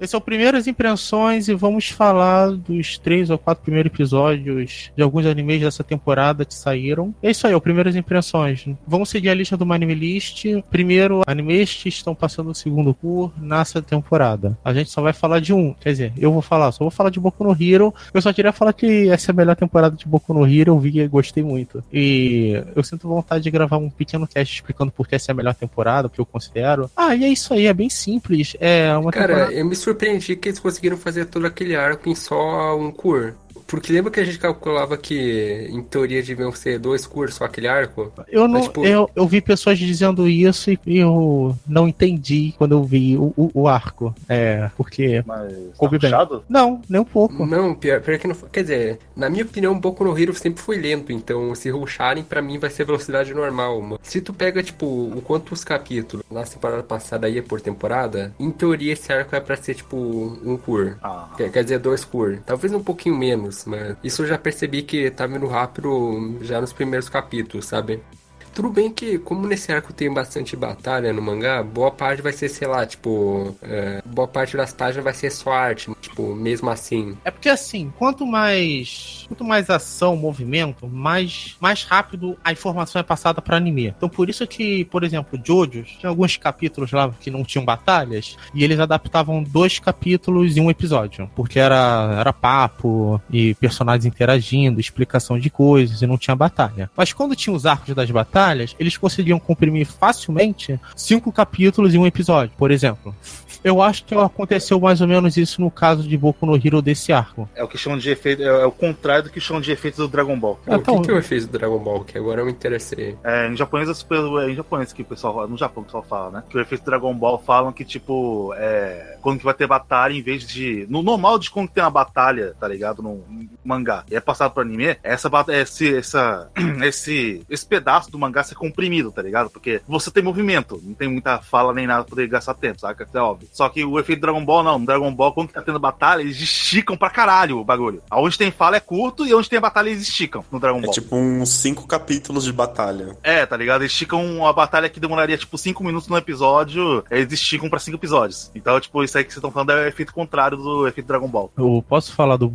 Esse é o Primeiras Impressões e vamos falar dos três ou quatro primeiros episódios de alguns animes dessa temporada que saíram. É isso aí, o Primeiras Impressões. Vamos seguir a lista do Anime List. Primeiro, animes que estão passando o segundo cur nessa temporada. A gente só vai falar de um, quer dizer, eu vou falar, só vou falar de Boku no Hero. Eu só queria falar que essa é a melhor temporada de Boku no Hero, eu vi e gostei muito. E eu sinto vontade de gravar um pequeno cast explicando por que essa é a melhor temporada, porque eu considero. Ah, e é isso aí, é bem simples. É uma Cara, temporada... eu me surpreendi que eles conseguiram fazer todo aquele arco em só um cur. Porque lembra que a gente calculava que, em teoria, deviam ser dois cursos só aquele arco? Eu não, Mas, tipo- eu, eu vi pessoas dizendo isso e eu não entendi quando eu vi o, o, o arco. É, porque. Mas Coube tá bem. Não, nem um pouco. Não, pior, pior que não foi. Quer dizer, na minha opinião, um pouco no Hero sempre foi lento, então se rusharem, pra mim vai ser velocidade normal, mano. Se tu pega, tipo, o quantos capítulos na temporada passada ia por temporada, em teoria esse arco é pra ser, tipo, um cur. Ah, Quer, quer dizer, dois cur. Talvez um pouquinho menos, mas isso eu já percebi que tá vindo rápido já nos primeiros capítulos, sabe? Tudo bem que, como nesse arco tem bastante batalha no mangá, boa parte vai ser, sei lá, tipo. é, boa parte das páginas vai ser só arte, tipo, mesmo assim. É porque assim, quanto mais quanto mais ação, movimento, mais mais rápido a informação é passada para anime. Então por isso que, por exemplo, Jojo tinha alguns capítulos lá que não tinham batalhas e eles adaptavam dois capítulos em um episódio, porque era era papo e personagens interagindo, explicação de coisas e não tinha batalha. Mas quando tinha os arcos das batalhas, eles conseguiam comprimir facilmente cinco capítulos em um episódio, por exemplo. Eu acho que aconteceu mais ou menos isso no caso de Boku no Hero desse arco. é o que chamam de efeito. É, é o contrário do que chamam de efeito do Dragon Ball. Pô, Então- o que, que eu fiz do Dragon Ball? Que agora eu me interessei. É, em japonês, é super- é em japonês que o pessoal fala, no Japão que o pessoal fala, né? Que o efeito Dragon Ball falam que, tipo, é, quando que vai ter batalha, em vez de. No normal de quando tem uma batalha, tá ligado? No mangá, e é passado pro anime, essa, bata- esse, essa, esse, esse pedaço do mangá ser comprimido, tá ligado? Porque você tem movimento, não tem muita fala nem nada pra poder gastar tempo, saca? É óbvio. Só que o efeito Dragon Ball, não. No Dragon Ball, quando tá tendo batalha, eles esticam pra caralho o bagulho. Aonde tem fala é curto e onde tem batalha eles esticam no Dragon É Ball. tipo uns cinco capítulos de batalha. É, tá ligado? Eles esticam uma batalha que demoraria, tipo, 5 minutos no episódio, eles esticam pra 5 episódios. Então, tipo, isso aí que vocês estão falando é o efeito contrário do efeito Dragon Ball. Eu posso falar do,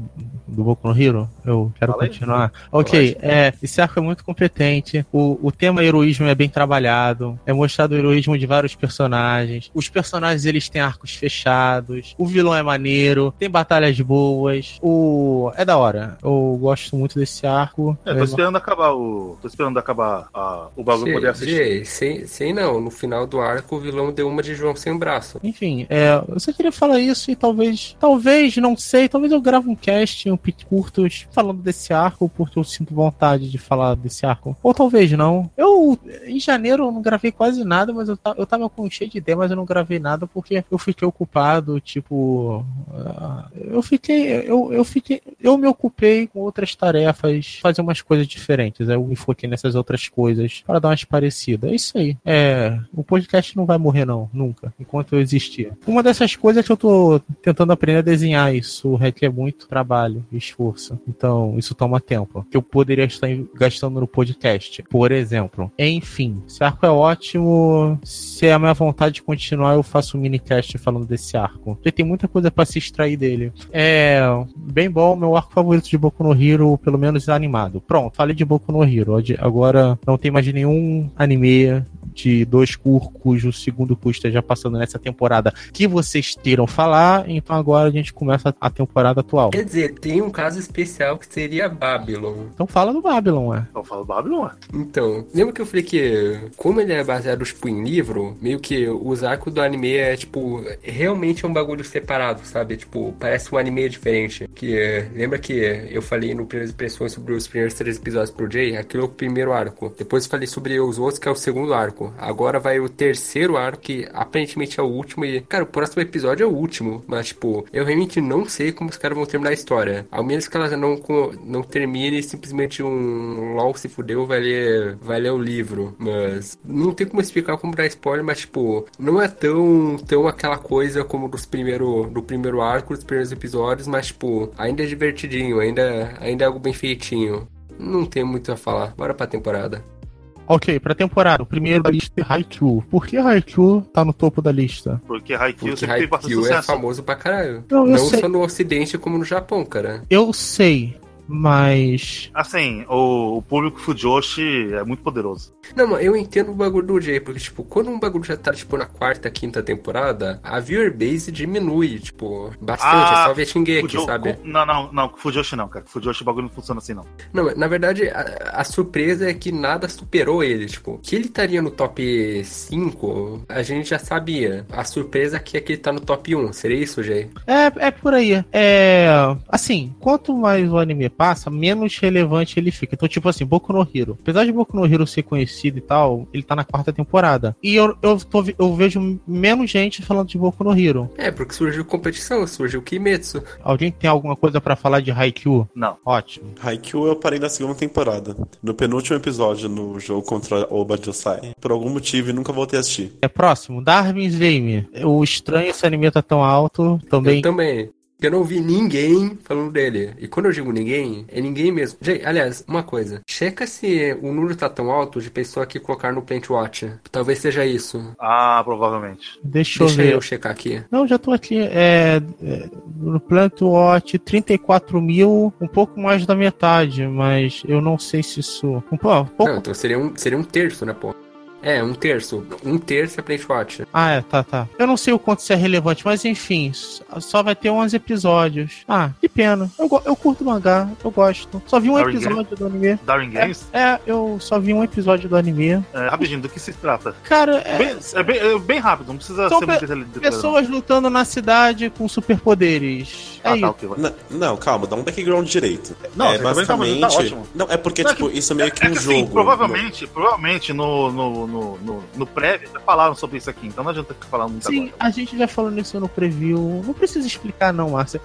do Boku no Hero? Eu quero Fala aí. continuar. Ok, é, esse arco é muito competente. O, o tema heroísmo é bem trabalhado. É mostrado o heroísmo de vários personagens. Os personagens eles têm arcos fechados. O vilão é maneiro. Tem batalhas boas. O é da hora. Eu gosto muito desse arco. É, tô esperando acabar o. Tô esperando acabar a- o bagulho poder assistir. Sei, sei, sei não. No final do arco, o vilão deu uma de João sem braço. Enfim, é, eu só queria falar isso e talvez, talvez, não sei, talvez eu grave um cast, um pic curto, falando desse arco, porque eu sinto vontade de falar desse arco. Ou talvez não. Eu, em janeiro, eu não gravei quase nada, mas eu, eu tava com cheio de ideia, mas eu não gravei nada porque eu fiquei ocupado, tipo. ah, eu fiquei. Eu, eu fiquei. Eu me ocupei com outras tarefas, fazer umas coisas diferentes. Eu me foquei nessas outras coisas para dar umas parecidas. É isso aí. É. O podcast não vai morrer, não, nunca, enquanto eu existir. Uma dessas coisas é que eu tô tentando aprender a desenhar. Isso requer muito trabalho e esforço. Então, isso toma tempo. Que eu poderia estar gastando no podcast, por exemplo. Enfim, esse arco é ótimo. Se é a minha vontade de continuar, eu faço um minicast falando desse arco. Porque tem muita coisa para se extrair dele. É bem bom, meu arco favorito de Boku no Hero, pelo menos animado. Pronto, falei de Boku no Hero. Agora não tem mais nenhum anime de dois cur cujo segundo cu esteja passando nessa temporada que vocês queiram falar, então agora a gente começa a temporada atual. Quer dizer, tem um caso especial que seria Babylon. Então fala do Babylon, é. Então fala do Babylon, é. Então, lembra que eu falei que, como ele é baseado tipo, em livro, meio que os arcos do anime é, tipo, realmente é um bagulho separado, sabe? Tipo, parece um anime diferente. Que lembra que eu falei no Primeiras Impressões sobre os primeiros três episódios pro Jay? Aquilo é o primeiro arco. Depois falei sobre os outros, que é o segundo arco. Agora vai o terceiro arco, que aparentemente é o último. E, cara, o próximo episódio é o último. Mas, tipo, eu realmente não sei como os caras vão terminar a história. Ao menos que elas não, não termine simplesmente um LOL se fudeu, vai ler, vai ler o livro. Mas não tem como explicar como dar spoiler, mas, tipo, não é tão, tão aquela coisa como dos primeiro, do primeiro arco, dos primeiros episódios, mas, tipo, ainda é divertidinho, ainda, ainda é algo bem feitinho. Não tem muito a falar. Bora pra temporada. Ok, pra temporada, o primeiro da lista é Haikyuu. Por que Haikyuu tá no topo da lista? Porque Haikyuu Porque sempre fez bastante Haikyuu é sucesso. famoso pra caralho. Não, eu Não sei. só no ocidente como no Japão, cara. Eu sei, mas. Assim, o, o público Fujoshi é muito poderoso. Não, mano, eu entendo o bagulho do Jay, porque, tipo, quando um bagulho já tá, tipo, na quarta, quinta temporada, a viewer base diminui, tipo, bastante. Ah, é só ver Shingeki, Fujo- sabe? não, não, não, com Fujoshi não, cara. Com Fujoshi o bagulho não funciona assim, não. Não, na verdade, a, a surpresa é que nada superou ele, tipo, que ele estaria no top 5, a gente já sabia. A surpresa aqui é que ele tá no top 1, seria isso, Jay? É, é por aí. É. Assim, quanto mais o anime passa, menos relevante ele fica. Então, tipo assim, Boku no Hero. Apesar de Boku no Hero ser conhecido e tal, ele tá na quarta temporada. E eu, eu, tô- eu vejo menos gente falando de Boku no Hero. É, porque surgiu competição, surgiu Kimetsu. Alguém tem alguma coisa pra falar de Haikyuu? Não. Ótimo. Haikyuu eu parei na segunda temporada. No penúltimo episódio no jogo contra Oba Josai. Por algum motivo e nunca voltei a assistir. É próximo, Darwin's Game. O estranho esse anime tá tão alto. Também. Eu também. Eu não vi ninguém falando dele. E quando eu digo ninguém, é ninguém mesmo. Gente, aliás, uma coisa. Checa se o número tá tão alto de pessoa que colocar no Plant Watch. Talvez seja isso. Ah, provavelmente. Deixa eu Deixa ver. eu checar aqui. Não, já tô aqui. É, é, no Plant Watch, 34 mil, um pouco mais da metade, mas eu não sei se isso. Um, um pouco. Não, então seria um, seria um terço, né, pô? É, um terço. Um terço é Watch. Ah, é, tá, tá. Eu não sei o quanto isso é relevante, mas enfim, só vai ter 11 episódios. Ah, que pena. Eu, eu curto mangá, eu gosto. Só vi um Darwin episódio do anime. Darwin Games? É, eu só vi um episódio do anime. É, rapidinho, do que se trata? Cara, é, Bem- é, bem, é bem rápido, não precisa São ser pe- muito detalhado. pessoas lutando na cidade com superpoderes. É Ah, tá, isso. ok, vai. Não, não, calma, dá um background direito. Não, é também tá- basicamente. tá ótimo. Não, é porque, Não, é tipo, que- isso é meio que É um que jogo. assim, provavelmente, provavelmente no, no, no, no, no prévio já falaram sobre isso aqui, então não adianta ficar falando muito Sim, agora. a gente já falou nisso no preview. Não precisa explicar, não, Márcia.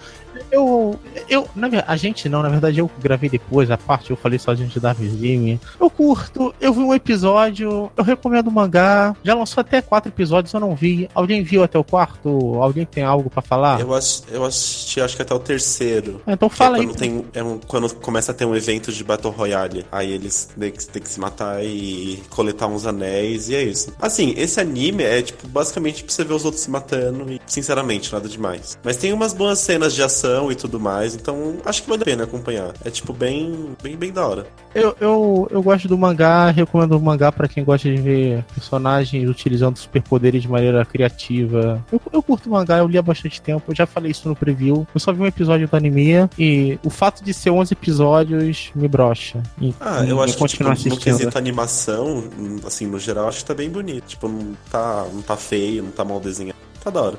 Eu. eu na, a gente não, na verdade, eu gravei depois a parte, eu falei sozinho de Darwin Game. Eu curto, eu vi um episódio, eu recomendo o mangá. Já lançou até quatro episódios, eu não vi. Alguém viu até o quarto? Alguém tem algo pra falar? Eu, ass- eu assisti, acho que até o terceiro. Ah, Então fala é aí. quando, tem, é um- quando começa a ter um evento de Battle Royale. Aí eles têm que, têm que se matar e coletar uns anéis, e é isso. Assim, esse anime é, tipo, basicamente pra você ver os outros se matando e, sinceramente, nada demais. Mas tem umas boas cenas de ação e tudo mais, então acho que vale a pena acompanhar. É, tipo, bem, bem, bem da hora. Eu, eu, eu gosto do mangá, recomendo o mangá pra quem gosta de ver personagens utilizando superpoderes de maneira criativa. Eu, eu curto o mangá, eu li há bastante tempo, eu já falei isso no preview. Eu só vi um episódio do anime e o fato de ser 11 episódios me brocha. E, Ah, eu e acho que, tipo, no quesito animação, assim, no geral, acho que tá bem bonito. Tipo, não tá, não tá feio, não tá mal desenhado. Tá da hora.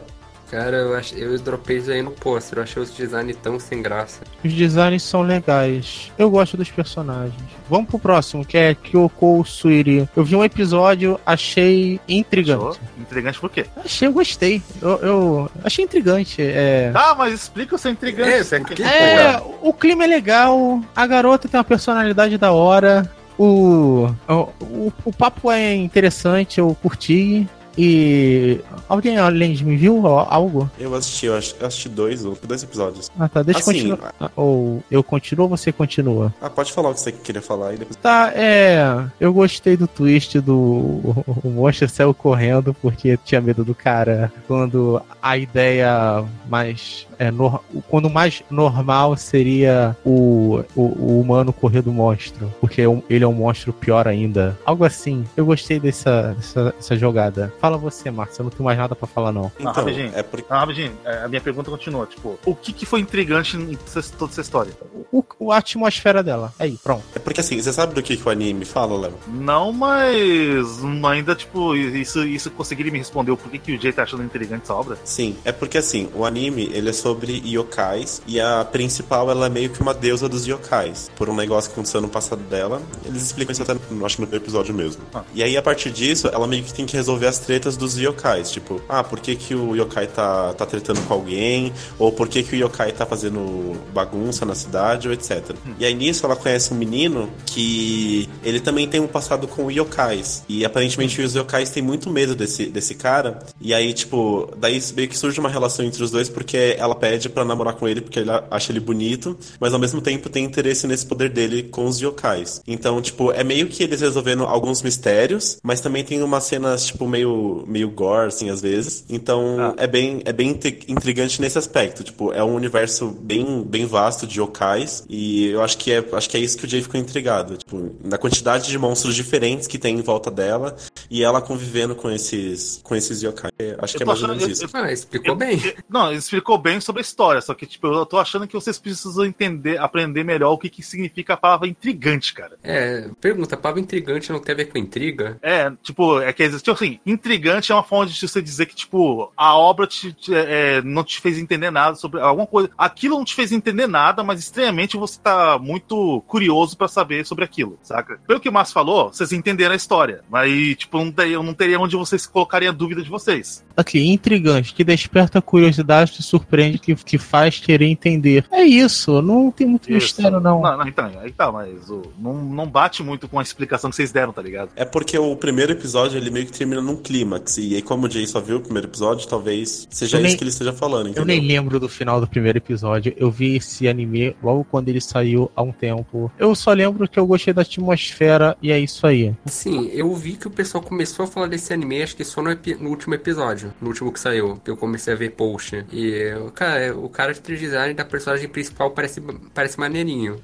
Cara, eu, ach... eu dropei isso aí no pôster. Eu achei os designs tão sem graça. Os designs são legais. Eu gosto dos personagens. Vamos pro próximo, que é Kyoko Suiri. Eu vi um episódio, achei intrigante. Show. Intrigante por quê? Achei, eu gostei. Eu, eu achei intrigante. É. Ah, mas explica o seu intrigante. É, quer- quê? É, o clima é legal, a garota tem uma personalidade da hora, o, o, o papo é interessante, eu curti. E alguém além de mim viu algo? Eu assisti, eu assisti dois ou dois episódios. Ah, tá, deixa Assim, eu continuar. Ah, Ou eu continuo ou você continua? Ah, pode falar o que você queria falar e depois. Tá, é. Eu gostei do twist do. O monstro saiu correndo porque tinha medo do cara. Quando a ideia mais. É, nor- quando mais normal seria o, o, o humano correr do monstro. Porque é ele é um monstro pior ainda. Algo assim. Eu gostei dessa, dessa, dessa jogada. Fala você, Márcio. Eu não tenho mais nada pra falar, não. Não, Então, rapidinho. é porque. Ah, rapidinho, é, a minha pergunta continua, tipo, o que, que foi intrigante em toda essa história? O, o- a atmosfera dela. Aí, pronto. É porque assim, você sabe do que, que o anime fala, Léo? Não, mas ainda, tipo, isso, isso conseguiria me responder o porquê que o Jay tá achando intrigante essa obra? Sim, é porque assim, o anime ele é sobre yokais e a principal ela é meio que uma deusa dos yokais. Por um negócio que aconteceu no passado dela, eles explicam isso até, no- acho no episódio mesmo. Ah. E aí a partir disso, ela meio que tem que resolver as tretas dos yokais. Tipo, ah, por que, que o yokai tá, tá tretando com alguém? Ou por que, que o yokai tá fazendo bagunça na cidade, ou etc. etc. E aí nisso ela conhece um menino que ele também tem um passado com yokais. E aparentemente os yokais têm muito medo desse, desse cara. E aí, tipo, daí meio que surge uma relação entre os dois porque ela pede para namorar com ele porque ele acha ele bonito, mas ao mesmo tempo tem interesse nesse poder dele com os yokais. Então, tipo, é meio que eles resolvendo alguns mistérios, mas também tem umas cenas, tipo, meio, meio gore, assim, às vezes. Então, ah. é bem, é bem intrigante nesse aspecto. Tipo, é um universo bem, bem vasto de yokais e eu acho que é, acho que é isso que o Jay ficou intrigado. Tipo, na quantidade de monstros diferentes que tem em volta dela e ela convivendo com esses, com esses yokai. Acho que é mais ou menos isso. ah, explicou eu, bem. Eu, não, explicou bem sobre a história, só que, tipo, eu tô achando que vocês precisam entender, aprender melhor o que, que significa a palavra intrigante, cara. É, pergunta, a palavra intrigante não tem a ver com intriga? É, tipo, é que tipo assim, intrigante é uma forma de você dizer que, tipo, a obra te, te é, não te fez entender nada sobre alguma coisa. Aquilo não te fez entender nada, mas estranhamente você tá muito curioso para saber sobre aquilo, saca? Pelo que o Márcio falou, vocês entenderam a história. Mas, tipo, não teria, eu não teria onde vocês colocariam a dúvida de vocês. Aqui, intrigante, que desperta curiosidade, te surpreende, que, que faz querer entender. É isso, não tem muito isso. mistério, não. Não, não então, aí tá, mas o, não, não bate muito com a explicação que vocês deram, tá ligado? É porque o primeiro episódio ele meio que termina num clímax. E aí, como o Jay só viu o primeiro episódio, talvez seja eu isso nem, que ele esteja falando. Entendeu? Eu nem lembro do final do primeiro episódio. Eu vi esse anime logo quando ele saiu há um tempo. Eu só lembro que eu gostei da atmosfera e é isso aí. Sim, eu vi que o pessoal começou a falar desse anime, acho que só no, no último episódio. No último que saiu. Que eu comecei a ver post. E, cara, o cara de design da personagem principal parece, parece maneirinho.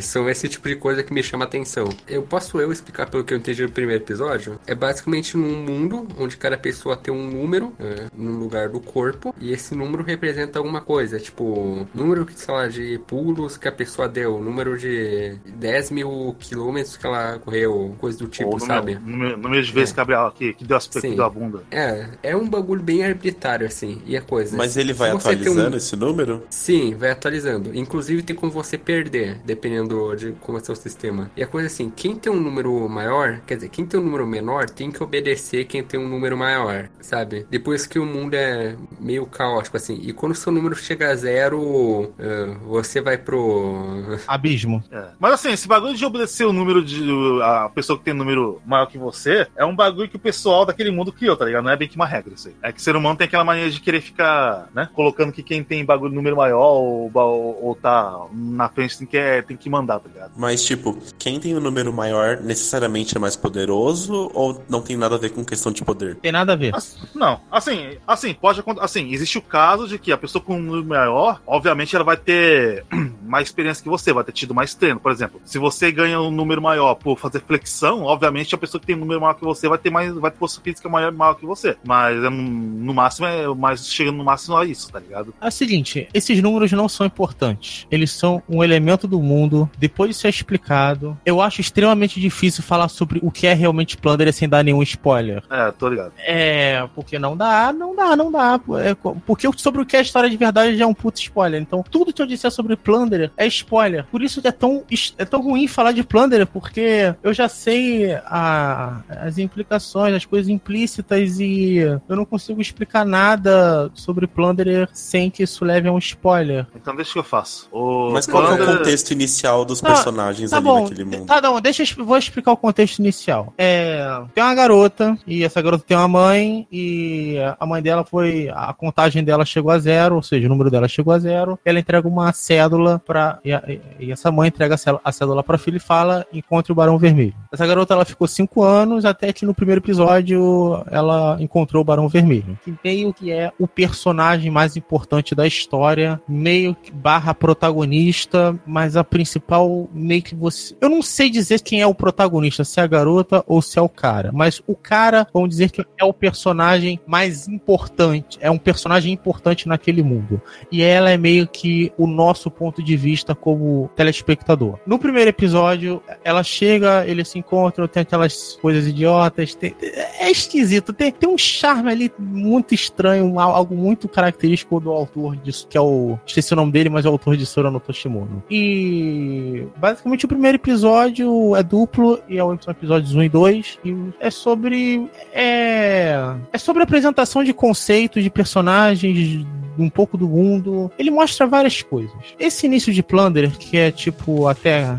São esse tipo de coisa que me chama atenção. Eu posso eu explicar pelo que eu entendi no primeiro episódio? É basicamente num mundo onde cada pessoa tem um número é, no lugar do corpo e esse número representa alguma coisa, tipo número sei lá, de pulos que a pessoa deu, número de 10 mil quilômetros que ela correu, coisa do tipo, número, sabe? Número, número de vezes é. que, abriu, que, que deu aspecto Sim. da bunda. É, é um bagulho bem arbitrário assim, e a coisa. Mas ele vai atualizando um... esse número? Sim, vai atualizando. Inclusive tem como você perder, dependendo do, de como é o sistema. E a coisa assim, quem tem um número maior, quer dizer, quem tem um número menor tem que obedecer quem tem um número maior, sabe? Depois que o mundo é meio caótico, assim. E quando o seu número chega a zero, uh, você vai pro. Abismo. É. Mas assim, esse bagulho de obedecer o número de. a pessoa que tem um número maior que você é um bagulho que o pessoal daquele mundo criou, tá ligado? Não é bem que uma regra isso aí. É que o ser humano tem aquela maneira de querer ficar, né? Colocando que quem tem bagulho número maior ou, ou, ou tá na frente tem que, tem que mandar mandar, tá ligado? Mas, tipo, quem tem um número maior necessariamente é mais poderoso ou não tem nada a ver com questão de poder? Tem nada a ver. não, assim, assim, pode assim, existe o caso de que a pessoa com um número maior, obviamente ela vai ter mais experiência que você, vai ter tido mais treino. Por exemplo, se você ganha um número maior por fazer flexão, obviamente a pessoa que tem um número maior que você vai ter mais, vai ter força física maior, maior que você. Mas é, no máximo é mais chegando no máximo a isso, tá ligado? É o seguinte, esses números não são importantes. Eles são um elemento do mundo depois de ser explicado, eu acho extremamente difícil falar sobre o que é realmente Plunder sem dar nenhum spoiler. É, tô ligado. É, porque não dá, não dá, não dá. É, porque sobre o que é a história de verdade já é um puto spoiler. Então, tudo que eu disser sobre Plunder é spoiler. Por isso é tão, é tão ruim falar de Plunder, porque eu já sei a, as implicações, as coisas implícitas e eu não consigo explicar nada sobre Plunder sem que isso leve a um spoiler. Então deixa que eu faço. O Mas qual Plunder... é o contexto inicial dos tá, personagens tá ali bom, naquele mundo. Tá, não, deixa eu vou explicar o contexto inicial. É, tem uma garota, e essa garota tem uma mãe, e a mãe dela foi. A contagem dela chegou a zero, ou seja, o número dela chegou a zero. Ela entrega uma cédula para e, e, essa mãe entrega a cédula para filha e fala: encontre o Barão Vermelho. Essa garota ela ficou cinco anos, até que no primeiro episódio ela encontrou o Barão Vermelho. Que meio que é o personagem mais importante da história, meio que barra protagonista, mas a principal final meio que você. Eu não sei dizer quem é o protagonista, se é a garota ou se é o cara, mas o cara, vamos dizer que é o personagem mais importante, é um personagem importante naquele mundo. E ela é meio que o nosso ponto de vista como telespectador. No primeiro episódio, ela chega, eles se encontram, tem aquelas coisas idiotas, tem, é esquisito, tem, tem um charme ali muito estranho, algo muito característico do autor disso, que é o. Esqueci o nome dele, mas é o autor de Sora no Toshimono. E basicamente o primeiro episódio é duplo e é o episódios 1 e 2 e é sobre é, é sobre apresentação de conceitos de personagens um pouco do mundo. Ele mostra várias coisas. Esse início de Plunder, que é tipo até.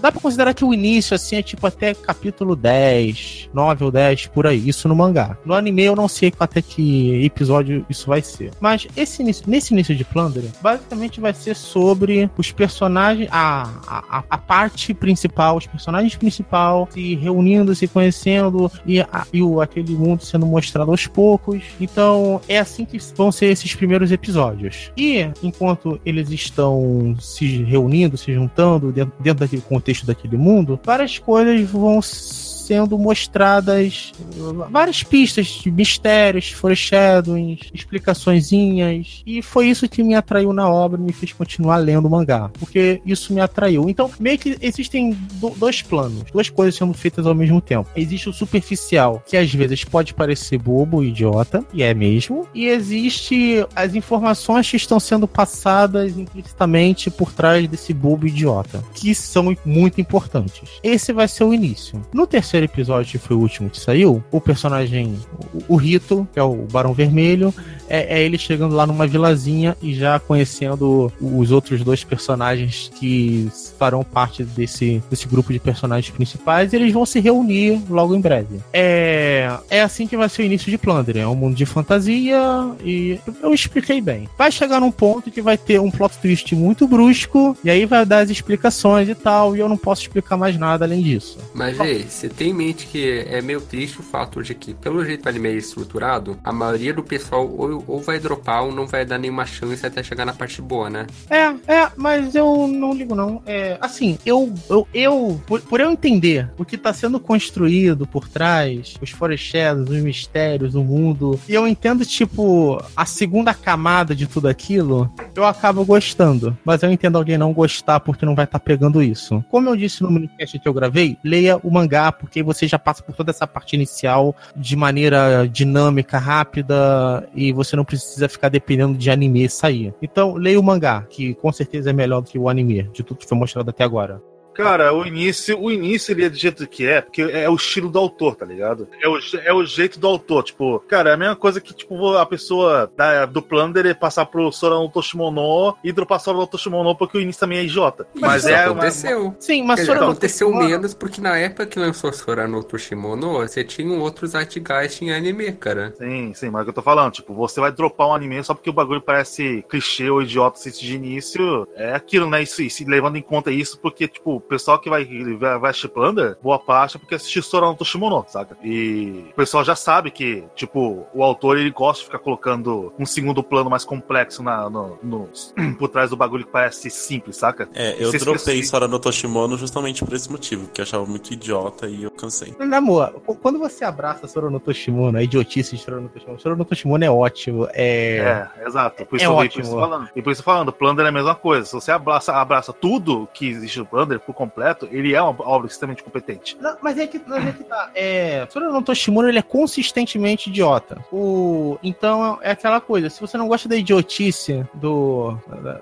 Dá pra considerar que o início, assim, é tipo até capítulo 10, 9 ou 10, por aí. Isso no mangá. No anime eu não sei até que episódio isso vai ser. Mas esse início, nesse início de Plunder, basicamente vai ser sobre os personagens. A, a, a parte principal, os personagens principal se reunindo, se conhecendo e, a, e o, aquele mundo sendo mostrado aos poucos. Então é assim que vão ser esses primeiros episódios. E enquanto eles estão se reunindo, se juntando dentro, dentro daquele contexto daquele mundo, várias coisas vão sendo mostradas várias pistas de mistérios, foreshadowings, explicaçõezinhas. E foi isso que me atraiu na obra e me fez continuar lendo o mangá. Porque isso me atraiu. Então, meio que existem do, dois planos, duas coisas sendo feitas ao mesmo tempo. Existe o superficial, que às vezes pode parecer bobo, idiota, e é mesmo. E existe as informações que estão sendo passadas implicitamente por trás desse bobo idiota, que são muito importantes. Esse vai ser o início. No terceiro terceiro episódio, que foi o último que saiu, o personagem, o, Rito, que é o Barão Vermelho, é, é, ele chegando lá numa vilazinha e já conhecendo os outros dois personagens que farão parte desse, desse grupo de personagens principais eles vão se reunir logo em breve. É, é assim que vai ser o início de Plunder. É um mundo de fantasia e eu expliquei bem. Vai chegar num ponto que vai ter um plot twist muito brusco e aí vai dar as explicações e tal e eu não posso explicar mais nada além disso. Mas, Jay, você tem em mente que é meio triste o fato de que, pelo jeito que o anime é estruturado, a maioria do pessoal ou, ou vai dropar ou não vai dar nenhuma chance até chegar na parte boa, né? É, é, mas eu não ligo não. É, assim, eu, eu, eu por, por eu entender o que tá sendo construído por trás, os foreshadows, os mistérios, o mundo, e eu entendo, tipo, a segunda camada de tudo aquilo, eu acabo gostando. Mas eu entendo alguém não gostar porque não vai estar tá pegando isso. Como eu disse no minicast que eu gravei, leia o mangá, porque você já passa por toda essa parte inicial de maneira dinâmica, rápida, e você não precisa ficar dependendo de anime sair. Então, leia o mangá, que com certeza é melhor do que o anime, de tudo que foi mostrado até agora. Cara, o início, o início ele é do jeito que é, porque é o estilo do autor, tá ligado? É o, é o jeito do autor. Tipo, cara, é a mesma coisa que, tipo, a pessoa da, do Plunder passar pro Sora no Toshimono e dropar Sora no Toshimono porque o início também é idiota. Mas, mas é. Aconteceu. Uma... Sim, mas Sora aconteceu menos porque na época que lançou Sora no Toshimono, você tinha outros Zeitgeist em anime, cara. Sim, sim, mas é o que eu tô falando, tipo, você vai dropar um anime só porque o bagulho parece clichê ou idiota assim, de início. É aquilo, né? Isso, isso, levando em conta isso, porque, tipo, pessoal que vai, vai, vai Plunder, boa parte é porque assistiu Sora no Toshimono, saca? E o pessoal já sabe que, tipo, o autor ele gosta de ficar colocando um segundo plano mais complexo na, no, no por trás do bagulho que parece simples, saca? É, eu dropei Sora no Toshimono justamente por esse motivo, que eu achava muito idiota e eu cansei. Na amor, quando você abraça Sora no Toshimono, a idiotice de Sora no Toshimono, Sora no Toshimono é ótimo. É, é exato. Por isso, é ótimo. Por isso falando. E por isso falando, Plunder é a mesma coisa. Se você abraça, abraça tudo que existe no Plunder por completo, ele é uma obra extremamente competente. Não, mas é que, mas é que tá. É, Toshimura, ele é consistentemente idiota. O, então é aquela coisa, se você não gosta da idiotice do, da,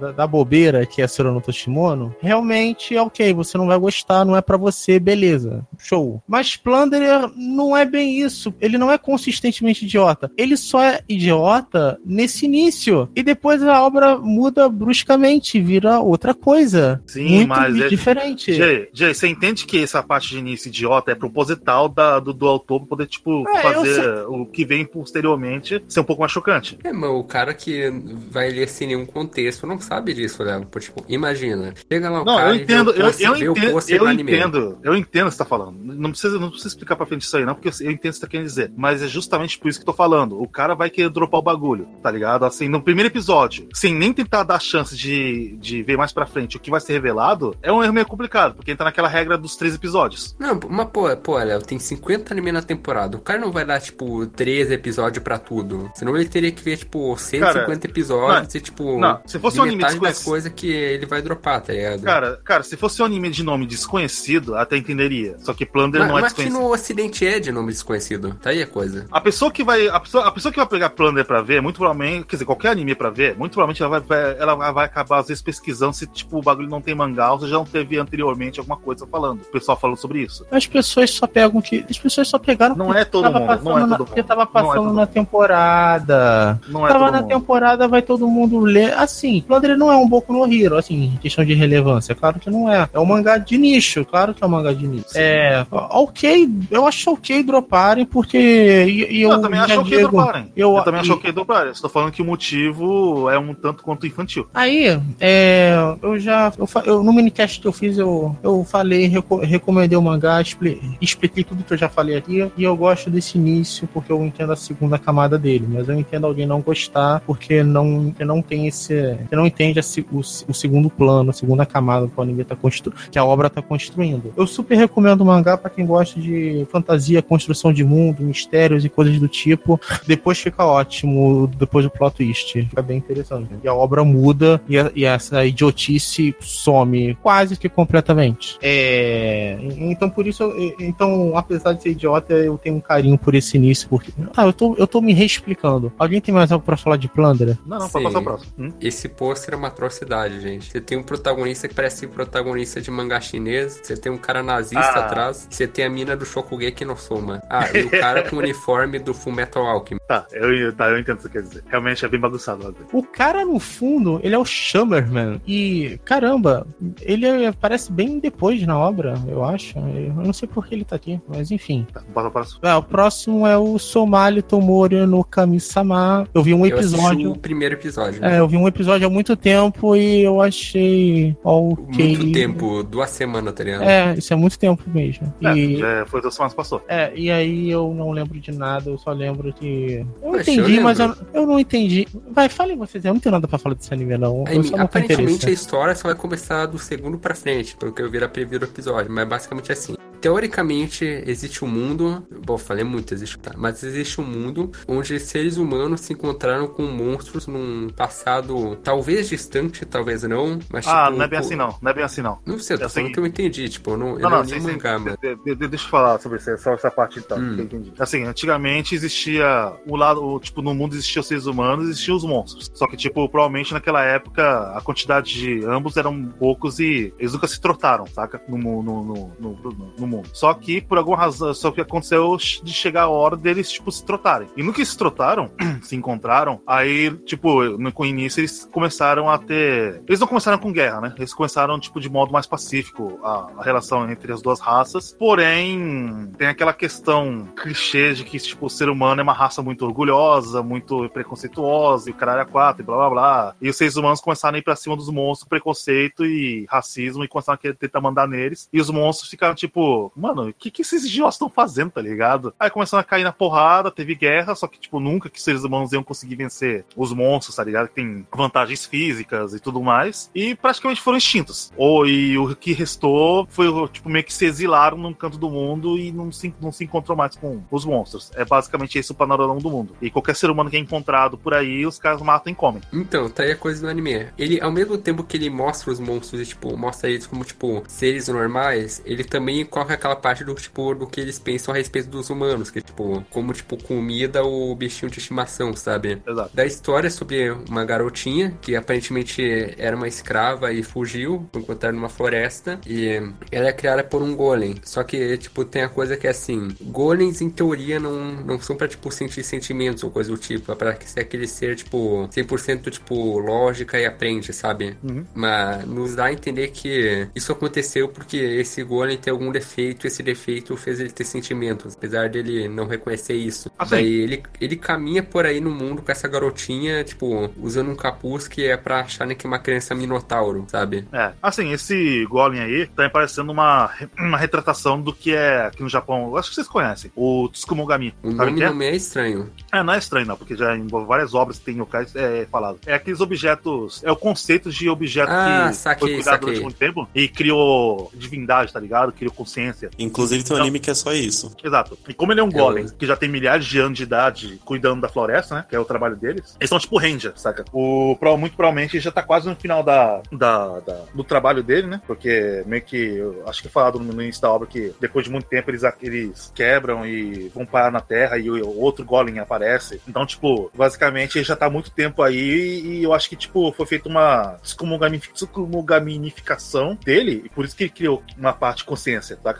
da, da bobeira que é Sorono Toshimono, realmente é ok, você não vai gostar, não é para você, beleza, show. Mas Plunder não é bem isso, ele não é consistentemente idiota, ele só é idiota nesse início, e depois a obra muda bruscamente, vira outra coisa. Sim, mas diferente. Jay, Jay, você entende que essa parte de início idiota é proposital da, do, do autor pra poder, tipo, é, fazer o que vem posteriormente ser um pouco mais chocante. É, mas o cara que vai ler sem nenhum contexto não sabe disso, né? Tipo, imagina. Chega lá o não, cara eu entendo, eu, eu, entendo, eu entendo, eu entendo o que você tá falando. Não precisa, não precisa explicar pra frente isso aí, não, porque eu entendo o que você tá querendo dizer. Mas é justamente por isso que eu tô falando. O cara vai querer dropar o bagulho, tá ligado? Assim, no primeiro episódio, sem nem tentar dar chance de, de ver mais pra frente o que vai ser revelado, é um erro meio complicado porque entra naquela regra dos três episódios. Não, mas pô, pô, Léo, tem 50 anime na temporada. O cara não vai dar, tipo, 13 episódios pra tudo. Senão ele teria que ver, tipo, 150 cara, episódios não, e, tipo, não, se fosse um anime desconhecido. coisa que ele vai dropar, tá ligado? Cara, cara, se fosse um anime de nome desconhecido, até entenderia. Só que Plunder mas, não é mas desconhecido. Mas que no ocidente é de nome desconhecido. Tá aí a coisa. A pessoa que vai, a pessoa, a pessoa que vai pegar Plunder pra ver, muito provavelmente, quer dizer, qualquer anime pra ver, muito provavelmente ela vai, ela vai acabar, às vezes, pesquisando se, tipo, o bagulho não tem mangá, ou seja não teve anteriormente alguma coisa falando. O pessoal falando sobre isso. As pessoas só pegam que. As pessoas só pegaram. Não é todo mundo, passando não é todo mundo. Porque tava é passando na temporada. Não é tava na mundo. temporada, vai todo mundo ler. Assim, Flandre não é um Boku no Hero, assim, em questão de relevância. Claro que não é. É um mangá de nicho, claro que é um mangá de nicho. É. Ok, eu acho ok droparem, porque. E, e eu, Eu, também acho ok digo- droparem. eu- Eu, também e- acho ok droparem. Estou falando que o motivo é um tanto quanto infantil. Aí, é, eu já. Eu, eu- no minicast que eu fiz, eu, eu falei, reco- recomendei o mangá, expli- expliquei tudo que eu já falei aqui. E eu gosto desse início porque eu entendo a segunda camada dele. Mas eu entendo alguém não gostar porque não, porque não tem esse. não entende o, o segundo plano, a segunda camada que o anime tá constru, que a obra tá construindo. Eu super recomendo o mangá pra quem gosta de fantasia, construção de mundo, mistérios e coisas do tipo. Depois fica ótimo, depois do plot twist. Fica bem interessante. E a obra muda e, a- e essa idiotice some quase que completamente. É, então por isso, eu- então apesar de ser idiota, eu tenho um carinho por esse início. Porque, ah, eu tô, eu tô me reexplicando. Alguém tem mais algo pra falar de Plunder? Não, não, pode passar o próximo. Hum? Esse pôster é uma atrocidade, gente. Você tem um protagonista que parece protagonista de mangá chinês, você tem um cara nazista Ah. atrás, você tem a mina do Shokugeki no Soma. Ah, e o cara com o uniforme do Fullmetal Alchemy. Tá, eu, tá, eu entendo o que você quer dizer. Realmente é bem bagunçado. O cara, no fundo, ele é o Shammerman. E, caramba, ele é- aparece bem depois na obra, eu acho. Eu não sei por que ele tá aqui, mas enfim. Tá, bota o próximo. É, o próximo é o Somali Tomori no Kami-sama. Eu vi um Eu assisti episódio. o primeiro episódio. É, eu vi um episódio há muito tempo e eu achei ok. Muito tempo, duas semanas, tá ligado? É, isso é muito tempo mesmo. É, E, já foi duas semanas que passou. é, e aí eu não lembro de nada, eu só lembro que. Eu Poxa, entendi, eu mas eu, eu não entendi. Vai, falem vocês, eu não tenho nada pra falar desse anime, não. Aí, Eu só não tenho aparentemente a história só vai começar do segundo pra frente, pelo que eu vi na preview do episódio, mas basicamente é assim. Teoricamente, existe um mundo. Bom, falei muito, existe, tá? Mas existe um mundo onde seres humanos se encontraram com monstros num passado talvez distante, talvez não. Mas Ah, tipo, não é bem assim não. Não é bem assim não. Não sei, eu tô É o falando seguinte- que eu entendi. Tipo, eu não, eu Não, não, não, li sim, o sim. mangá, mano. De- de- de- deixa eu falar sobre isso, só essa parte então, Hum. que eu entendi. Assim, antigamente existia o lado, o, tipo, no mundo existiam os seres humanos e existiam os monstros. Só que, tipo, provavelmente naquela época a quantidade de ambos eram poucos e eles nunca se trotaram, saca? No, no, no- no mundo. Só que, por alguma razão, só que aconteceu de chegar a hora deles, tipo, se trotarem. E no que se trotaram, se encontraram, aí, tipo, no início eles começaram a ter. Eles não começaram com guerra, né? Eles começaram, tipo, de modo mais pacífico a, a relação entre as duas raças. Porém, tem aquela questão clichê de que, tipo, o ser humano é uma raça muito orgulhosa, muito preconceituosa, e o caralho é quatro, e blá blá blá. E os seres humanos começaram a ir pra cima dos monstros, preconceito e racismo, e começaram a tentar mandar neles. E os monstros ficaram, tipo, mano, o que, que esses idiotas estão fazendo, tá ligado? Aí começaram a cair na porrada, teve guerra, só que, tipo, nunca que os seres humanos iam conseguir vencer os monstros, tá ligado? Que tem vantagens físicas e tudo mais. E praticamente foram extintos. Ou, e o que restou foi, tipo, meio que se exilaram num canto do mundo e não se, não se encontrou mais com os monstros. É basicamente esse o panorama do mundo. E qualquer ser humano que é encontrado por aí, os caras matam e comem. Então, tá aí a coisa do anime. Ele, ao mesmo tempo que ele mostra os monstros e, tipo, mostra eles como, tipo, seres normais, ele também coloca aquela parte do, tipo, do que eles pensam a respeito dos humanos, que, tipo, como, tipo, comida ou bichinho de estimação, sabe? Exato. Da história sobre uma garotinha que aparentemente era uma escrava e fugiu, foi encontrada numa floresta, e ela é criada por um golem. Só que, tipo, tem a coisa que é assim, golems em teoria não, não são pra, tipo, sentir sentimentos ou coisa do tipo, é pra ser aquele ser, tipo, 100% tipo, lógica e aprende, sabe? Uhum. Mas nos dá a entender que isso aconteceu porque esse golem tem algum defeito, esse defeito fez ele ter sentimentos, apesar dele não reconhecer isso. Assim. Daí ele, ele caminha por aí no mundo com essa garotinha, tipo, usando um capuz que é pra acharem que é uma criança minotauro, sabe? É, assim, esse Golem aí tá parecendo uma, uma retratação do que é aqui no Japão. Eu acho que vocês conhecem. O Tsukumogami. O nome é? não me é estranho. É, não é estranho, não, porque já envolve várias obras que tem locais é, falado. É aqueles objetos. É o conceito de objeto Ah, que saquei, foi cuidado saquei. durante muito tempo e criou divindade, tá ligado? Criou consciência Inclusive tem um Não. anime que é só isso. Exato. E como ele é um É golem o- que já tem milhares de anos de idade cuidando da floresta, né? Que é o trabalho deles. Eles são tipo ranger, saca? O, pro- muito provavelmente ele já tá quase no final da, da, da- do trabalho dele, né? Porque meio que, eu acho que é falado no, início da obra que depois de muito tempo eles, eles quebram e vão parar na Terra e o, outro golem aparece. Então, tipo, basicamente ele já tá há muito tempo aí e eu acho que, tipo, foi feita uma descomungaminificação dele e por isso que ele criou uma parte de consciência, saca?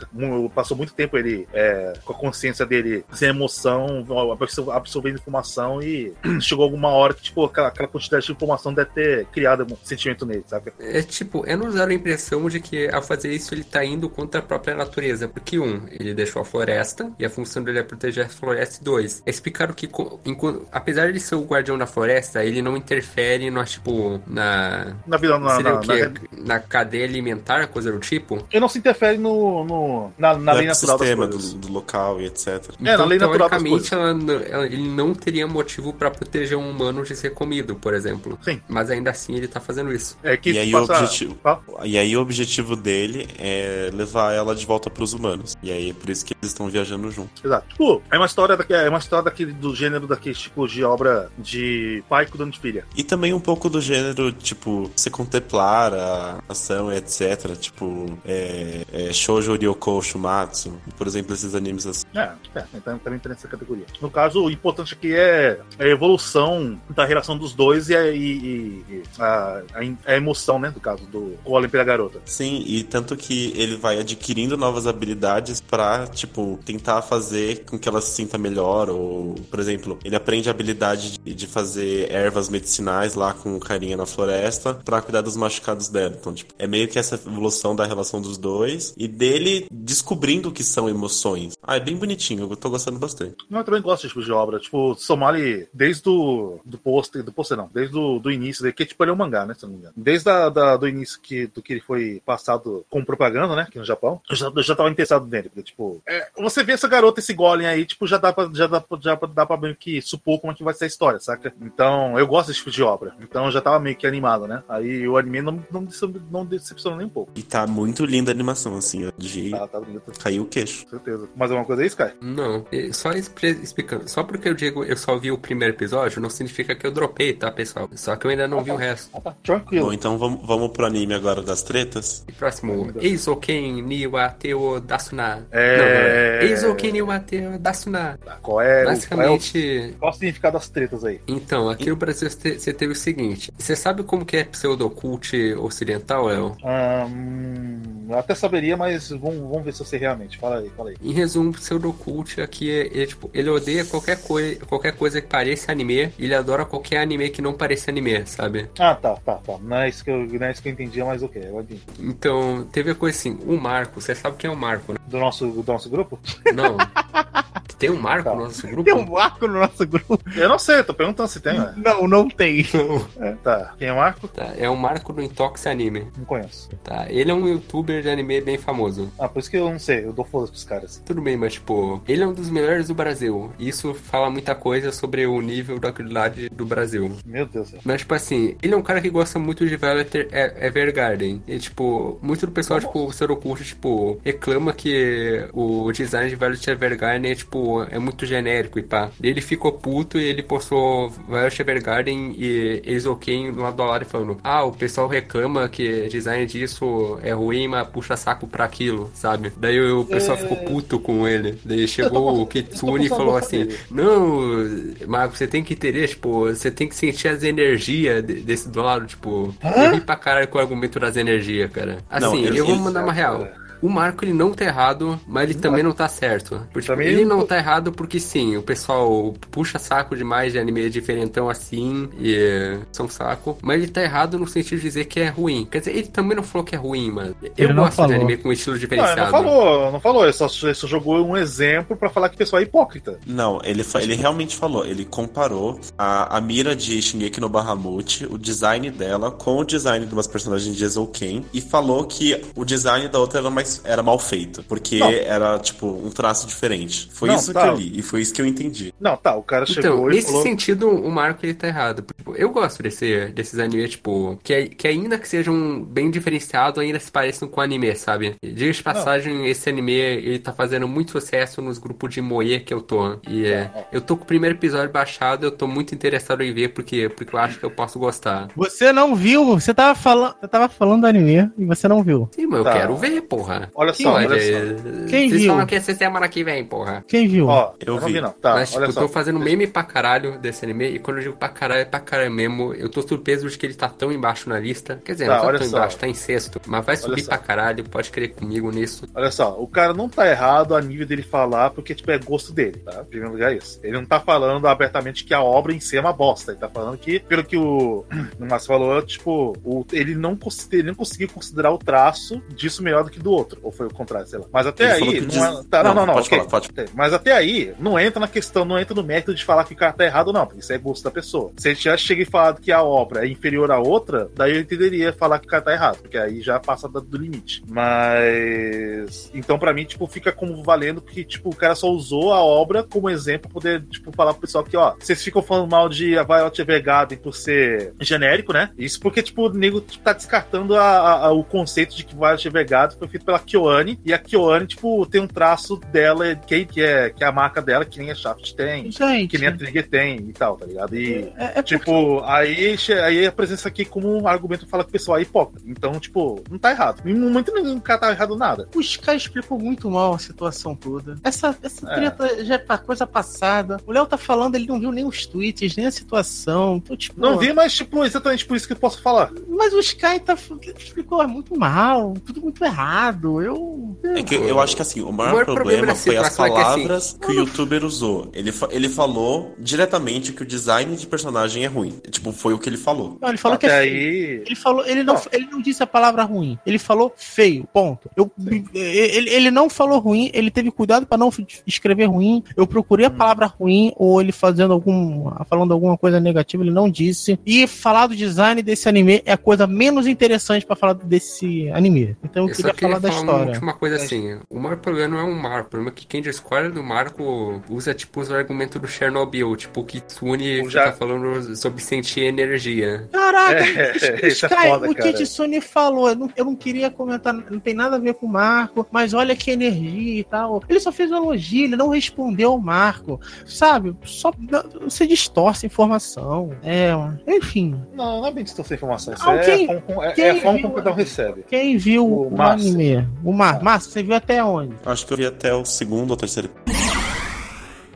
Passou muito tempo ele é, com a consciência dele sem emoção, absor- absorvendo informação e chegou alguma hora que, tipo, aquela, aquela quantidade de informação deve ter criado um sentimento nele, saca? É tipo, é nos dar a impressão de que ao fazer isso ele tá indo contra a própria natureza. Porque, um, ele deixou a floresta e a função dele é proteger a floresta. E dois, é explicar o que, enquanto- apesar de ser o guardião da floresta, ele não interfere no, tipo, na. Na vida, na, na, na- Na cadeia alimentar, coisa do tipo? ele não se interfere no, no- na, na no lei natural das coisas. do, do local e etc. É, na lei natural das teoricamente, ela ele não teria motivo pra proteger um humano de ser comido, por exemplo. Sim. Mas ainda assim ele tá fazendo isso. É que E aí passa- o objetivo. Fala. E aí o objetivo dele é levar ela de volta pros humanos. E aí é por isso que eles estão viajando junto. Exato. Tipo, é uma história daque- é uma história daquele do gênero daquele tipo de obra de pai cuidando de filha. E também um pouco do gênero, tipo, você contemplar a ação, etc. Tipo, é, é, Shoujo Ryoko Shumatsu. Por exemplo, esses animes assim. É, é, então também entra nessa categoria. No caso, o importante aqui é a evolução da relação dos dois e a, e- e- a, a- emoção, né? Do caso do Golem pela garota. Sim, e tanto que ele vai adquirindo novas habilidades pra, tipo, tentar fazer com que ela se sinta melhor. Ou, por exemplo, ele aprende a habilidade de, de fazer ervas medicinais lá com o carinha na floresta pra cuidar dos machucados dela. Então, tipo, é meio que essa evolução da relação dos dois e dele descobrindo o que são emoções. Ah, é bem bonitinho, eu tô gostando bastante. Não, eu também gosto desse tipo de obra. Tipo, Somali, desde o do pôster, do pôster não, desde o do início, dele, que tipo, ele é um mangá, né, se não me engano. Desde a, da, do início que, do que ele foi passado com propaganda, né, aqui no Japão, eu já, eu já tava interessado nele, porque, tipo, é, você vê essa garota, esse golem aí, tipo, já dá pra, já dá, já dá pra meio que supor como é que vai ser a história, saca? Então, eu gosto desse tipo de obra. Então, eu já tava meio que animado, né? Aí o anime não, não, não decepcionou nem um pouco. E tá muito linda a animação, assim, ó, de Tá, tá bonito, cair o queixo. com certeza. Mais alguma coisa aí, Sky? Não, e só explicando. Só porque eu digo eu só vi o primeiro episódio, não significa que eu dropei, tá, pessoal? Só que eu ainda não vi o resto. Ah, tá. Tranquilo. Bom, então vamos, vamos pro anime agora das tretas. E próximo, Ai, meu Deus. Eizouken ni wa teo dasuna. É. Não, não, é. Eizouken ni wa teo dasuna. Tá, Qual é, o- qual é o Basicamente, Qual o significado das tretas aí? então, aqui no Brasil você você teve o seguinte. Você sabe como que é pseudocult ocidental, Léo? Hum, eu até saberia, mas vamos, vamos ver se eu sei realmente. Fala aí, fala aí. Em resumo, pseudocult aqui é, é, tipo, ele odeia qualquer, coi qualquer coisa que pareça anime, e ele adora qualquer anime que não pareça anime, sabe? Ah, tá, tá, tá. Não é isso que eu, não é isso que eu entendia, mas ok, eu entendi. Então, teve a coisa assim, o Marco, você sabe quem é o Marco, né? Do nosso, do nosso grupo? Não. Tem um Marco Tá. no nosso grupo? Tem um Marco no nosso grupo? Eu não sei, eu tô perguntando se tem, né? Não, não tem. É, tá. Quem é o Marco? Tá, é o Marco do Intox Anime, Não conheço. tá? Ele é um youtuber de anime bem famoso. Ah, por isso que eu não sei, eu dou foda pros caras. Tudo bem, mas tipo, ele é um dos melhores do Brasil. Isso fala muita coisa sobre o nível da qualidade do Brasil. Meu Deus do céu. Mas, tipo assim, ele é um cara que gosta muito de Violet Evergarden. E, tipo, muito do pessoal, tipo, o Serocult, tipo, reclama que o design de Violet Evergarden é, tipo, é muito genérico e pá. Ele ficou puto e ele postou Violet Evergarden e Eizouken lado do lado falando Ah, o pessoal reclama que design disso é ruim, mas puxa saco pra aquilo, sabe? Daí o pessoal É. ficou puto com ele. Daí chegou o Kitsune e falou assim dele. não, mas você tem que entender, tipo, você tem que sentir as energias de- desse do lado, tipo, eu ri pra caralho com o argumento das energias, cara. Assim, Não, eu, eu- vou mandar uma real. O Marco, ele não tá errado, mas ele também não tá certo. Porque, Também ele não- não tá errado porque, sim, o pessoal puxa saco demais de anime diferentão assim, e é, são saco. Mas ele tá errado no sentido de dizer que é ruim. Quer dizer, ele também não falou que é ruim, mano. Eu não gosto falou. de anime com estilo Não, ele diferenciado. não falou, não falou, ele só, ele só jogou um exemplo pra falar que o pessoal é hipócrita. Não, ele, ele realmente falou. Ele comparou a, a mira de Shingeki no Bahamut, o design dela, com o design de umas personagens de Eizouken, e falou que o design da outra era mais mais era mal feito, porque Não. era tipo um traço diferente. Foi Não, isso tá. que eu li e foi isso que eu entendi. Não, tá, o cara chegou Então, e nesse falou. sentido, o Marco ele tá errado. Tipo, eu gosto desse, desses animes, tipo, que, que ainda que sejam bem diferenciados, ainda se pareçam com anime, sabe? Diga de passagem, esse anime, ele tá fazendo muito sucesso nos grupos de moe que eu tô. E é, eu tô com o primeiro episódio baixado, eu tô muito interessado em ver, porque, porque eu acho que eu posso gostar. Você não viu, você tava falando, você tava falando do anime e você não viu. Sim, mas eu Tá. quero ver, porra. Olha só, olha só. Quem Vocês viu? falam que é semana que vem, porra. Quem viu? Ó, Eu eu não vi. vi, não. Tá, Mas, tipo, olha eu tô fazendo meme pra caralho desse anime, e quando eu digo pra caralho, é pra caralho mesmo. Eu tô surpreso de que ele tá tão embaixo na lista. Quer dizer, Tá, não tá tão só. embaixo, tá em sexto. Mas vai subir pra caralho, pode crer comigo nisso. Olha só, o cara não tá errado a nível dele falar, porque, tipo, é gosto dele, tá? Em primeiro lugar, é isso. Ele não tá falando abertamente que a obra em si é uma bosta. Ele tá falando que, pelo que o, Márcio falou, tipo, o- ele, não ele não conseguiu considerar o traço disso melhor do que do outro. Ou foi o contrário, sei lá. Mas até Ele aí. Não, diz- é- tá, não, Não, não, não. pode ok. falar, pode. Mas até aí, não entra na questão, não entra no mérito de falar que o cara tá errado não, porque isso é gosto da pessoa. Se ele já chega e falar que a obra é inferior à outra, daí eu entenderia falar que o cara tá errado, porque aí já passa do limite. Mas. Então, pra mim, tipo, fica como valendo que, tipo, o cara só usou a obra como exemplo pra poder, tipo, falar pro pessoal que, ó, vocês ficam falando mal de a Violet Evergarden por ser genérico, né? Isso porque, tipo, o nego tá descartando a- a- a- o conceito de que Violet Evergarden foi feito pela Kyoane, e a Kyoane, tipo, tem um traço dela, que, que, é, que é a marca dela, que nem a Shaft tem, Gente, que nem a Trigger tem e tal, tá ligado? E. é, é Tipo, aí, che- aí a presença aqui como um argumento fala que o pessoal é hipócrita. Então, tipo, não tá errado. Em momento nenhum o cara tá errado nada. Os caras explicam muito mal a situação toda. Essa, essa É. treta já é pra coisa passada. O Léo tá falando, ele não viu nem os tweets, nem a situação. Então, tipo, Não vi, mas, tipo, exatamente por isso que eu posso falar. Mas o Sky tá, explicou muito mal, tudo muito errado. Eu. É que eu acho que assim, o maior, maior problema, problema da foi as é que, assim, palavras que o youtuber usou. Ele, fa- ele falou diretamente que o design de personagem é ruim. Tipo, foi o que ele falou. Não, ele falou Até que é aí. feio. Ele falou, ele não, ele não disse a palavra ruim. Ele falou feio, ponto. Eu, ele, ele não falou ruim, ele teve cuidado pra não escrever ruim. Eu procurei a palavra ruim ou ele fazendo algum, falando alguma coisa negativa, ele não disse. E falar do design desse anime é a coisa menos interessante pra falar desse anime. Então eu, Eu queria falar da falar uma história. última coisa assim. O maior problema não é o Marco. O problema é que quem discorda do Marco usa, tipo, os argumentos do Chernobyl. Tipo, o Kitsune O fica já- falando sobre sentir energia. Caraca, É, isso é foda, o cara. Kitsune falou, eu não, eu não queria comentar, não tem nada a ver com o Marco, mas olha que energia e tal. Ele só fez um elogio, ele não respondeu ao Marco, sabe? Só você distorce a informação. É, enfim. Não, não é bem distorcer informação. Isso Ah, é, quem- a forma como- é, quem é a forma viu- como cada um recebe. Quem viu O o, anime? O Márcio, você viu até onde? Acho que eu vi até o segundo ou terceiro.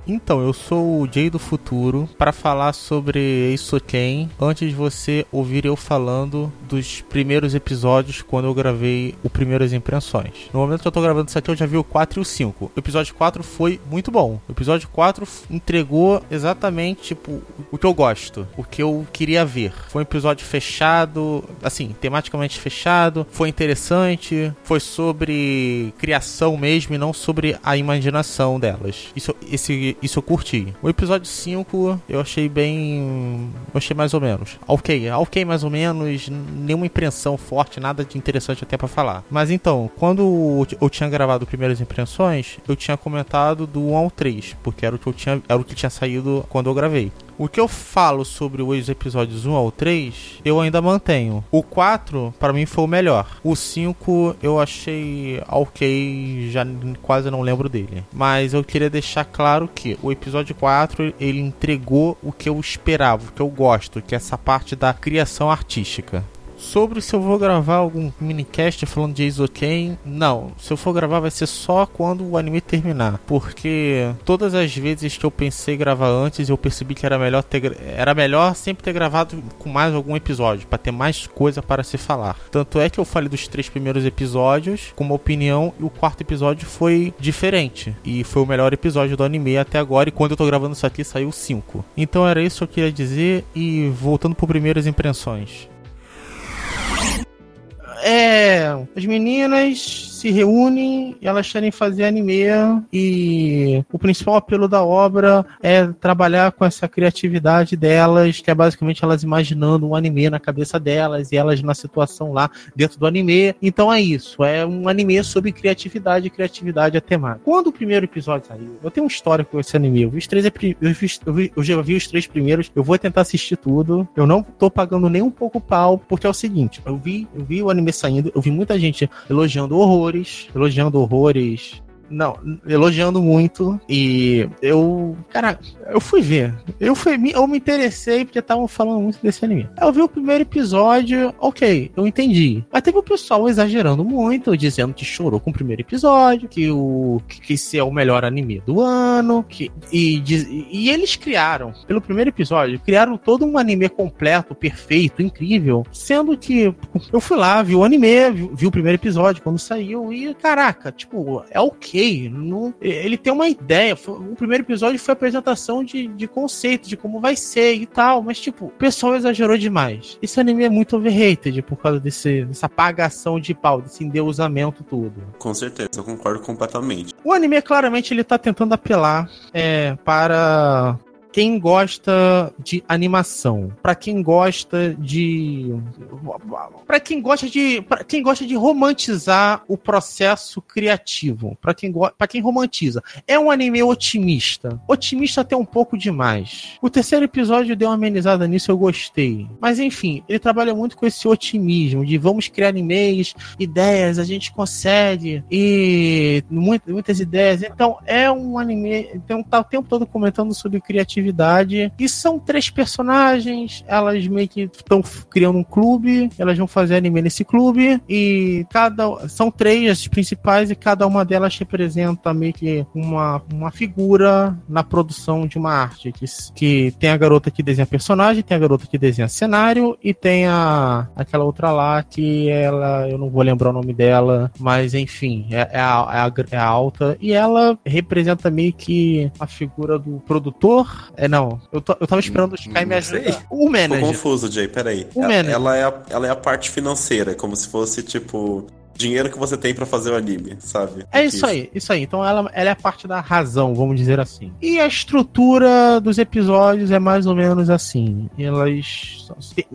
Então, eu sou o Jay do Futuro para falar sobre Eisoken antes de você ouvir eu falando dos primeiros episódios quando eu gravei o Primeiras Impressões. No momento que eu tô gravando isso aqui, eu já vi o 4 e o 5. O episódio 4 foi muito bom. O episódio 4 f- entregou exatamente, tipo, o que eu gosto, o que eu queria ver. Foi um episódio fechado, assim, tematicamente fechado, foi interessante, foi sobre criação mesmo e não sobre a imaginação delas. Isso, esse, isso eu curti. O episódio 5 eu achei bem. Eu achei mais ou menos. Ok, ok, mais ou menos. Nenhuma impressão forte, nada de interessante até pra falar. Mas então, quando eu tinha gravado primeiras impressões, eu tinha comentado do 1 ao 3, porque era o que eu tinha, era o que tinha saído quando eu gravei. O que eu falo sobre os episódios 1 ao 3, eu ainda mantenho. O 4, pra mim, foi o melhor. O 5, eu achei ok, já quase não lembro dele. Mas eu queria deixar claro que o episódio 4, ele entregou o que eu esperava, o que eu gosto, que é essa parte da criação artística. Sobre se eu vou gravar algum minicast falando de Isoken, não. Se eu for gravar vai ser só quando o anime terminar. Porque todas as vezes que eu pensei gravar antes, eu percebi que era melhor ter era melhor sempre ter gravado com mais algum episódio, para ter mais coisa para se falar. Tanto é que eu falei dos três primeiros episódios com uma opinião e o quarto episódio foi diferente. E foi o melhor episódio do anime até agora. E quando eu tô gravando isso aqui, saiu 5. Então era isso que eu queria dizer. E voltando por primeiras impressões. É, as meninas se reúnem, elas querem fazer anime e o principal apelo da obra é trabalhar com essa criatividade delas, que é basicamente elas imaginando um anime na cabeça delas e elas na situação lá dentro do anime. Então é isso, é um anime sobre criatividade, criatividade é temática. Quando o primeiro episódio saiu, eu tenho um histórico com esse anime, eu vi os três, eu, vi, eu, vi, eu já vi os três primeiros, eu vou tentar assistir tudo, eu não tô pagando nem um pouco pau, porque é o seguinte, eu vi, eu vi o anime saindo, eu vi muita gente elogiando horrores, elogiando horrores não, elogiando muito. E eu. Cara, eu fui ver. Eu, fui, eu me interessei porque estavam falando muito desse anime. Eu vi o primeiro episódio, ok, eu entendi. Mas teve o pessoal exagerando muito, dizendo que chorou com o primeiro episódio, que o. que, que esse é o melhor anime do ano. Que, e, e eles criaram, pelo primeiro episódio, criaram todo um anime completo, perfeito, incrível. Sendo que eu fui lá, vi o anime, vi, vi o primeiro episódio quando saiu, e caraca, tipo, é ok não, ele tem uma ideia. O primeiro episódio foi a apresentação de, de conceito, de como vai ser e tal. Mas, tipo, o pessoal exagerou demais. Esse anime é muito overrated por causa desse, dessa apagação de pau, desse endeusamento tudo. Com certeza, eu concordo completamente. O anime, claramente, ele tá tentando apelar é, para quem gosta de animação, para quem gosta de para quem gosta de para quem gosta de romantizar o processo criativo, para quem para quem romantiza. É um anime otimista. Otimista até um pouco demais. O terceiro episódio deu uma amenizada nisso, eu gostei. Mas enfim, ele trabalha muito com esse otimismo de vamos criar animes, ideias, a gente consegue e muitas, muitas ideias. Então é um anime, então tá o tempo todo comentando sobre criatividade atividade. E são três personagens, elas meio que estão criando um clube, elas vão fazer anime nesse clube, e cada. São três as principais, e cada uma delas representa meio que uma, uma figura na produção de uma arte. Que, que tem a garota que desenha personagem, tem a garota que desenha cenário, e tem a aquela outra lá que ela. Eu não vou lembrar o nome dela, mas enfim, é, é, a, é, a, é a alta, e ela representa meio que a figura do produtor, é, não. Eu, tô, eu tava esperando o Sky me ajudar. O manager. Tô confuso, Jay, peraí. O ela, manager. Ela é, a, ela é a parte financeira, como se fosse, tipo dinheiro que você tem para fazer o anime, sabe? É isso, isso, aí, isso aí. Então ela, ela é parte da razão, vamos dizer assim. E a estrutura dos episódios é mais ou menos assim. Elas.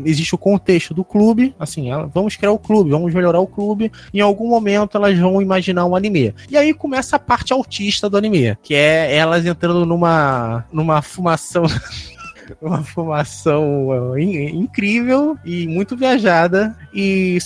Existe o contexto do clube, assim, ela, vamos criar o clube, vamos melhorar o clube. Em algum momento elas vão imaginar um anime. E aí começa a parte autista do anime, que é elas entrando numa, numa fumação. uma fumação incrível e muito viajada e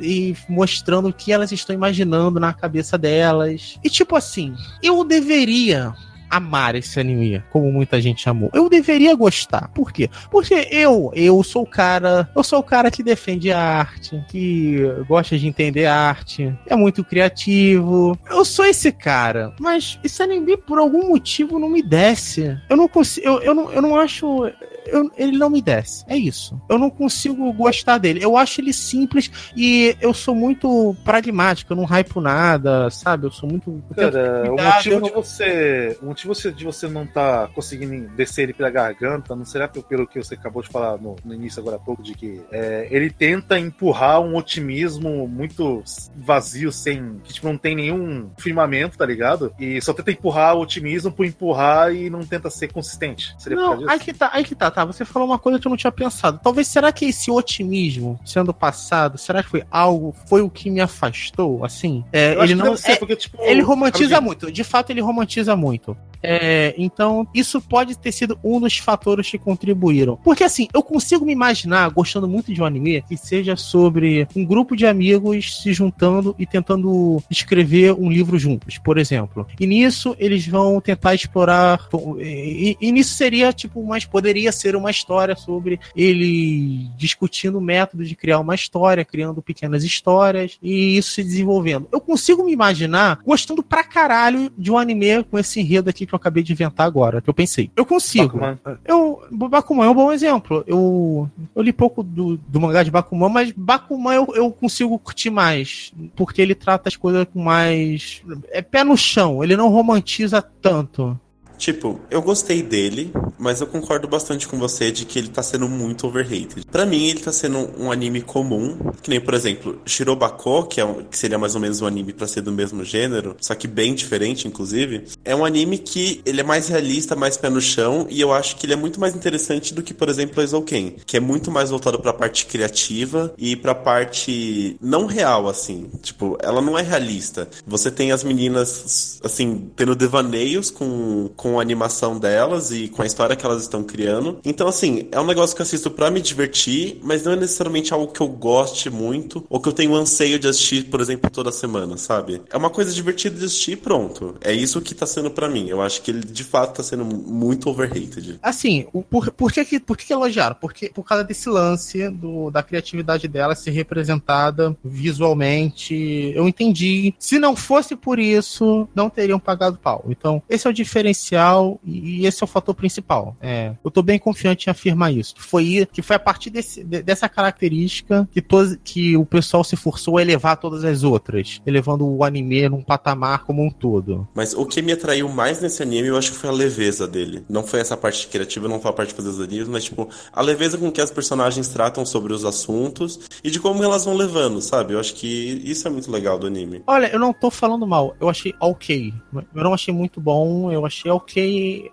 e mostrando o que elas estão imaginando na cabeça delas. E tipo assim, eu deveria amar esse anime, como muita gente amou. Eu deveria gostar. Por quê? Porque eu, eu sou o cara, eu sou o cara que defende a arte, que gosta de entender a arte, é muito criativo. Eu sou esse cara, mas esse anime por algum motivo não me desce. Eu não consigo, eu, eu, não, eu não acho eu, ele não me desce. É isso. Eu não consigo gostar dele. Eu acho ele simples e eu sou muito pragmático. Eu não hypo nada, sabe? Eu sou muito. Cara, o motivo de você. O motivo de você não tá conseguindo descer ele pela garganta não será pelo que você acabou de falar no, no início agora há pouco, de que é, ele tenta empurrar um otimismo muito vazio, sem. que tipo, não tem nenhum firmamento, tá ligado? E só tenta empurrar o otimismo por empurrar e não tenta ser consistente. Seria não, aí que tá, aí que tá, tá tá, você falou uma coisa que eu não tinha pensado. Talvez, será que esse otimismo sendo passado, será que foi algo, foi o que me afastou, assim? É, ele não, ser, é, porque, tipo, ele romantiza muito, de fato ele romantiza muito. É, então, isso pode ter sido um dos fatores que contribuíram. Porque, assim, eu consigo me imaginar gostando muito de um anime que seja sobre um grupo de amigos se juntando e tentando escrever um livro juntos, por exemplo. E nisso, eles vão tentar explorar. E, e nisso seria, tipo, mas poderia ser uma história sobre ele discutindo o método de criar uma história, criando pequenas histórias e isso se desenvolvendo. Eu consigo me imaginar gostando pra caralho de um anime com esse enredo aqui que eu acabei de inventar agora, que eu pensei. Eu consigo. Bakuman. Eu, Bakuman é um bom exemplo. Eu, eu li pouco do, do mangá de Bakuman, mas Bakuman eu, eu consigo curtir mais, porque ele trata as coisas com mais... é pé no chão, ele não romantiza tanto. Tipo, eu gostei dele, mas eu concordo bastante com você de que ele tá sendo muito overrated. Para mim, ele tá sendo um anime comum, que nem, por exemplo, Shirobako, que, é um, que seria mais ou menos um anime para ser do mesmo gênero, só que bem diferente, inclusive, é um anime que ele é mais realista, mais pé no chão, e eu acho que ele é muito mais interessante do que, por exemplo, Eizouken, que é muito mais voltado pra parte criativa e pra parte não real, assim. Tipo, ela não é realista. Você tem as meninas, assim, tendo devaneios com, com a animação delas e com a história que elas estão criando. Então, assim, é um negócio que eu assisto pra me divertir, mas não é necessariamente algo que eu goste muito ou que eu tenho anseio de assistir, por exemplo, toda semana, sabe? É uma coisa divertida de assistir e pronto. É isso que tá sendo para mim. Eu acho que ele de fato tá sendo muito overrated. Assim, por, por que, por que elogiaram? Porque, por causa desse lance do, da criatividade dela ser representada visualmente. Eu entendi. Se não fosse por isso, não teriam pagado pau. Então, esse é o diferencial e esse é o fator principal. É, eu tô bem confiante em afirmar isso. Que foi, que foi a partir desse, dessa característica que, to, que o pessoal se forçou a elevar todas as outras, elevando o anime num patamar como um todo. Mas o que me atraiu mais nesse anime, eu acho que foi a leveza dele. Não foi essa parte criativa, não foi a parte de fazer os animes, mas tipo, a leveza com que as personagens tratam sobre os assuntos e de como elas vão levando, sabe? Eu acho que isso é muito legal do anime. Olha, eu não tô falando mal, eu achei ok. Eu não achei muito bom, eu achei ok.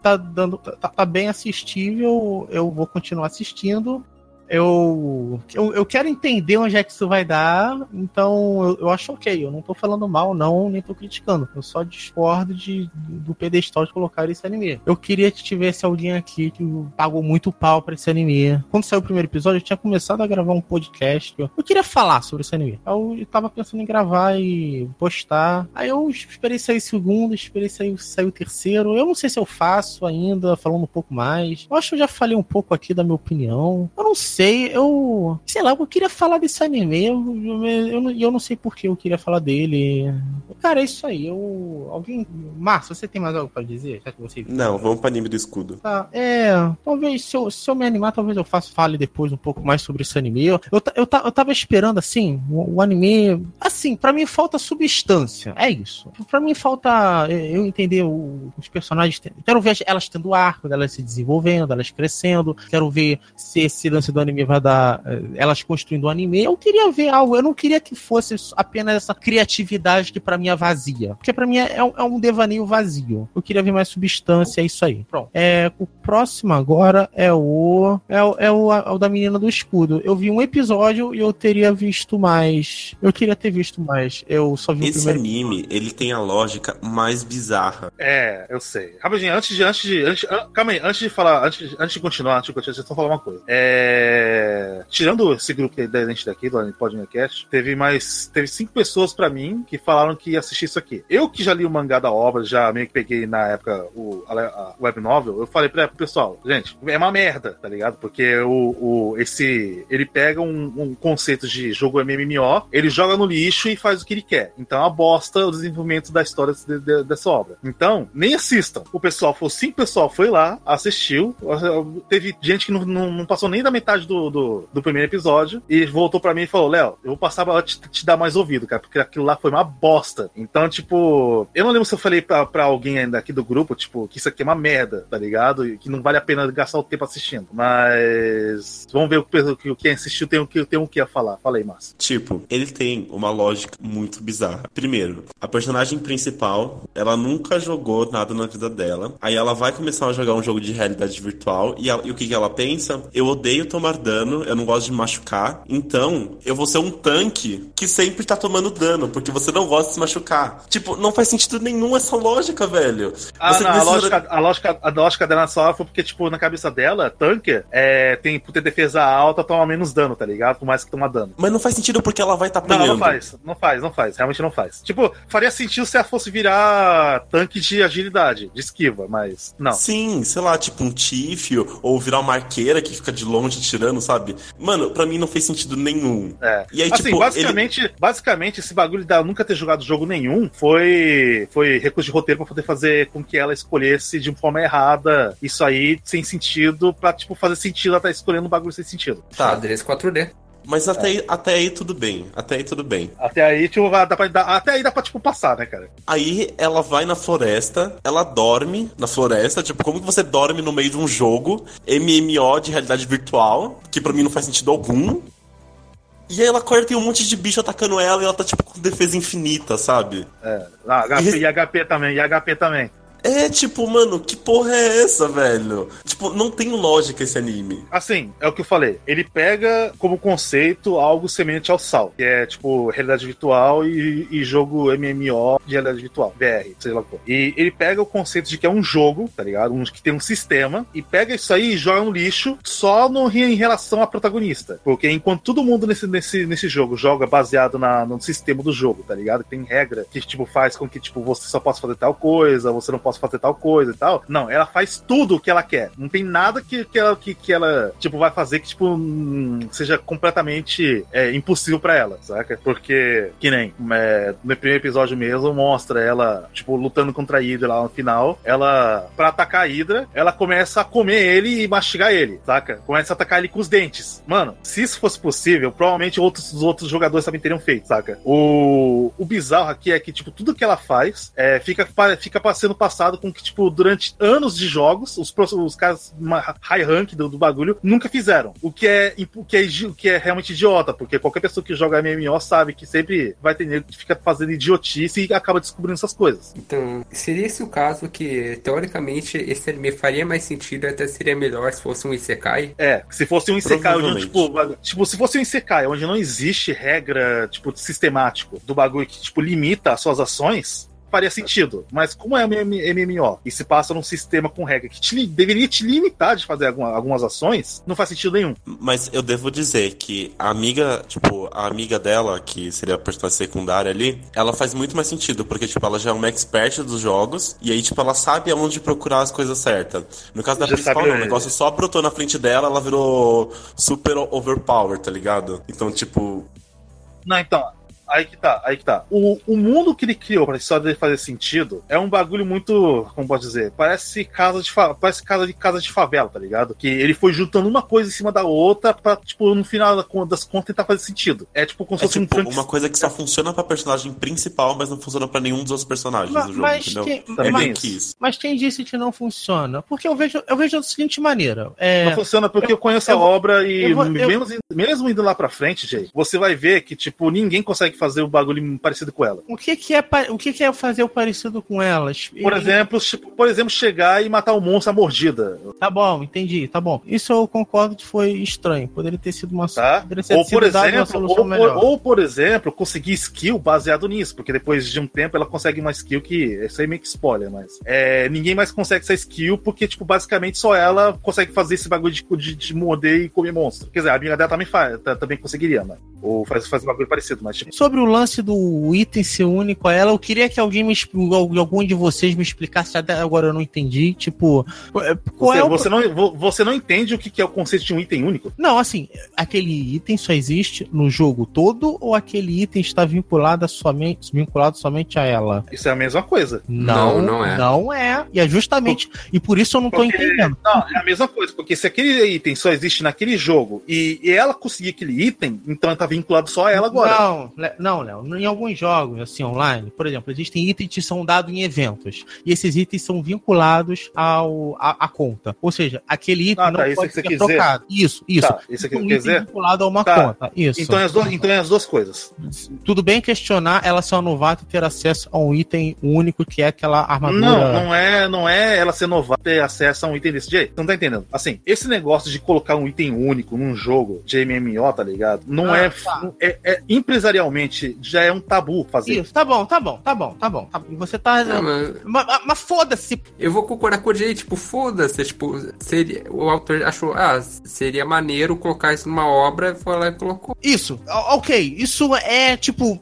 Tá dando. tá, tá bem assistível, eu vou continuar assistindo eu, eu, eu, quero entender onde é que isso vai dar, então eu, eu, acho ok. Eu não tô falando mal, não, nem tô criticando. Eu só discordo de, do pedestal de colocar esse anime. Eu queria que tivesse alguém aqui que pagou muito pau pra esse anime. Quando saiu o primeiro episódio, eu tinha começado a gravar um podcast. Eu, eu queria falar sobre esse anime. Eu, eu tava pensando em gravar e postar. Aí eu esperei sair o segundo, esperei sair, sair o terceiro. Eu não sei se eu faço ainda, falando um pouco mais. Eu acho que eu já falei um pouco aqui da minha opinião. Eu não sei sei, eu. Sei lá, eu queria falar desse anime. Eu, eu, eu, eu não sei por que eu queria falar dele. Cara, é isso aí. Eu. Alguém. Márcio, você tem mais algo pra dizer? Já que você... Não, vamos pro anime do escudo. Tá. É. Talvez, se eu, se eu me animar, talvez eu faça, fale depois um pouco mais sobre esse anime. Eu, eu, eu, eu tava esperando, assim, o, o anime. Assim, pra mim falta substância. É isso. Pra mim falta eu entender o, os personagens. Quero ver elas tendo arco, elas se desenvolvendo, elas crescendo. Quero ver se esse lance do anime vai dar. Eh, elas construindo o um anime. Eu queria ver algo. Eu não queria que fosse apenas essa criatividade que para mim é vazia. Porque para mim é, é, um devaneio vazio. Eu queria ver mais substância, é isso aí. Pronto. É, o próximo agora é o. É, o, é o, é o da menina do escudo. Eu vi um episódio e eu teria visto mais. Eu queria ter visto mais. Eu só vi Esse o primeiro. anime, ele tem a lógica mais bizarra. É, eu sei. Rapidinho, antes de. Antes de antes, calma aí, antes de falar. Antes, antes de continuar, antes de continuar, vocês estão falando uma coisa. É. É, tirando esse grupo da gente daqui, do Podcast, teve mais. Teve cinco pessoas para mim que falaram que ia assistir isso aqui. Eu que já li o mangá da obra, já meio que peguei na época o, a, a web novel, eu falei pra, pessoal, gente, é uma merda, tá ligado? Porque o, o esse. Ele pega um, um conceito de jogo MMO, ele joga no lixo e faz o que ele quer. Então é uma bosta o desenvolvimento da história de, de, dessa obra. Então, nem assistam. O pessoal foi, cinco pessoal foi lá, assistiu. Teve gente que não, não, não passou nem da metade do, do, do primeiro episódio e voltou para mim e falou: Léo, eu vou passar pra te, te, dar mais ouvido, cara, porque aquilo lá foi uma bosta. Então, tipo, eu não lembro se eu falei pra, alguém ainda aqui do grupo, tipo, que isso aqui é uma merda, tá ligado? E que não vale a pena gastar o tempo assistindo. Mas vamos ver o que quem assistiu tem o que tem o que a falar. Fala aí, Márcio. Tipo, ele tem uma lógica muito bizarra. Primeiro, a personagem principal, ela nunca jogou nada na vida dela. Aí ela vai começar a jogar um jogo de realidade virtual e, e o que, que ela pensa? Eu odeio tomar dano, eu não gosto de machucar. Então, eu vou ser um tanque que sempre tá tomando dano, porque você não gosta de se machucar. Tipo, não faz sentido nenhum essa lógica, velho. Ah, não, precisa... a, lógica, a, lógica, a lógica dela só foi porque, tipo, na cabeça dela, tanque é, tem, por ter defesa alta, toma menos dano, tá ligado? Por mais que toma dano. Mas não faz sentido porque ela vai estar tá Não, não faz, não faz, não faz. Realmente não faz. Tipo, faria sentido se ela fosse virar tanque de agilidade, de esquiva, mas não. Sim, sei lá, tipo um Tifio, ou virar uma arqueira que fica de longe tirando, sabe? Mano, pra mim não fez sentido nenhum. É. E aí, assim, tipo, basicamente, ele... basicamente, esse bagulho dela nunca ter jogado jogo nenhum foi, foi recurso de roteiro pra poder fazer com que ela escolhesse de forma errada isso aí, sem sentido, pra, tipo, fazer sentido ela tá escolhendo um bagulho sem sentido. Tá, Xadrez 4D. Mas até, aí, até aí tudo bem. Até aí tudo bem. Até aí, tipo, dá pra, dá, até aí dá pra, tipo, passar, né, cara? Aí ela vai na floresta, ela dorme na floresta, tipo, como que você dorme no meio de um jogo MMO de realidade virtual, que pra mim não faz sentido algum. E aí ela acorda e tem um monte de bicho atacando ela e ela tá, tipo, com defesa infinita, sabe? É. Ah, HP, E- e HP também, e HP também. É, tipo, mano, que porra é essa, velho? Tipo, não tem lógica esse anime. Assim, é o que eu falei. Ele pega como conceito algo semelhante ao Sal, que é tipo realidade virtual e, e jogo MMO de realidade virtual, VR, sei lá qual. E ele pega o conceito de que é um jogo, tá ligado? Um, que tem um sistema, e pega isso aí e joga no lixo só no, em relação à protagonista. Porque enquanto todo mundo nesse, nesse, nesse jogo joga baseado na, no sistema do jogo, tá ligado? Tem regra que tipo faz com que tipo você só possa fazer tal coisa, você não possa fazer tal coisa e tal. Não, ela faz tudo o que ela quer. Não tem nada que, que, ela, que, que ela tipo vai fazer que tipo hum, seja completamente é, impossível pra ela, saca? Porque que nem é, no primeiro episódio mesmo mostra ela tipo lutando contra a Hydra lá no final. Ela pra atacar a Hydra, ela começa a comer ele e mastigar ele, saca? Começa a atacar ele com os dentes. Mano, se isso fosse possível, provavelmente outros os outros jogadores também teriam feito, saca? O, o bizarro aqui é que tipo tudo que ela faz é, fica fica sendo passado com que tipo durante anos de jogos os, os caras high rank do, do bagulho nunca fizeram. O que é o que é, o que é realmente idiota, porque qualquer pessoa que joga MMO sabe que sempre vai ter nego que fica fazendo idiotice e acaba descobrindo essas coisas. Então, seria esse o caso que, teoricamente, esse anime faria mais sentido e até seria melhor se fosse um Isekai? É, se fosse um Isekai onde, tipo, tipo, se fosse um Isekai onde não existe regra, tipo, sistemático do bagulho que, tipo, limita as suas ações, faria sentido. Mas como é MM MMO e se passa num sistema com regra que te deveria te limitar de fazer alguma- algumas ações, não faz sentido nenhum. Mas eu devo dizer que a amiga, tipo, a amiga dela, que seria a personagem secundária ali, ela faz muito mais sentido, porque, tipo, ela já é uma expert dos jogos, e aí, tipo, ela sabe aonde procurar as coisas certas. No caso da Já principal, não, o negócio só brotou na frente dela, ela virou super overpower, tá ligado? Então, tipo, Não, então. Aí que tá, aí que tá. O, o mundo que ele criou pra história dele fazer sentido é um bagulho muito, como pode dizer, parece casa de parece casa de casa de favela, tá ligado? Que ele foi juntando uma coisa em cima da outra pra, tipo, no final das contas tentar fazer sentido. É tipo como se é fosse um tipo Frankenstein. uma coisa que só funciona pra personagem principal, mas não funciona pra nenhum dos outros personagens Ma- do jogo, mas entendeu? quem- É meio isso. que isso. Mas quem disse que não funciona? Porque eu vejo, eu vejo da seguinte maneira. É, Não funciona porque eu, conheço eu a obra e eu vou- eu- mesmo, mesmo indo lá pra frente, Jay, você vai ver que, tipo, ninguém consegue fazer o bagulho parecido com ela. o que, que é o que, que é fazer o parecido com elas? Por E- exemplo, tipo, por exemplo, chegar e matar o monstro à mordida, Tá bom, entendi, tá bom. Isso eu concordo que foi estranho. Poderia ter sido uma, tá? Ou por exemplo, solução ou, por, ou, por exemplo, conseguir skill baseado nisso, porque depois de um tempo ela consegue uma skill que, isso aí meio que spoiler, mas é, ninguém mais consegue essa skill porque, tipo, basicamente só ela consegue fazer esse bagulho de, de, de morder e comer monstro. Quer dizer, a amiga dela também faz, também conseguiria, né? Ou faz, faz um bagulho parecido, mas tipo, Sobre o lance do item ser único a ela, eu queria que alguém me algum de vocês me explicasse até agora eu não entendi, tipo, qual você, é o você, não, vo- você não entende o que é o conceito de um item único? Não, assim, aquele item só existe no jogo todo ou aquele item está vinculado a somente vinculado somente a ela? Isso é a mesma coisa. Não, Não, não é. Não é. E é justamente e por isso eu não tô Porque- entendendo. Não, é a mesma coisa, porque se aquele item só existe naquele jogo e, e ela conseguir aquele item, então tá vinculado só a ela agora. Não, não, Léo. Em alguns jogos, assim, online, por exemplo, existem itens que são dados em eventos. E esses itens são vinculados ao, à, à conta. Ou seja, aquele item Ah, não tá, isso pode que ser quis dizer. trocado. Isso, isso. Tá, isso aqui um item dizer? vinculado a uma Tá. conta. Isso. Então é, as duas, então é as duas coisas. Tudo bem questionar ela ser uma novata e ter acesso a um item único que é aquela armadura. Não, não é, não é ela ser novata ter acesso a um item desse jeito. Você não tá entendendo? Assim, esse negócio de colocar um item único num jogo de MMO, tá ligado? Não Ah, é, tá. é, é- Empresarialmente já é um tabu fazer. Isso, tá bom, tá bom, tá bom, tá bom. Tá. E você tá. Não, mas Mas, mas- foda-se. eu vou concordar com o Jay, tipo, foda-se, tipo, seria, o autor achou, ah, seria maneiro colocar isso numa obra, foi lá e colocou. Isso, ok. Isso é, tipo,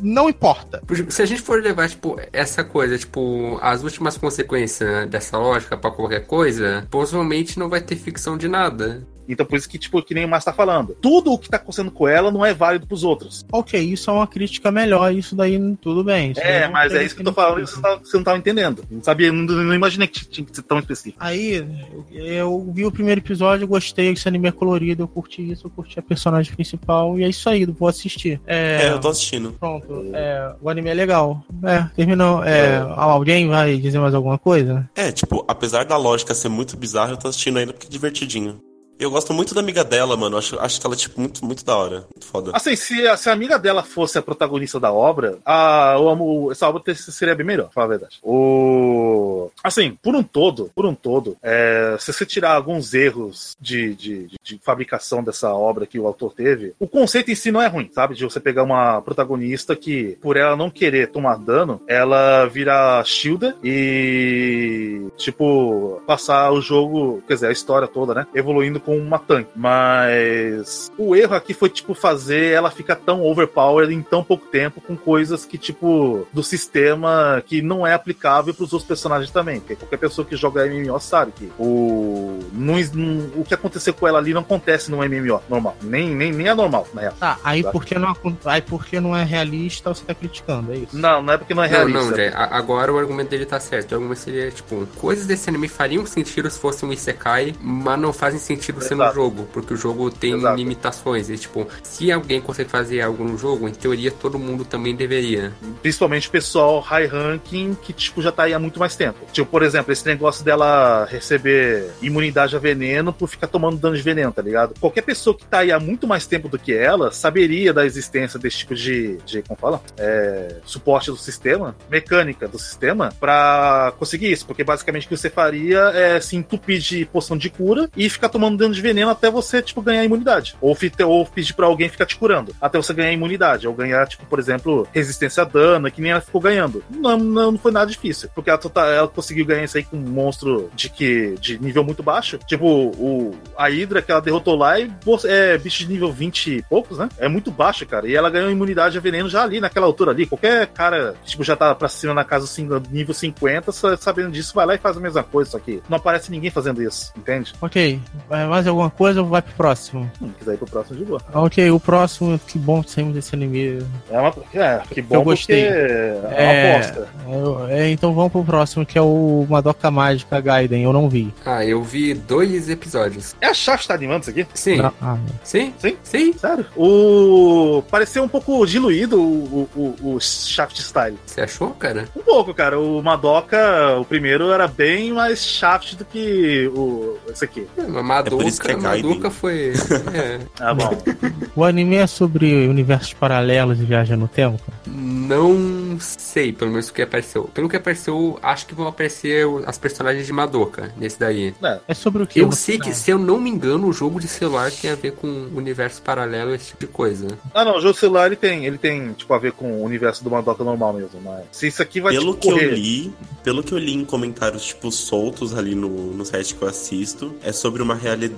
não importa. Se a gente for levar, tipo, essa coisa, tipo, as últimas consequências dessa lógica pra qualquer coisa, possivelmente não vai ter ficção de nada. Então por isso que, tipo, que nem o Márcio tá falando. Tudo o que tá acontecendo com ela não é válido pros outros. Ok, isso é uma crítica melhor, isso daí tudo bem. Isso É, mas é isso que eu tô falando e você, tá- você não tava entendendo. Não sabia, não, não imaginei que tinha que ser tão específico. Aí, eu, eu vi o primeiro episódio, eu gostei, esse anime é colorido, eu curti isso, eu curti a personagem principal, e é isso aí, vou assistir. É, É, eu tô assistindo. Pronto, é, o anime é legal. É, terminou. É, alguém vai dizer mais alguma coisa? É, tipo, apesar da lógica ser muito bizarra, eu tô assistindo ainda porque é divertidinho. Eu gosto muito da amiga dela, mano. Acho, acho que ela é, tipo, muito, muito da hora. Muito foda. Assim, se a, se a amiga dela fosse a protagonista da obra, a, eu amo, essa obra seria bem melhor, pra falar a verdade. O, assim, por um todo, por um todo, é, se você tirar alguns erros de, de, de- fabricação dessa obra que o autor teve, o conceito em si não é ruim, sabe? De você pegar uma protagonista que, por ela não querer tomar dano, ela vira shielder e, tipo, passar o jogo, quer dizer, a história toda, né? Evoluindo com uma tanque. Mas o erro aqui foi, tipo, fazer ela ficar tão overpowered em tão pouco tempo com coisas que, tipo, do sistema que não é aplicável pros outros personagens também. Porque qualquer pessoa que joga MMO sabe que o, não, não- o que aconteceu com ela ali não acontece no MMO normal. Nem, nem, nem é normal, na real. Tá, aí porque não, aí porque não é realista, você tá criticando, é isso? Não, não é porque não é Não, realista. não, Jay, a- agora o argumento dele tá certo. O argumento seria, tipo, coisas desse anime fariam sentido se fosse um Isekai, mas não fazem sentido ser no Exato. jogo, porque o jogo tem Exato. limitações. E, tipo, se alguém consegue fazer algo no jogo, em teoria todo mundo também deveria. Principalmente o pessoal high ranking que, tipo, já tá aí há muito mais tempo. Tipo, por exemplo, esse negócio dela receber imunidade a veneno por ficar tomando dano de veneno, tá ligado? Qualquer pessoa que tá aí há muito mais tempo do que ela saberia da existência desse tipo de, de como fala? É, suporte do sistema, mecânica do sistema, pra conseguir isso. Porque basicamente o que você faria é se entupir de poção de cura e ficar tomando dano de veneno até você, tipo, ganhar imunidade. Ou, ou pedir pra alguém ficar te curando. Até você ganhar imunidade. Ou ganhar, tipo, por exemplo, resistência a dano, que nem ela ficou ganhando. Não, não, não foi nada difícil. Porque ela, tota- ela conseguiu ganhar isso aí com um monstro de que de nível muito baixo. Tipo, o, a Hydra que ela derrotou lá é, é bicho de nível 20 e poucos, né? É muito baixo, cara. E ela ganhou imunidade a veneno já ali, naquela altura ali. Qualquer cara, tipo, já tá pra cima na casa assim, nível 50, sa- sabendo disso, vai lá e faz a mesma coisa. Só que não aparece ninguém fazendo isso, entende? Ok, mais alguma coisa ou vai pro próximo? Hum, quiser ir pro próximo de boa. Ok, o próximo, que bom que saímos desse anime. É, uma, é que bom Eu gostei. porque é uma É, aposta. eu- é, então vamos pro próximo, que é o Madoka Mágica Gaiden, eu não vi. Ah, eu vi dois episódios. É a Shaft tá animando isso aqui? Sim, Não- ah, sim, Sim? sim. Sério? O. Pareceu um pouco diluído o, o, o, o Shaft Style. Você achou, cara? Um pouco, cara. O Madoka, o primeiro, era bem mais Shaft do que o. Esse aqui. É, Mas Por isso que Madoka, é. Madoka foi. É, Ah, bom. o anime é sobre universos paralelos e viagem no tempo? não sei, pelo menos o que apareceu. Pelo que apareceu, acho que vão aparecer as personagens de Madoka nesse daí. É. É sobre o que? Eu sei que, se eu não me engano, o jogo de celular tem a ver com universo paralelo, esse tipo de coisa. Ah, não. O jogo celular ele tem, ele tem, tipo, a ver com o universo do Madoka normal mesmo. Mas se isso aqui vai Pelo tipo, que eu correr. li, pelo que eu li em comentários, tipo, soltos ali no, no site que eu assisto, é sobre uma realidade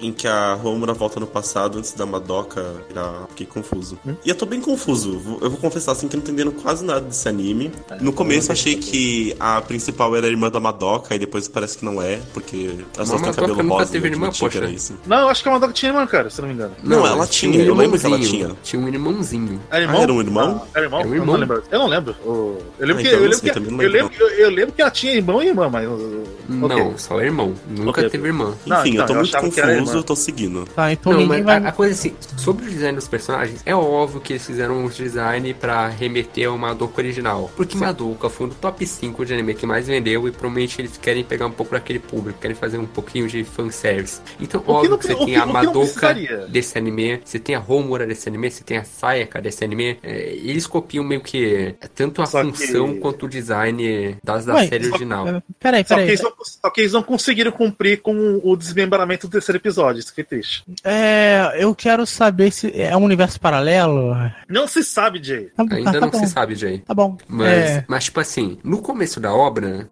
em que a Romura volta no passado antes da Madoka virar. Fiquei confuso. Hum? E eu tô bem confuso. Eu vou confessar assim que eu não tô entendendo quase nada desse anime. É, no começo eu eu achei que a principal era a irmã da Madoka, e depois parece que não é, porque duas têm Madoka cabelo nunca rosa. teve né? irmã, Eu tinha que poxa. era isso. Não, eu acho que a Madoka tinha irmã, cara, se eu não me engano. Não, ela mas tinha, eu lembro que ela tinha. Tinha um irmãozinho. Era irmão? Ah, era um irmão? Ah, era irmão? Era um Eu irmão. não lembro. Eu não lembro. Eu lembro Ah, que, então eu, não lembro que, também não eu, lembro, lembro, eu, eu lembro que ela tinha irmão e irmã, mas. Não, ok. só irmão. Nunca Ok. teve irmã. Não, Enfim, então, eu tô eu muito achava que era confuso, irmã. eu tô seguindo. Tá, então Não, mas vai. a, a coisa assim, sobre o design dos personagens, é óbvio que eles fizeram os design pra remeter ao Madoka original. Porque Madoka foi um do top 5 de anime que mais vendeu e provavelmente eles querem pegar um pouco daquele público, querem fazer um pouquinho de fanservice. Então, que óbvio que, pre- você o tem que- a o que Madoka desse anime, você tem a Homura desse anime, você tem a Sayaka desse anime. É, eles copiam meio que tanto a Só que- função quanto o design das, da Ué, série só- original. Peraí, Só que, peraí. eles não, só que eles não conseguiram cumprir com o desmembramento do terceiro episódio, isso que é triste. É, eu quero saber se é um universo paralelo. Não se sabe, Jay. Tá, Ainda tá não bom. se sabe, Jay. Tá bom. Mas, É, mas, tipo assim, no começo da obra,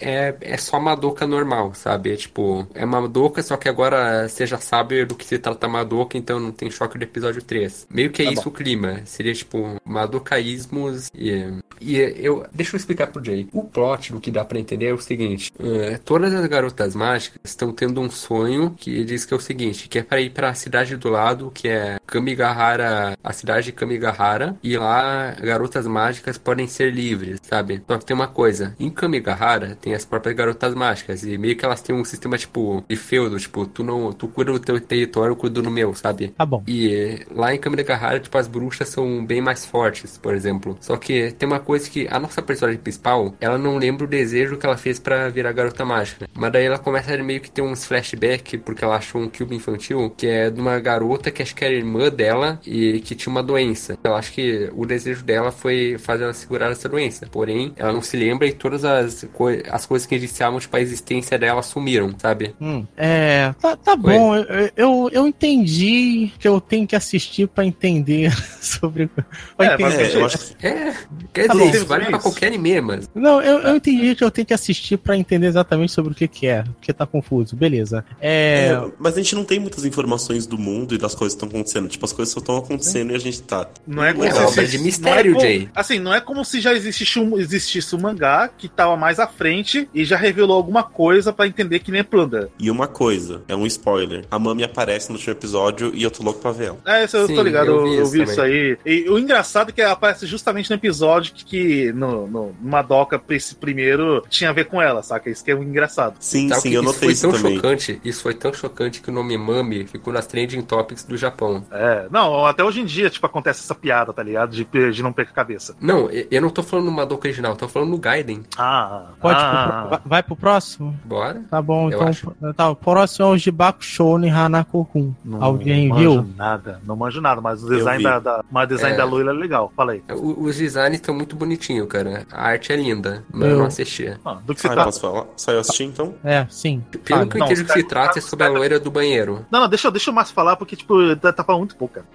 é, é só Madoka normal, sabe? É tipo, é Madoka, só que agora você já sabe do que se trata Madoka, então não tem choque do episódio 3. Meio que é Tá isso bom. o clima. Seria tipo, Madokaísmos e. E eu. Deixa eu explicar pro Jay. O plot do que dá pra entender é o seguinte: é, todas as garotas mágicas estão tendo um sonho que diz que é o seguinte: que é para ir para a cidade do lado, que é Kamigahara, a cidade de Kamigahara, e lá garotas mágicas podem ser livres, sabe? Só que tem uma coisa: em Kamigahara tem as próprias garotas mágicas, e meio que elas têm um sistema tipo de feudo, tipo, tu não tu cuida do teu território, eu cuido do meu, sabe? Tá bom. E lá em Kamigahara, tipo, as bruxas são bem mais fortes, por exemplo. Só que tem uma coisa que a nossa personagem principal, ela não lembra o desejo que ela fez para virar garota mágica. Mas daí ela começa a meio que ter uns flashbacks, porque ela achou um cube infantil, que é de uma garota que acho que era irmã dela e que tinha uma doença. Ela acha que o desejo dela foi fazer ela segurar essa doença. Porém, ela não se lembra e todas as, co as coisas que indiciavam, tipo, a existência dela sumiram, sabe? Hum, é, tá, tá bom. Eu, eu, eu, entendi que eu tenho que assistir para entender sobre. Pra é, entender. É, eu acho que... é, quer tá dizer, isso vale pra qualquer anime, mas. Não, eu, eu entendi que eu tenho que assistir para entender exatamente sobre o que, que é, porque tá confuso. Beleza. É... é... mas a gente não tem muitas informações do mundo e das coisas que estão acontecendo. Tipo, as coisas só estão acontecendo é. e a gente tá. Não é como é, se obra de mistério, é Jay. Assim, não é como se já existisse um, existisse um mangá que tava mais à frente e já revelou alguma coisa para entender que nem Plunder. E uma coisa, é um spoiler. A Mami aparece no último episódio e eu tô louco pra ver ela. É, isso eu Sim, tô ligado, eu vi, eu vi isso, aí. E o engraçado é que ela aparece justamente no episódio que, que no, no Madoka, esse primeiro, tinha a ver com ela, saca? Isso que é um engraçado. Sim, Sabe sim, eu notei isso, isso também. Chocante, isso foi tão chocante que o nome Mami ficou nas trending topics do Japão. É, não, até hoje em dia, tipo, acontece essa piada, tá ligado? De, de não perder a cabeça. Não, eu não tô falando no Madoka original, tô falando no Gaiden. Ah, Pode ah, pro, vai pro próximo? Bora. Tá bom, então. Tá, o próximo é o Jibaku Shonen Hanako-kun. Alguém não viu? Manjo nada, não manjo nada, mas o design da, da, mas o design é... da Loila é legal, fala aí. O, os designs estão muito bonitinhos, cara. A arte é linda, mas eu, eu não assisti. Ah, do que se ah, trata? Posso falar? Saiu assistir então? É, sim. Pelo ah, que eu entendi que se trata é sobre a loira do banheiro. Não, não, deixa, deixa o Márcio falar, porque, tipo, tá, tá falando muito pouco, cara.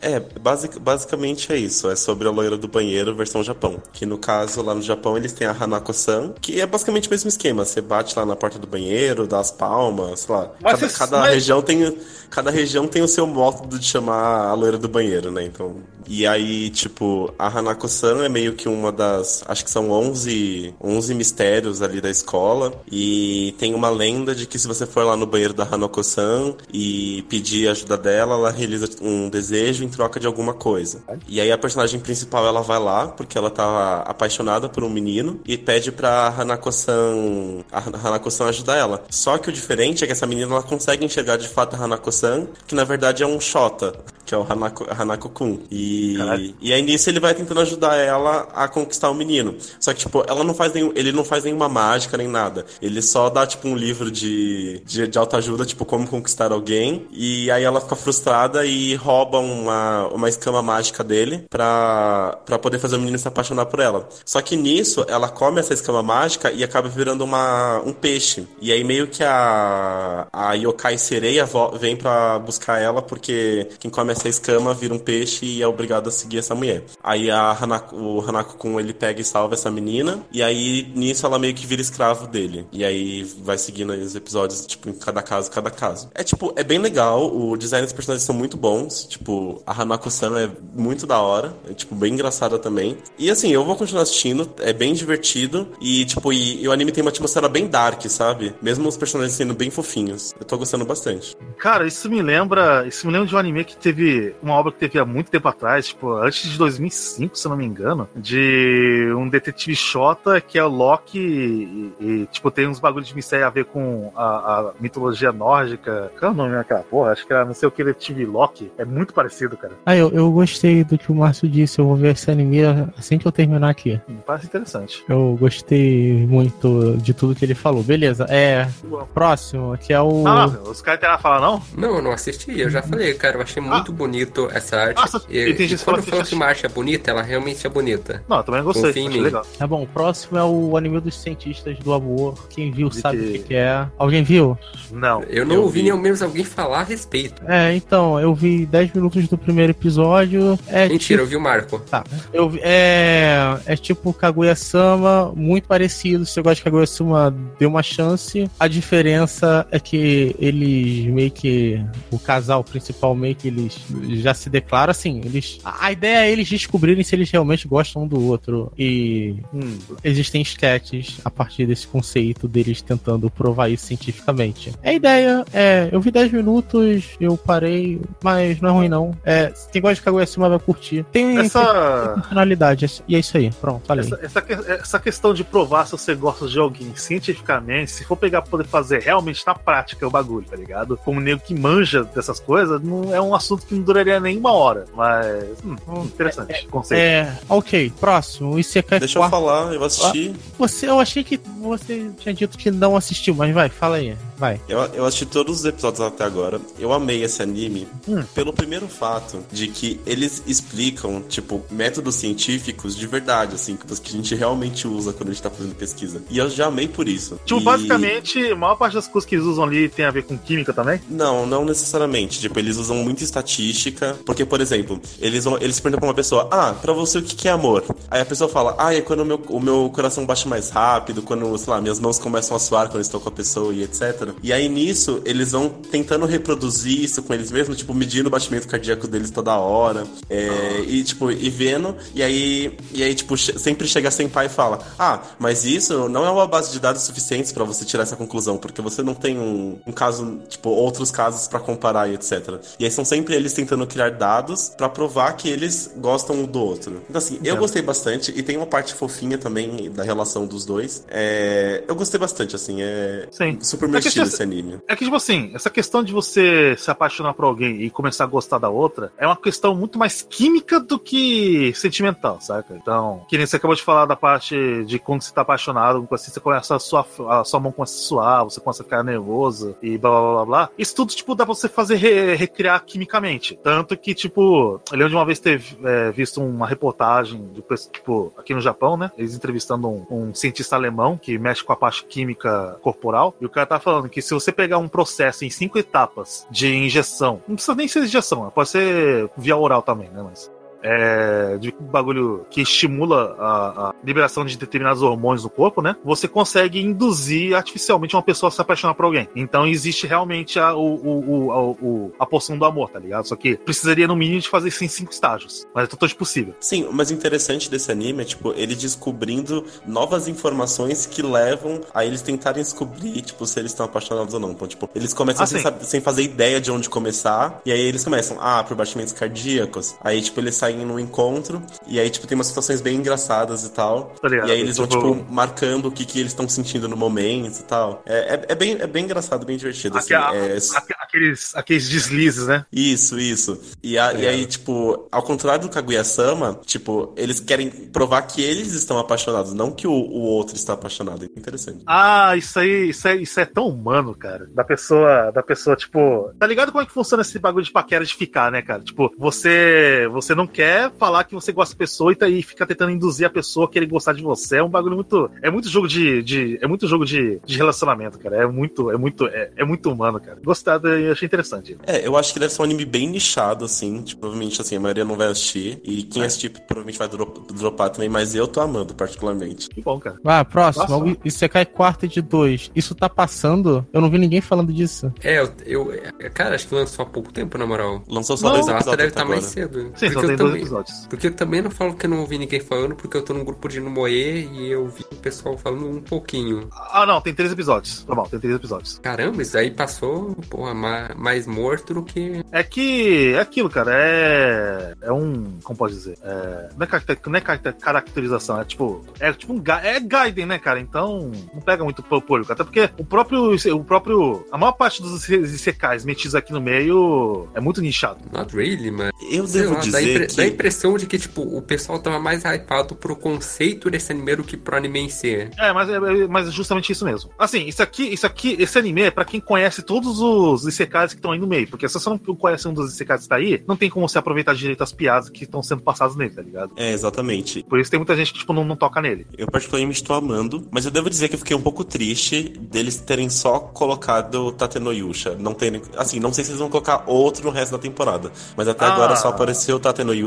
É, basic, basicamente é isso. É sobre a loira do banheiro versão Japão. Que no caso, lá no Japão, eles têm a Hanako-san, que é basicamente o mesmo esquema. Você bate lá na porta do banheiro, dá as palmas, sei lá. Mas cada, cada mas... região tem. Cada região tem o seu método de chamar a loira do banheiro, né? Então. E aí, tipo, a Hanako-san é meio que uma das. Acho que são 11, 11 mistérios ali da escola. E tem uma lenda de que se você for lá no banheiro da Hanako-san e pedir ajuda dela, ela realiza um desejo em troca de alguma coisa. E aí a personagem principal ela vai lá porque ela tá apaixonada por um menino e pede pra Hanako-san a Hanako-san ajudar ela. Só que o diferente é que essa menina ela consegue enxergar de fato a Hanako-san, que na verdade é um Shota, que é o Hanako, Hanako-kun. E, e aí nisso ele vai tentando ajudar ela a conquistar o menino. Só que, tipo, ela não faz nenhum, ele não faz nenhuma mágica nem nada. Ele só dá, tipo, um livro de, de, de autoajuda, tipo, como conquistar alguém. E aí ela fica frustrada e rouba uma uma, escama mágica dele pra, pra poder fazer o menino se apaixonar por ela. Só que nisso, ela come essa escama mágica e acaba virando uma, um peixe. E aí meio que a, a yokai sereia vem pra buscar ela porque quem come essa escama vira um peixe e é obrigado a seguir essa mulher. Aí a Hanako, o Hanako-kun ele pega e salva essa menina e aí nisso ela meio que vira escravo dele. E aí vai seguindo os episódios, tipo, em cada caso, cada caso. É tipo, é bem legal, o design dos personagens são muito bons, tipo, a Hanako-san é muito da hora, é, tipo, bem engraçada também. E assim, eu vou continuar assistindo, é bem divertido e, tipo, e, e o anime tem uma atmosfera bem dark, sabe? Mesmo os personagens sendo bem fofinhos. Eu tô gostando bastante. Cara, isso me lembra, isso me lembra de um anime que teve, uma obra que teve há muito tempo atrás, tipo, antes de 2005, se eu não me engano, de um detetive Xota que é o Loki e, e tipo, tem uns bagulhos de mistério a ver com a, a mitologia nórdica. Qual é o nome daquela porra? Acho que era não sei o que, detetive Loki. É muito parecido, cara. Ah, eu, eu gostei do que o Márcio disse. Eu vou ver esse anime assim que eu terminar aqui. Me parece interessante. Eu gostei muito de tudo que ele falou. Beleza, é. Próximo, que é o. Ah, os caras têm falar, não? Não, eu não assisti. Eu já falei, cara. Eu achei muito ah. bonito essa arte. Nossa, e, e quando falo que uma arte é bonita, ela realmente é bonita. Não, eu também gostei. Confia achei legal. Tá bom, o próximo é o anime dos cientistas do amor. Quem viu de sabe que... o que é. Alguém viu? Não. Eu não eu ouvi vi. nem ao menos alguém falar a respeito. É, então, eu vi 10 minutos do primeiro episódio. É Mentira, tipo... eu vi o Marco. Tá. Eu, é, é tipo Kaguya-sama, muito parecido. Se você gosta de Kaguya-sama, dê uma chance. A diferença é que eles meio que. O casal principal meio que eles já se declara assim. Eles, a ideia é eles descobrirem se eles realmente gostam um do outro. E hum, existem sketches a partir desse conceito deles tentando provar isso cientificamente. A ideia é. Eu vi 10 minutos, eu parei, mas não é ruim não. É, quem gosta de Kaguya-sama vai curtir. Tem essa funcionalidade, e é isso aí. Pronto, falei. Essa, essa, essa, questão de provar se você gosta de alguém cientificamente, se for pegar pra poder fazer realmente na prática o bagulho, tá ligado? Como nego que manja dessas coisas, não é um assunto que não duraria nem uma hora. Mas. Hum, hum interessante. É, conceito. É, ok. Próximo. Isekai Deixa eu falar, eu assisti. Você, eu achei que você tinha dito que não assistiu, mas vai, fala aí. Vai. Eu, eu assisti todos os episódios até agora. Eu amei esse anime hum. pelo primeiro fato de que eles explicam, tipo, métodos científicos de verdade, assim, que a gente realmente usa quando a gente tá fazendo pesquisa. E eu já amei por isso. Tipo, e... basicamente, a maior parte das coisas que eles usam ali tem a ver com química também? Não, não necessariamente. Tipo, eles usam muita estatística. Porque, por exemplo, eles, vão, eles perguntam pra uma pessoa: Ah, pra você o que é amor? Aí a pessoa fala: Ah, é quando o meu, o meu coração bate mais rápido, quando, sei lá, minhas mãos começam a suar quando estou com a pessoa e etc. E aí nisso, eles vão tentando reproduzir isso com eles mesmos, tipo, medindo o batimento cardíaco deles toda hora. É, e, tipo, e vendo. E aí, e aí tipo, sempre chega sem pai e fala: Ah, mas isso não é uma base de dados suficientes para você tirar essa conclusão, porque você não tem um, um caso, tipo, outros casos para comparar e etc. E aí são sempre eles tentando criar dados para provar que eles gostam um do outro. Então, assim, eu gostei bastante. E tem uma parte fofinha também da relação dos dois. É, eu gostei bastante, assim. É Sim. super mexido esse anime anime. É que, tipo assim, essa questão de você se apaixonar por alguém e começar a gostar da outra é uma questão muito mais química do que sentimental, saca? Então, que nem você acabou de falar da parte de quando você tá apaixonado, assim, você começa a sua, a sua mão começa a suar, você começa a ficar nervoso e blá blá blá blá. Isso tudo, tipo, dá pra você fazer re, recriar quimicamente. Tanto que, tipo, eu lembro de uma vez ter é, visto uma reportagem, de, tipo, aqui no Japão, né? Eles entrevistando um, um cientista alemão que mexe com a parte química corporal, e o cara tá falando que se você pegar um processo em cinco etapas de injeção, não precisa nem ser injeção, pode ser via oral também, né? Mas é, de bagulho que estimula a, a, liberação de determinados hormônios no corpo, né? Você consegue induzir artificialmente uma pessoa a se apaixonar por alguém. Então existe realmente a, o, o, o, a porção do amor, tá ligado? Só que precisaria no mínimo de fazer isso em cinco estágios. Mas é totalmente possível. Sim, mas interessante desse anime é, tipo, ele descobrindo novas informações que levam a eles tentarem descobrir, tipo, se eles estão apaixonados ou não. Então, tipo, eles começam ah, sem, saber, sem fazer ideia de onde começar, e aí eles começam, ah, por batimentos cardíacos. Aí, tipo, eles saem num encontro, e aí, tipo, tem umas situações bem engraçadas e tal. Tá e aí eles vão, tipo, tipo, marcando o que, que eles estão sentindo no momento e tal. É, é, é, bem, é bem engraçado, bem divertido. Assim, é... aqueles, aqueles deslizes, né? Isso, isso. E, a, e aí, tipo, ao contrário do Kaguya-sama, tipo, eles querem provar que eles estão apaixonados, não que o, o outro está apaixonado. É interessante. Ah, isso aí, isso é, isso é tão humano, cara. Da pessoa, da pessoa, tipo. Tá ligado como é que funciona esse bagulho de paquera de ficar, né, cara? Tipo, você, você não quer falar que você gosta da pessoa e, tá, e fica tentando induzir a pessoa a querer gostar de você. É um bagulho muito. É muito jogo de. de é muito jogo de, de relacionamento, cara. É muito, é muito, é, é muito humano, cara. Gostado e achei interessante. É, eu acho que deve ser um anime bem nichado, assim. Tipo, provavelmente, assim, a maioria não vai assistir. E quem é. assistir provavelmente vai dropar também, mas eu tô amando, particularmente. Que bom, cara. Ah, próximo. Isso cai quarta de dois. Isso tá passando? Eu não vi ninguém falando disso. É, eu. eu cara, acho que lançou há pouco tempo, na moral. Lançou só não, dois episódios. deve estar tá mais cedo. Sim, só tem dois episódios. Porque eu também não falo que eu não ouvi ninguém falando, porque eu tô num grupo de Numoê e eu vi o pessoal falando um pouquinho. Ah, não, tem três episódios. Tá bom, tem três episódios. Caramba, isso aí passou, porra, mais morto do que. É que é aquilo, cara. É. É um. Como pode dizer? É... Não, é caracter... não é caracterização, é tipo. É tipo um. É Gaiden, né, cara? Então. Não pega muito pro público. Até porque o próprio. O próprio. A maior parte dos Isekais metidos aqui no meio é muito nichado. Not really, mano. Eu Sei devo lá, dizer. Impre... que... dá a impressão de que, tipo, o pessoal tava mais hypado pro conceito desse anime do que pro anime em si. É, mas é, mas é justamente isso mesmo. Assim, isso aqui, isso aqui, esse anime é pra quem conhece todos os Isekais que estão aí no meio. Porque se você não conhece um dos Isekais que tá aí, não tem como você aproveitar direito as piadas que estão sendo passadas nele, tá ligado? É, exatamente. Por isso tem muita gente que, tipo, não, não toca nele. Eu particularmente estou amando, mas eu devo dizer que eu fiquei um pouco triste deles terem só colocado Tatenoyusha. Não terem. Assim, não sei se eles vão colocar outro no resto da temporada. Mas até Ah. agora só apareceu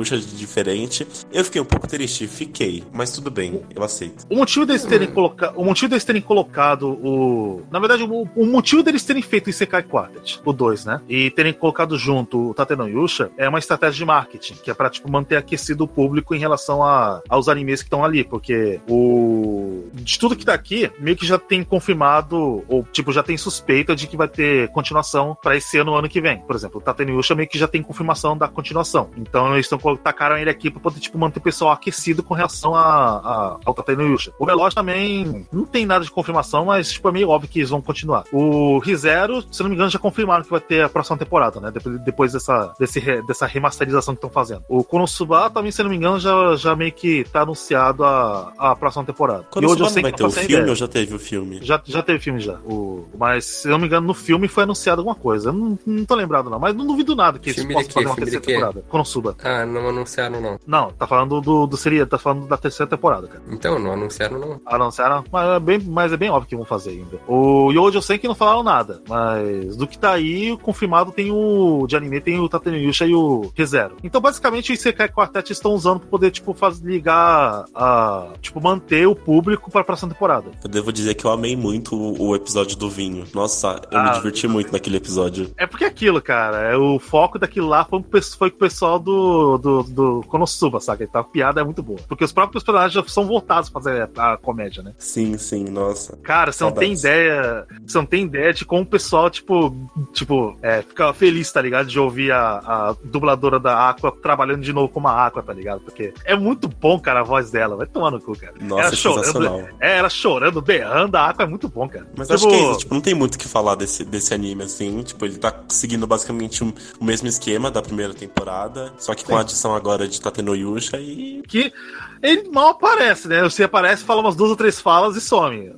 De diferente. Eu fiquei um pouco triste, fiquei. Mas tudo bem, eu aceito. O motivo deles terem colocado. O motivo deles terem colocado o. Na verdade, o, o motivo deles terem feito o Isekai Quartet, o 2, né? E terem colocado junto o Tateno Yusha é uma estratégia de marketing, que é pra, tipo, manter aquecido o público em relação a, aos animes que estão ali. Porque o. De tudo que tá aqui, meio que já tem confirmado, ou, tipo, já tem suspeita de que vai ter continuação pra esse ano, ano que vem. Por exemplo, o Tateno Yusha meio que já tem confirmação da continuação. Então eles estão tacaram ele aqui pra poder, tipo, manter o pessoal aquecido com relação a, a, ao Tateno Yusha. O Veloz também não tem nada de confirmação, mas tipo, é meio óbvio que eles vão continuar. O Rizero, se não me engano, já confirmaram que vai ter a próxima temporada, né? Depois, depois dessa, desse, dessa remasterização que estão fazendo. O Konosuba também, se não me engano, já, já meio que tá anunciado a, a próxima temporada. Quando e hoje não eu sei vai que ter não o filme ideia. ou já teve o filme? Já, já teve filme já. O, mas, se não me engano, no filme foi anunciado alguma coisa. Eu não, não tô lembrado, não. Mas não duvido nada que eles possam fazer uma terceira temporada. Konosuba. Ah, não anunciaram não. Não, tá falando do, do seria, tá falando da terceira temporada, cara. Então, não anunciaram não. Anunciaram, mas é bem, mas é bem óbvio que vão fazer ainda. O Yojo eu sei que não falaram nada, mas do que tá aí, confirmado tem o de anime, tem o Tatenuyusha e o ReZero. Então, basicamente, o Isekai Quartet estão usando pra poder, tipo, fazer, ligar a. Tipo, manter o público pra próxima temporada. Eu devo dizer que eu amei muito o, o episódio do vinho. Nossa, eu me Ah, diverti muito naquele episódio. É porque é aquilo, cara, é, o foco daquilo lá foi, foi com o pessoal do, do, do Konosuba, saca? Então a piada é muito boa. Porque os próprios personagens já são voltados pra fazer a comédia, né? Sim, sim, nossa. Cara, você não tem ideia. Você não tem ideia de como o pessoal, tipo, tipo, é, fica feliz, tá ligado? De ouvir a, a dubladora da Aqua trabalhando de novo como a Aqua, tá ligado? Porque é muito bom, cara, a voz dela. Vai tomar no cu, cara. Nossa, ela é chorando, é, ela chorando, berrando, a Aqua é muito bom, cara. Mas Tipo, acho que é isso, tipo, não tem muito o que falar desse, desse anime, assim. Tipo, ele tá seguindo basicamente um- o mesmo esquema da primeira temporada, só que com a adição agora de Tatenoyusha e. que ele mal aparece, né? Você aparece, fala umas duas ou três falas e some.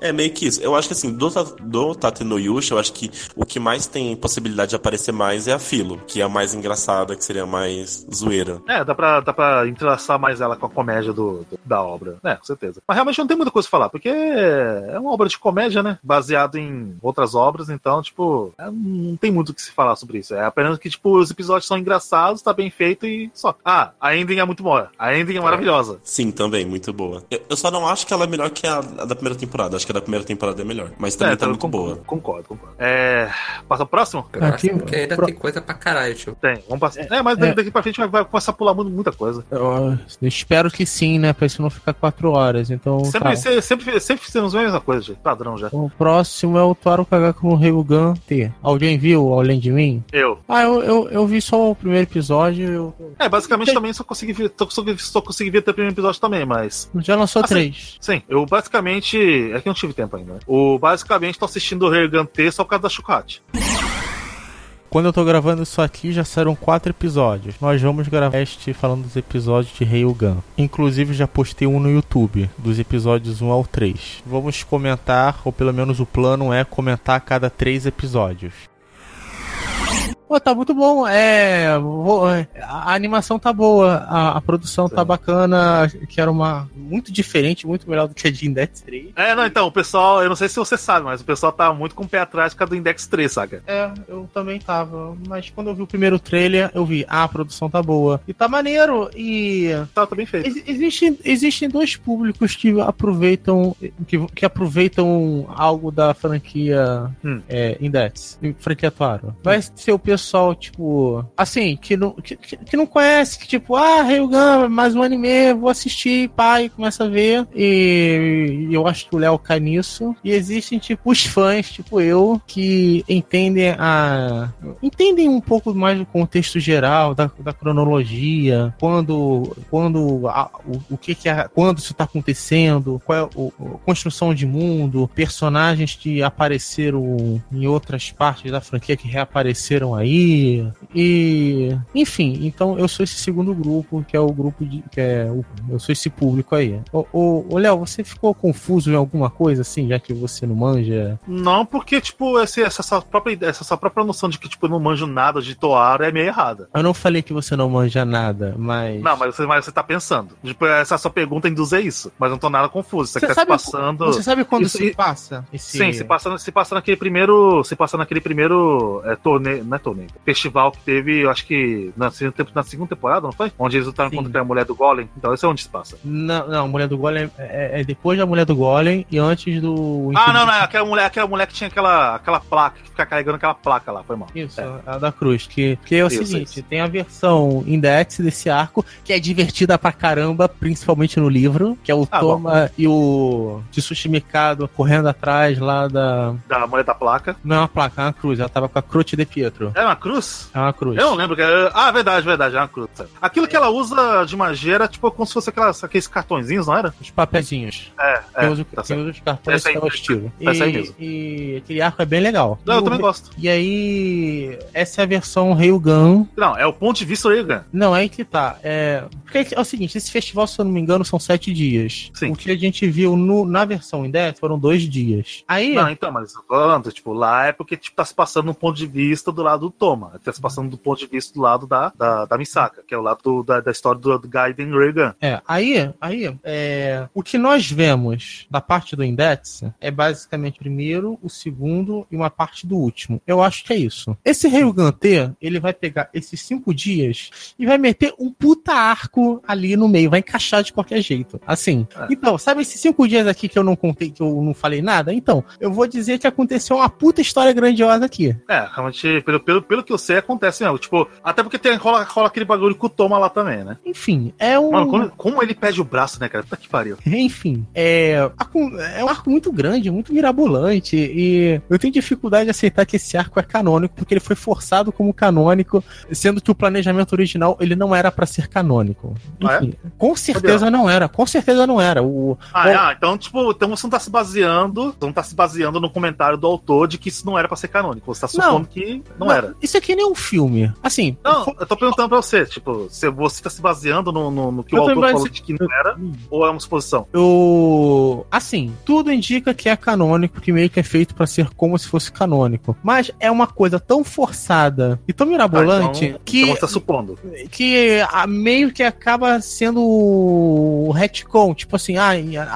É, É meio que isso. Eu acho que assim, do, do Tatenoyusha, eu acho que o que mais tem possibilidade de aparecer mais é a Filo, que é a mais engraçada, que seria a mais zoeira. É, dá pra, dá pra entrelaçar mais ela com a comédia do, do- da obra. É, com certeza. Mas realmente não tem muita coisa pra falar, porque é uma obra de comédia, né? Baseado em outras obras, então, tipo, é, não tem muito o que se falar sobre isso. É apenas que, tipo, os episódios são engraçados, tá bem feito e só. Ah, a ending é muito boa. A ending é maravilhosa. Sim, também, muito boa. Eu, eu só não acho que ela é melhor que a, a da primeira temporada. Acho que a da primeira temporada é melhor. Mas também É, tá então, muito concordo, boa. Concordo, concordo. É. Passa pro próximo? Próximo, Aqui, que ainda pro- tem coisa pra caralho, tio. Tem, vamos passar. É, mas daqui, É. daqui pra frente vai, vai começar a pular muito- muita coisa. Eu, eu espero que sim, né? Pra isso não ficar quatro horas. Então. Sempre, tá. sempre, sempre, sempre fizemos a mesma coisa, gente. Padrão já. O próximo é o Taro Kagaku no Ryugan T. Alguém viu além de mim? Eu. Ah, eu, eu, eu vi só o primeiro episódio. Eu... É, basicamente Tem- também só consegui ver, só consegui ver até o primeiro episódio também, mas. Já lançou Assim, três. Sim, eu basicamente. É que eu não tive tempo ainda, né? O, basicamente tô assistindo o Regan T só por causa da Shukat. Quando eu tô gravando isso aqui, já saíram quatro episódios. Nós vamos gravar este falando dos episódios de Ryugan. Inclusive, já postei um no YouTube, dos episódios 1 ao 3. Vamos comentar, ou pelo menos o plano é comentar a cada três episódios. Pô, tá muito bom. É, é, a animação tá boa, a, a produção tá Sim. bacana, que era uma muito diferente, muito melhor do que a de Index 3. É, não, então, o pessoal, eu não sei se você sabe, mas o pessoal tá muito com o pé atrás por causa do Index 3, saca? É, eu também tava. Mas quando eu vi o primeiro trailer, eu vi, ah, a produção tá boa. E tá maneiro. E Tá, tá bem feito. ex- existem, existem dois públicos que aproveitam que, que aproveitam algo da franquia Hum. é, Index, franquia Atuaro. Vai ser o pessoal, tipo, assim, que não, que- que não conhece, que tipo, ah, Ryugan, mais um anime, vou assistir, pai, começa a ver. E, e eu acho que o Léo cai nisso. E existem, tipo, os fãs, tipo eu, que entendem a. entendem um pouco mais do contexto geral, da, da cronologia, quando. quando a- o, o que, que é. quando isso tá acontecendo, qual é o, a construção de mundo, personagens que apareceram em outras partes da franquia que reapareceram aí. E, enfim, então eu sou esse segundo grupo, que é o grupo de. que é o, eu sou esse público aí. Ô, ô, ô Léo, você ficou confuso em alguma coisa, assim, já que você não manja? Não, porque, tipo, essa, sua própria, essa sua própria noção de que, tipo, eu não manjo nada de Toara é meio errada. Eu não falei que você não manja nada, mas. Não, mas você, mas você tá pensando. Tipo, essa sua pergunta induz a isso. Mas não tô nada confuso. Você, Você tá se sabe, passando. você sabe quando Isso- se passa? Esse... Sim, se passa, se passa naquele primeiro. Se passa naquele primeiro é, torneio. Não é torneio. Festival que teve, eu acho que na na segunda temporada, não foi? Onde eles lutaram Sim. contra a mulher do Golem. Então esse é onde se passa. Não, não, a Mulher do Golem é, é depois da Mulher do Golem e antes do. Ah, não, não. é Aquela mulher, aquela mulher que tinha aquela, aquela placa, que fica carregando aquela placa lá, foi mal. Isso, É. a da Cruz. Que, que é o Isso, seguinte: isso. tem a versão index desse arco, que é divertida pra caramba, principalmente no livro, que é o Ah, Toma e o Tsushi Mikado correndo atrás lá da. Da mulher da placa. Não é uma placa, é uma cruz. Ela tava com a Croce de Pietro. É uma cruz? É uma cruz. Eu não lembro. Que é... Ah, verdade, verdade, é uma cruz. Aquilo que ela usa de magia era tipo como se fosse aquelas, aqueles cartõezinhos, não era? Os papezinhos. É, é. Tem os, tá os cartões que é o estilo. aí E- mesmo. E aquele arco é bem legal. Não, E eu o- também gosto. E aí, essa é a versão Ryugan. Não, é o ponto de vista Reagan. Não, é aí que tá. É, porque é o seguinte, esse festival, se eu não me engano, são sete dias. Sim. O que a gente viu no- na versão em 10 foram dois dias. Aí, Não, então, mas falando, tipo, lá é porque tipo, tá se passando um ponto de vista do lado do Toma. Tá se passando do ponto de vista do lado da, da, da Misaka, que é o lado do- da, da história do, do Gaiden Reagan. é, aí, aí é, o que nós vemos da parte do Index é basicamente o primeiro, o segundo e uma parte do último. Eu acho que é isso. Esse Ryugan T, ele vai pegar esses cinco dias e vai meter um puta arco ali no meio, vai encaixar de qualquer jeito. Assim. É. Então, sabe esses cinco dias aqui que eu não contei, que eu não falei nada? Então, eu vou dizer que aconteceu uma puta história grandiosa aqui. É, realmente, pelo, pelo, pelo que eu sei, acontece mesmo. Tipo, até porque tem, rola, rola aquele bagulho com o Toma lá também, né? Enfim, é um. Mano, como, como ele pede o braço, né, cara? Puta que pariu. Enfim, é, é um arco muito grande, muito mirabolante, e eu tenho dificuldade de aceitar que esse arco é canônico, porque ele foi forçado como canônico, sendo que o planejamento original ele não era pra ser canônico. Ah, é? Enfim, com certeza não era, com certeza não era. O, Ah, é, ah, então, tipo, então você não tá se baseando. Você não tá se baseando no comentário do autor de que isso não era pra ser canônico. Você tá Não. supondo que não, era. Isso aqui nem é um filme. Assim, Não, eu tô perguntando pra você, tipo, se você tá se baseando no, no, no que Eu o autor falou base- de que não era, ou é uma suposição? eu. Assim, tudo indica que é canônico, que meio que é feito pra ser como se fosse canônico. Mas é uma coisa tão forçada e tão mirabolante Ah, então, que. então você tá supondo. que a- meio que acaba sendo o retcon, tipo assim, ah,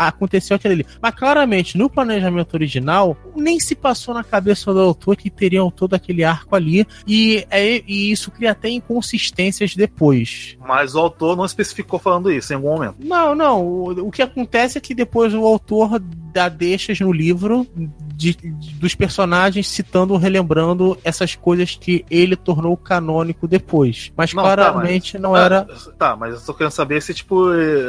aconteceu aquilo ali. Mas claramente, no planejamento original, nem se passou na cabeça do autor que teria todo aquele arco ali, e, é, e isso cria até inconsistências depois. Mas o autor não especificou falando isso em algum momento. Não, não, o, o que acontece é que depois o autor dá deixas no livro de- de- dos personagens citando, relembrando essas coisas que ele tornou canônico depois. Mas Não, tá, claramente não era Ah, tá, mas eu tô querendo saber se, tipo,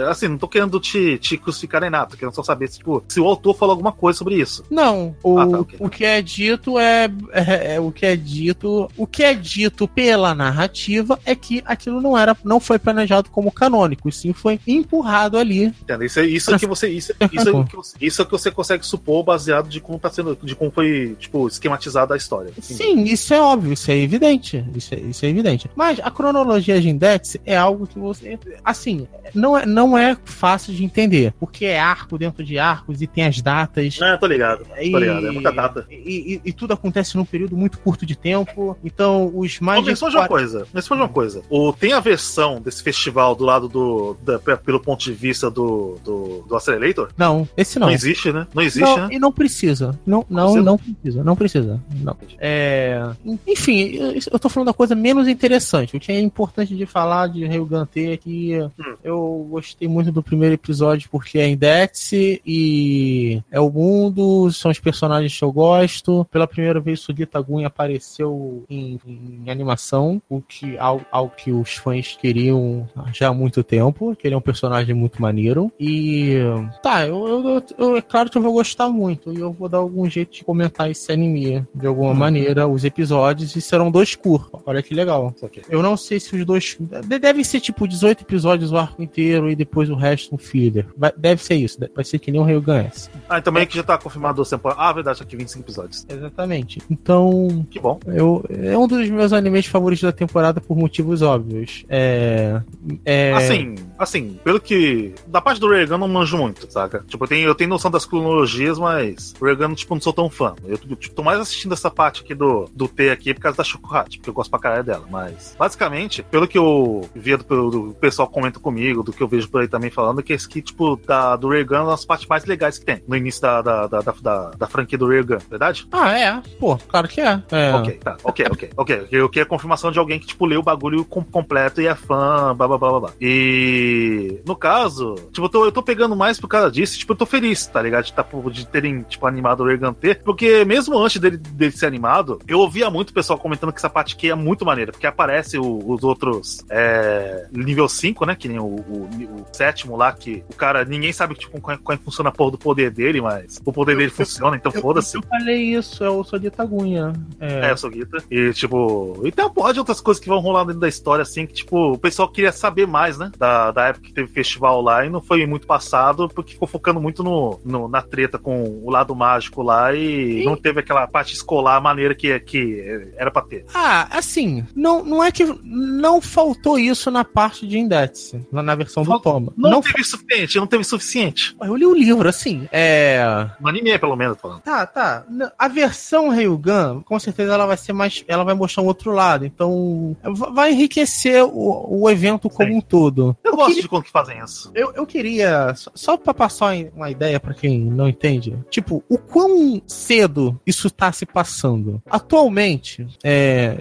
assim, não tô querendo te, te crucificar nem nada, tô querendo só saber se, tipo, se o autor falou alguma coisa sobre isso. Não, o, Ah, tá, ok. o que é dito é, é- é- o que é dito, o que é dito pela narrativa é que aquilo não era, não foi planejado como canônico, e sim foi empurrado ali. Entendeu? Isso, é- isso é que você. Isso, isso, é que você, isso é que você consegue supor baseado de como tá sendo. De como foi, tipo, esquematizada a história. Sim, isso é óbvio, isso é evidente, isso é, isso é evidente. Mas a cronologia de Index é algo que você, assim, não é, não é fácil de entender, porque é arco dentro de arcos e tem as datas. É, tô ligado. Tô ligado. É muita data. E, e- e tudo acontece num período muito curto de tempo. Então, os mais. Mas me de responde uma 40 coisa. Uma coisa. O, tem a versão desse festival do lado do. da- pelo ponto de vista do, do, do Accelerator? Não, esse não. Não, existe, né? Não existe, não, né? E não precisa. Não, não, Precisa? não precisa. Não precisa. Não. É, enfim, eu- tô falando da coisa menos interessante. O que é importante de falar de Ryugan T é que Hum. eu gostei muito do primeiro episódio porque é Index e é o mundo, são os personagens que eu gosto. Pela primeira vez, Sugita Gun apareceu em, em animação, o que algo, algo que os fãs queriam já há muito tempo, que ele é um personagem muito maneiro. E tá, eu, eu, eu- é claro que eu vou gostar muito e eu vou dar o algum jeito de comentar esse anime de alguma maneira, os episódios, e serão dois curtos. Olha que legal. Aqui. Eu não sei se os dois. de- Devem ser tipo 18 episódios o arco inteiro e depois o resto um filler. Vai- deve ser isso. Vai ser que nem o Ryugan S. Ah, e também que já tá confirmado duas temporadas. Ah, verdade, aqui 25 episódios. Exatamente. Então, Que bom. eu, é um dos meus animes favoritos da temporada por motivos óbvios. É. é Assim, assim, pelo que. Da parte do Regan não manjo muito, saca? Tipo, eu tenho, eu tenho noção das cronologias, mas o Regan, tipo, não sou tão fã. Eu tipo, tô mais assistindo essa parte aqui do, do T aqui por causa da Chocohat, porque eu gosto pra caralho dela. Mas, basicamente, pelo que eu via do, do pessoal comenta comigo, do que eu vejo por aí também falando, que esse aqui, tipo, da, do Regan é uma das partes mais legais que tem no início da, da, da, da, da- da franquia do Regan, verdade? Ah, é? Pô, claro que é. é. Ok, tá, ok, ok, ok. Eu queria a confirmação de alguém que, tipo, leu o bagulho com- completo e é fã, blá blá blá blá. E no caso, tipo, eu tô, eu tô pegando mais por causa disso, tipo, eu tô feliz, tá ligado? De, tá, de terem, tipo, animado o Regan T, porque mesmo antes dele, dele ser animado, eu ouvia muito pessoal comentando que essa parte aqui é muito maneira, porque aparece o- os outros é, nível 5, né? Que nem o, o- o sétimo lá, que o cara, ninguém sabe, tipo, como, é- como é que funciona a porra do poder dele, mas o poder dele funciona, então Eu- foda-se. Eu falei isso, eu sou de Itagunha. É, eu sou Guita. E, tipo, e tem uma porra de outras coisas que vão rolar dentro da história, assim, que, tipo, o pessoal queria saber mais, né? Da, da época que teve festival lá e não foi muito passado, porque ficou focando muito no, no- na treta com o lado mágico lá e não teve aquela parte escolar maneira que, que era pra ter. Ah, assim, não, não é que não faltou isso na parte de Index, na, na versão do Fal- Toma. Não, Não, teve suficiente, não teve suficiente. Eu li o livro, assim, é. No anime, pelo menos, falando. Tá, tá. A versão Ryugan, com certeza ela vai ser mais. Ela vai mostrar um outro lado. Então, va- vai enriquecer o, o evento como Sim. um todo. Eu, Eu gosto queria- de quando que fazem isso. Eu, eu queria, só, só pra passar uma ideia pra quem não entende, tipo, o quão cedo isso tá se passando. Atualmente, é,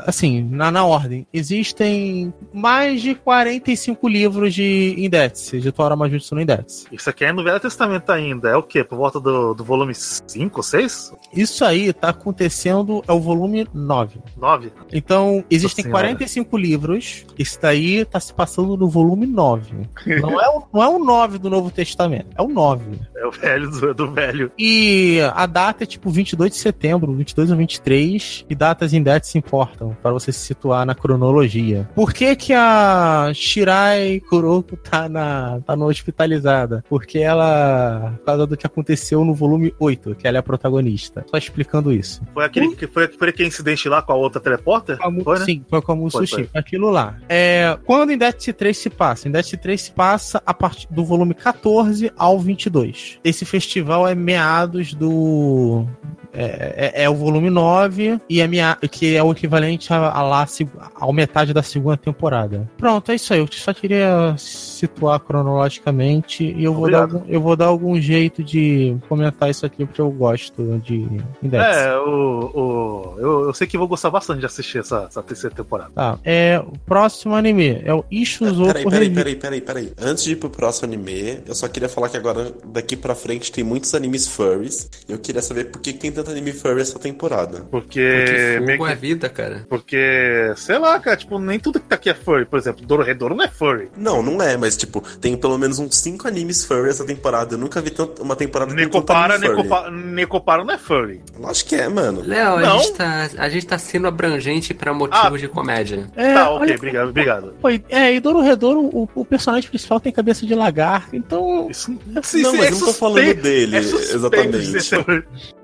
assim, na, na ordem, existem mais de 45 livros de Index, de Torah Majutsu no Index. Isso aqui é no Velho Testamento ainda. É o quê? Por volta do, do volume 5, 6? Isso aí tá acontecendo, é o volume 9. 9? Então, existem Senhora. 45 livros. Isso daí tá se passando no volume 9. Não é, o, não é o 9 do Novo Testamento, é o 9. É o velho do, do velho. E a data é tipo 22 de setembro, 22 ou 23, e datas em se importam, para você se situar na cronologia. Por que que a Shirai Kuroko tá, na, tá no hospitalizada? Porque ela, por causa do que aconteceu no volume 8, que ela é a protagonista. Só explicando isso. Foi aquele, que, foi, foi aquele incidente lá com a outra teleporter? Como- Foi, né? Sim, foi Foi, sushi. foi. Aquilo lá. É, quando Index 3 se passa? Index 3 se passa a partir do volume 14 ao 22. Esse festival é meados do. É, é- é o volume 9 e é mea, que é o equivalente a, a lá, ao metade da segunda temporada. Pronto, é isso aí. Eu só queria situar cronologicamente e eu vou, dar Obrigado. algum, eu vou dar algum jeito de comentar isso aqui porque eu gosto de Index. É, o, o, eu, eu sei que vou gostar bastante de assistir essa, essa terceira temporada. Tá. É, o próximo anime é o Ishuzoku Peraí, peraí, peraí, peraí, peraí. Antes de ir pro próximo anime, eu só queria falar que agora, daqui pra frente, tem muitos animes furries. E eu queria saber por que que tem tanto anime furry essa temporada. Porque. Porque fogo que- é vida, cara. Porque, sei lá, cara, tipo, nem tudo que tá aqui é furry. Por exemplo, Doro Redouro não é furry. Não, não é, mas tipo, tem pelo menos uns 5 animes furry essa temporada. Eu nunca vi tanto, uma temporada Necopara, furry. Necopara, Necopara não é furry. Acho que é, mano. Léo, a gente, tá, a gente tá sendo abrangente pra motivos de comédia. É, tá, ok, olha- obrigado, obrigado. Pô, é, e Dororedoro, o, o personagem principal tem cabeça de lagarto, então. Isso, não, mas eu não tô falando dele, é exatamente.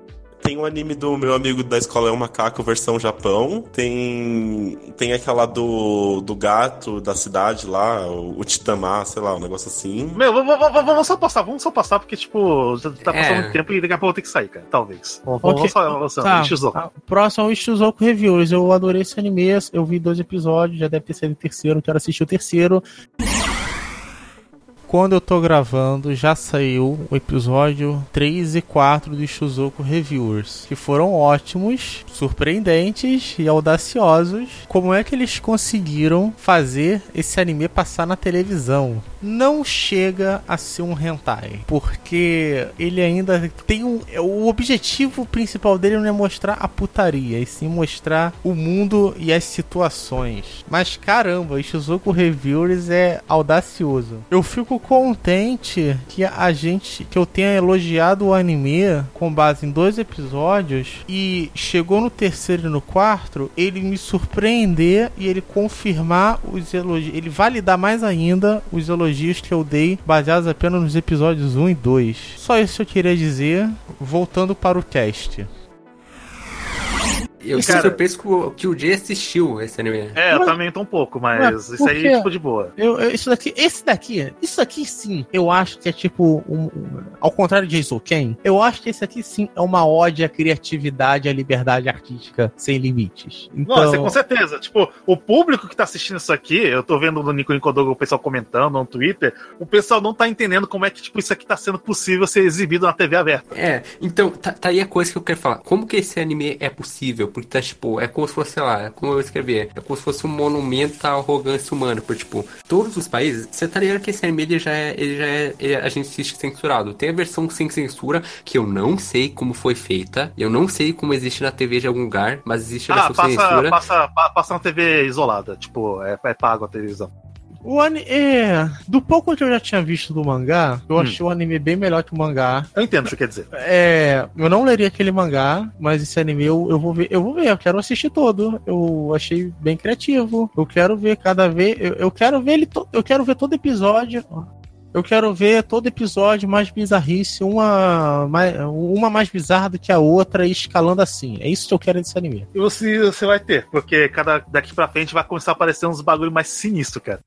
Tem o anime do meu amigo da escola é um macaco versão Japão. Tem tem aquela do, do gato da cidade lá, o, o Titamar, sei lá, um negócio assim. Meu, vamos, só passar, vamos só passar, porque, tipo, já tá passando É. muito tempo e daqui a pouco ter que sair, cara. Talvez. Vamos, Ok. vamos só avançando. Tá, tá. O próximo é o Ishizuoku Reviewers. Eu adorei esse anime, eu vi dois episódios, já deve ter sido o terceiro, quero assistir o terceiro. Quando eu tô gravando, já saiu o episódio 3 e 4 do Ishizuoku Reviewers, que foram ótimos, surpreendentes e audaciosos. Como é que eles conseguiram fazer esse anime passar na televisão? Não chega a ser um hentai, porque ele ainda tem um o objetivo principal dele não é mostrar a putaria, e sim mostrar o mundo e as situações. Mas caramba, Shizuku Reviewers é audacioso. Eu fico contente que a gente que eu tenha elogiado o anime com base em dois episódios e chegou no terceiro e no quarto, ele me surpreender e ele confirmar os elogios, ele validar mais ainda os elogios que eu dei baseados apenas nos episódios 1 e 2. Só isso eu queria dizer, voltando para o cast. Eu fiquei surpreso que o Jay assistiu esse anime. É, eu também tô um pouco, mas isso aí, tipo, de boa. Eu, eu, isso daqui, esse daqui, isso aqui sim, eu acho que é tipo, um, um, ao contrário de Jason Ken, eu acho que esse aqui sim é uma ode à criatividade, à liberdade artística sem limites. Então... Nossa, com certeza. Tipo, o público que tá assistindo isso aqui, eu tô vendo no Nico Nicodogo o pessoal comentando no Twitter, o pessoal não tá entendendo como é que, tipo, isso aqui tá sendo possível ser exibido na TV aberta. É, então, tá, tá aí a coisa que eu quero falar. Como que esse anime é possível? Porque tá, tipo, é como se fosse, sei lá, é como eu escrevi, é como se fosse um monumento à arrogância humana, por, tipo, todos os países, você tá ligado que esse anime, ele já é, ele já é, ele, a gente assiste censurado. Tem a versão sem censura, que eu não sei como foi feita, eu não sei como existe na TV de algum lugar, mas existe a ah, versão passa, sem censura. Passa, passa na TV isolada, tipo, é, é pago a televisão. O anime. É, do pouco que eu já tinha visto do mangá, eu hum. achei o anime bem melhor que o mangá. Eu entendo o que quer dizer. É. Eu não leria aquele mangá, mas esse anime eu, eu vou ver. Eu vou ver, eu quero assistir todo. Eu achei bem criativo. Eu quero ver cada vez. Eu, eu quero ver ele. To, eu quero ver todo episódio. Eu quero ver todo episódio mais bizarrice, uma mais, uma mais bizarra do que a outra, escalando assim. É isso que eu quero desse anime. E você, você vai ter, porque cada daqui pra frente vai começar a aparecer uns bagulho mais sinistro, cara.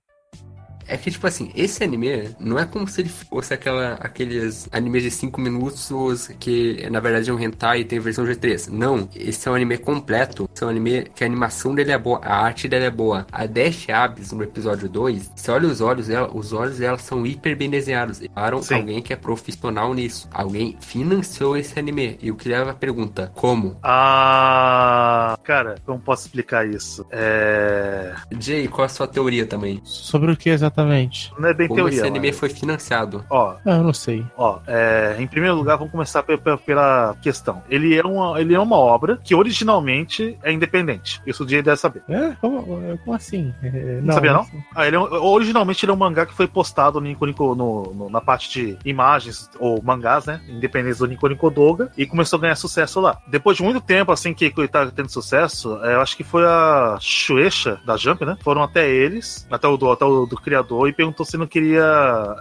É que, tipo assim, esse anime não é como se ele fosse aquela, aqueles animes de 5 minutos que, na verdade, é um hentai e tem versão G3. Não, esse é um anime completo. Esse é um anime que a animação dele é boa, a arte dele é boa. A Dash Abs, no episódio 2, você olha os olhos dela, os olhos dela são hiper bem desenhados. Para alguém que é profissional nisso. Alguém financiou esse anime. E o que leva a pergunta, como? Ah, cara, como posso explicar isso? É... Jay, qual a sua teoria também? Sobre o que exatamente? Exatamente. Não é bem Como teoria. esse anime mas... foi financiado? Ó, ah, eu não sei. Ó, é, em primeiro lugar, vamos começar pela, pela questão. Ele é, uma, ele é uma obra que originalmente é independente. Isso o dia deve saber. É? Como, como assim? É, não, não, sabia, não? não ah, ele é, originalmente ele é um mangá que foi postado no Nico, Nico no, no, na parte de imagens ou mangás, né? Independentes do Nico Nico Doga e começou a ganhar sucesso lá. Depois de muito tempo, assim, que ele tá tendo sucesso, é, eu acho que foi a Shueisha da Jump, né? Foram até eles, até o do, até o do criador criador e perguntou se não queria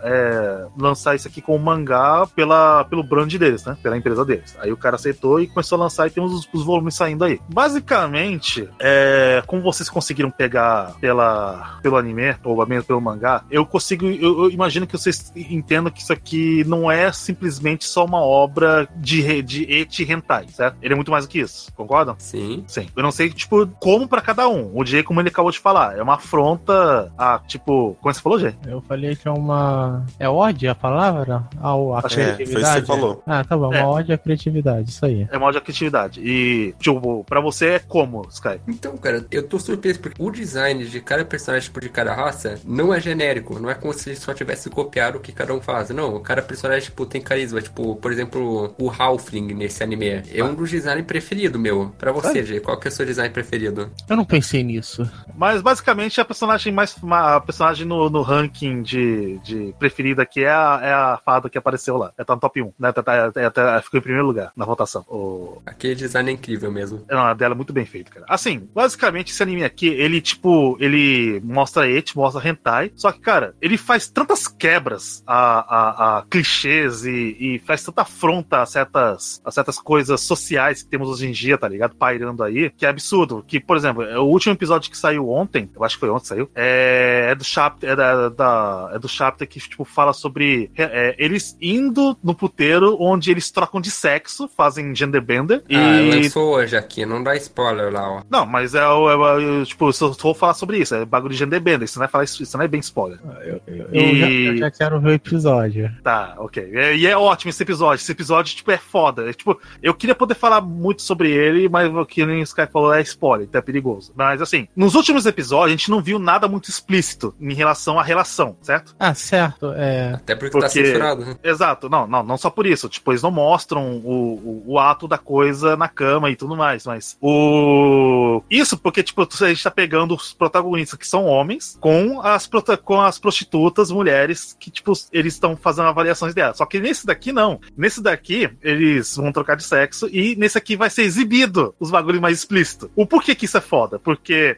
é, lançar isso aqui com mangá pela, pelo brand deles, né? Pela empresa deles. Aí o cara aceitou e começou a lançar e temos os, os volumes saindo aí. Basicamente, é, como vocês conseguiram pegar pela, pelo anime, ou mesmo pelo mangá, eu consigo. Eu, eu, imagino que vocês entendam que isso aqui não é simplesmente só uma obra de, de eti hentai, certo? Ele é muito mais do que isso, concordam? Sim. Sim. Eu não sei, tipo, como para cada um. O Jay, como ele acabou de falar, é uma afronta a, tipo, como você falou, Jay? Eu falei que é uma. É ódio a palavra? A, a criatividade? É, foi isso que você falou. Ah, tá bom. É. Uma ódio à criatividade, isso aí. É uma ódio à criatividade. E, tipo, pra você é como, Sky? Então, cara, eu tô surpreso porque o design de cada personagem, tipo, de cada raça, não é genérico. Não é como se só tivesse copiado o que cada um faz. Não, cada personagem, tipo, tem carisma. Tipo, por exemplo, o Halfling nesse anime. É um dos designs preferidos, meu. Pra você, Jay, qual que é o seu design preferido? Eu não pensei nisso. Mas, basicamente, a personagem mais... A personagem no, no ranking de, de preferida aqui é a, é a fada que apareceu lá. É tá no top 1, né? Tá, tá, tá, tá, ficou em primeiro lugar na votação. O... Aquele design é incrível mesmo. Não, a dela é muito bem feito, cara. Assim, basicamente esse anime aqui, ele, tipo, ele mostra et, mostra hentai, só que, cara, ele faz tantas quebras a, a, a clichês e, e, faz tanta afronta a certas, a certas coisas sociais que temos hoje em dia, tá ligado? Pairando aí, que é absurdo. Que, por exemplo, o último episódio que saiu ontem, eu acho que foi ontem que saiu, é, é do chapter, é da, da, é do chapter que, tipo, fala sobre é, eles indo no puteiro onde eles trocam de sexo, fazem genderbender. Ah, e... lançou hoje aqui, não dá spoiler lá, ó. Não, mas é o. É, tipo, se eu for falar sobre isso, é bagulho de genderbender, isso não é, falar isso, isso não é bem spoiler. Ah, eu, eu, e... eu, já, eu, já, quero ver o episódio. Tá, ok. É, e é ótimo esse episódio. Esse episódio, tipo, é foda. É, tipo, eu queria poder falar muito sobre ele, mas o que o Sky falou é spoiler, então é perigoso. Mas, assim, nos últimos episódios, a gente não viu nada muito explícito em relação relação à relação, certo? Ah, certo. É. Até porque, tá Porque- censurado, né? Exato, não, não, não só por isso. Tipo, eles não mostram o, o, o ato da coisa na cama e tudo mais, mas o. Isso porque, tipo, a gente tá pegando os protagonistas que são homens com as, prota- com as prostitutas, mulheres, que, tipo, eles estão fazendo avaliações delas. Só que nesse daqui, não. Nesse daqui, eles vão trocar de sexo e nesse aqui vai ser exibido os bagulhos mais explícitos. O porquê que isso é foda? Porque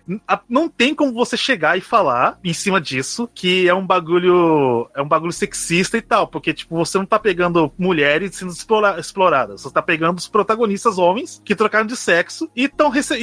não tem como você chegar e falar em cima disso que é um bagulho. É um bagulho sexista e tal. Porque, tipo, você não tá pegando mulheres sendo explora- exploradas. Você tá pegando os protagonistas homens que trocaram de sexo e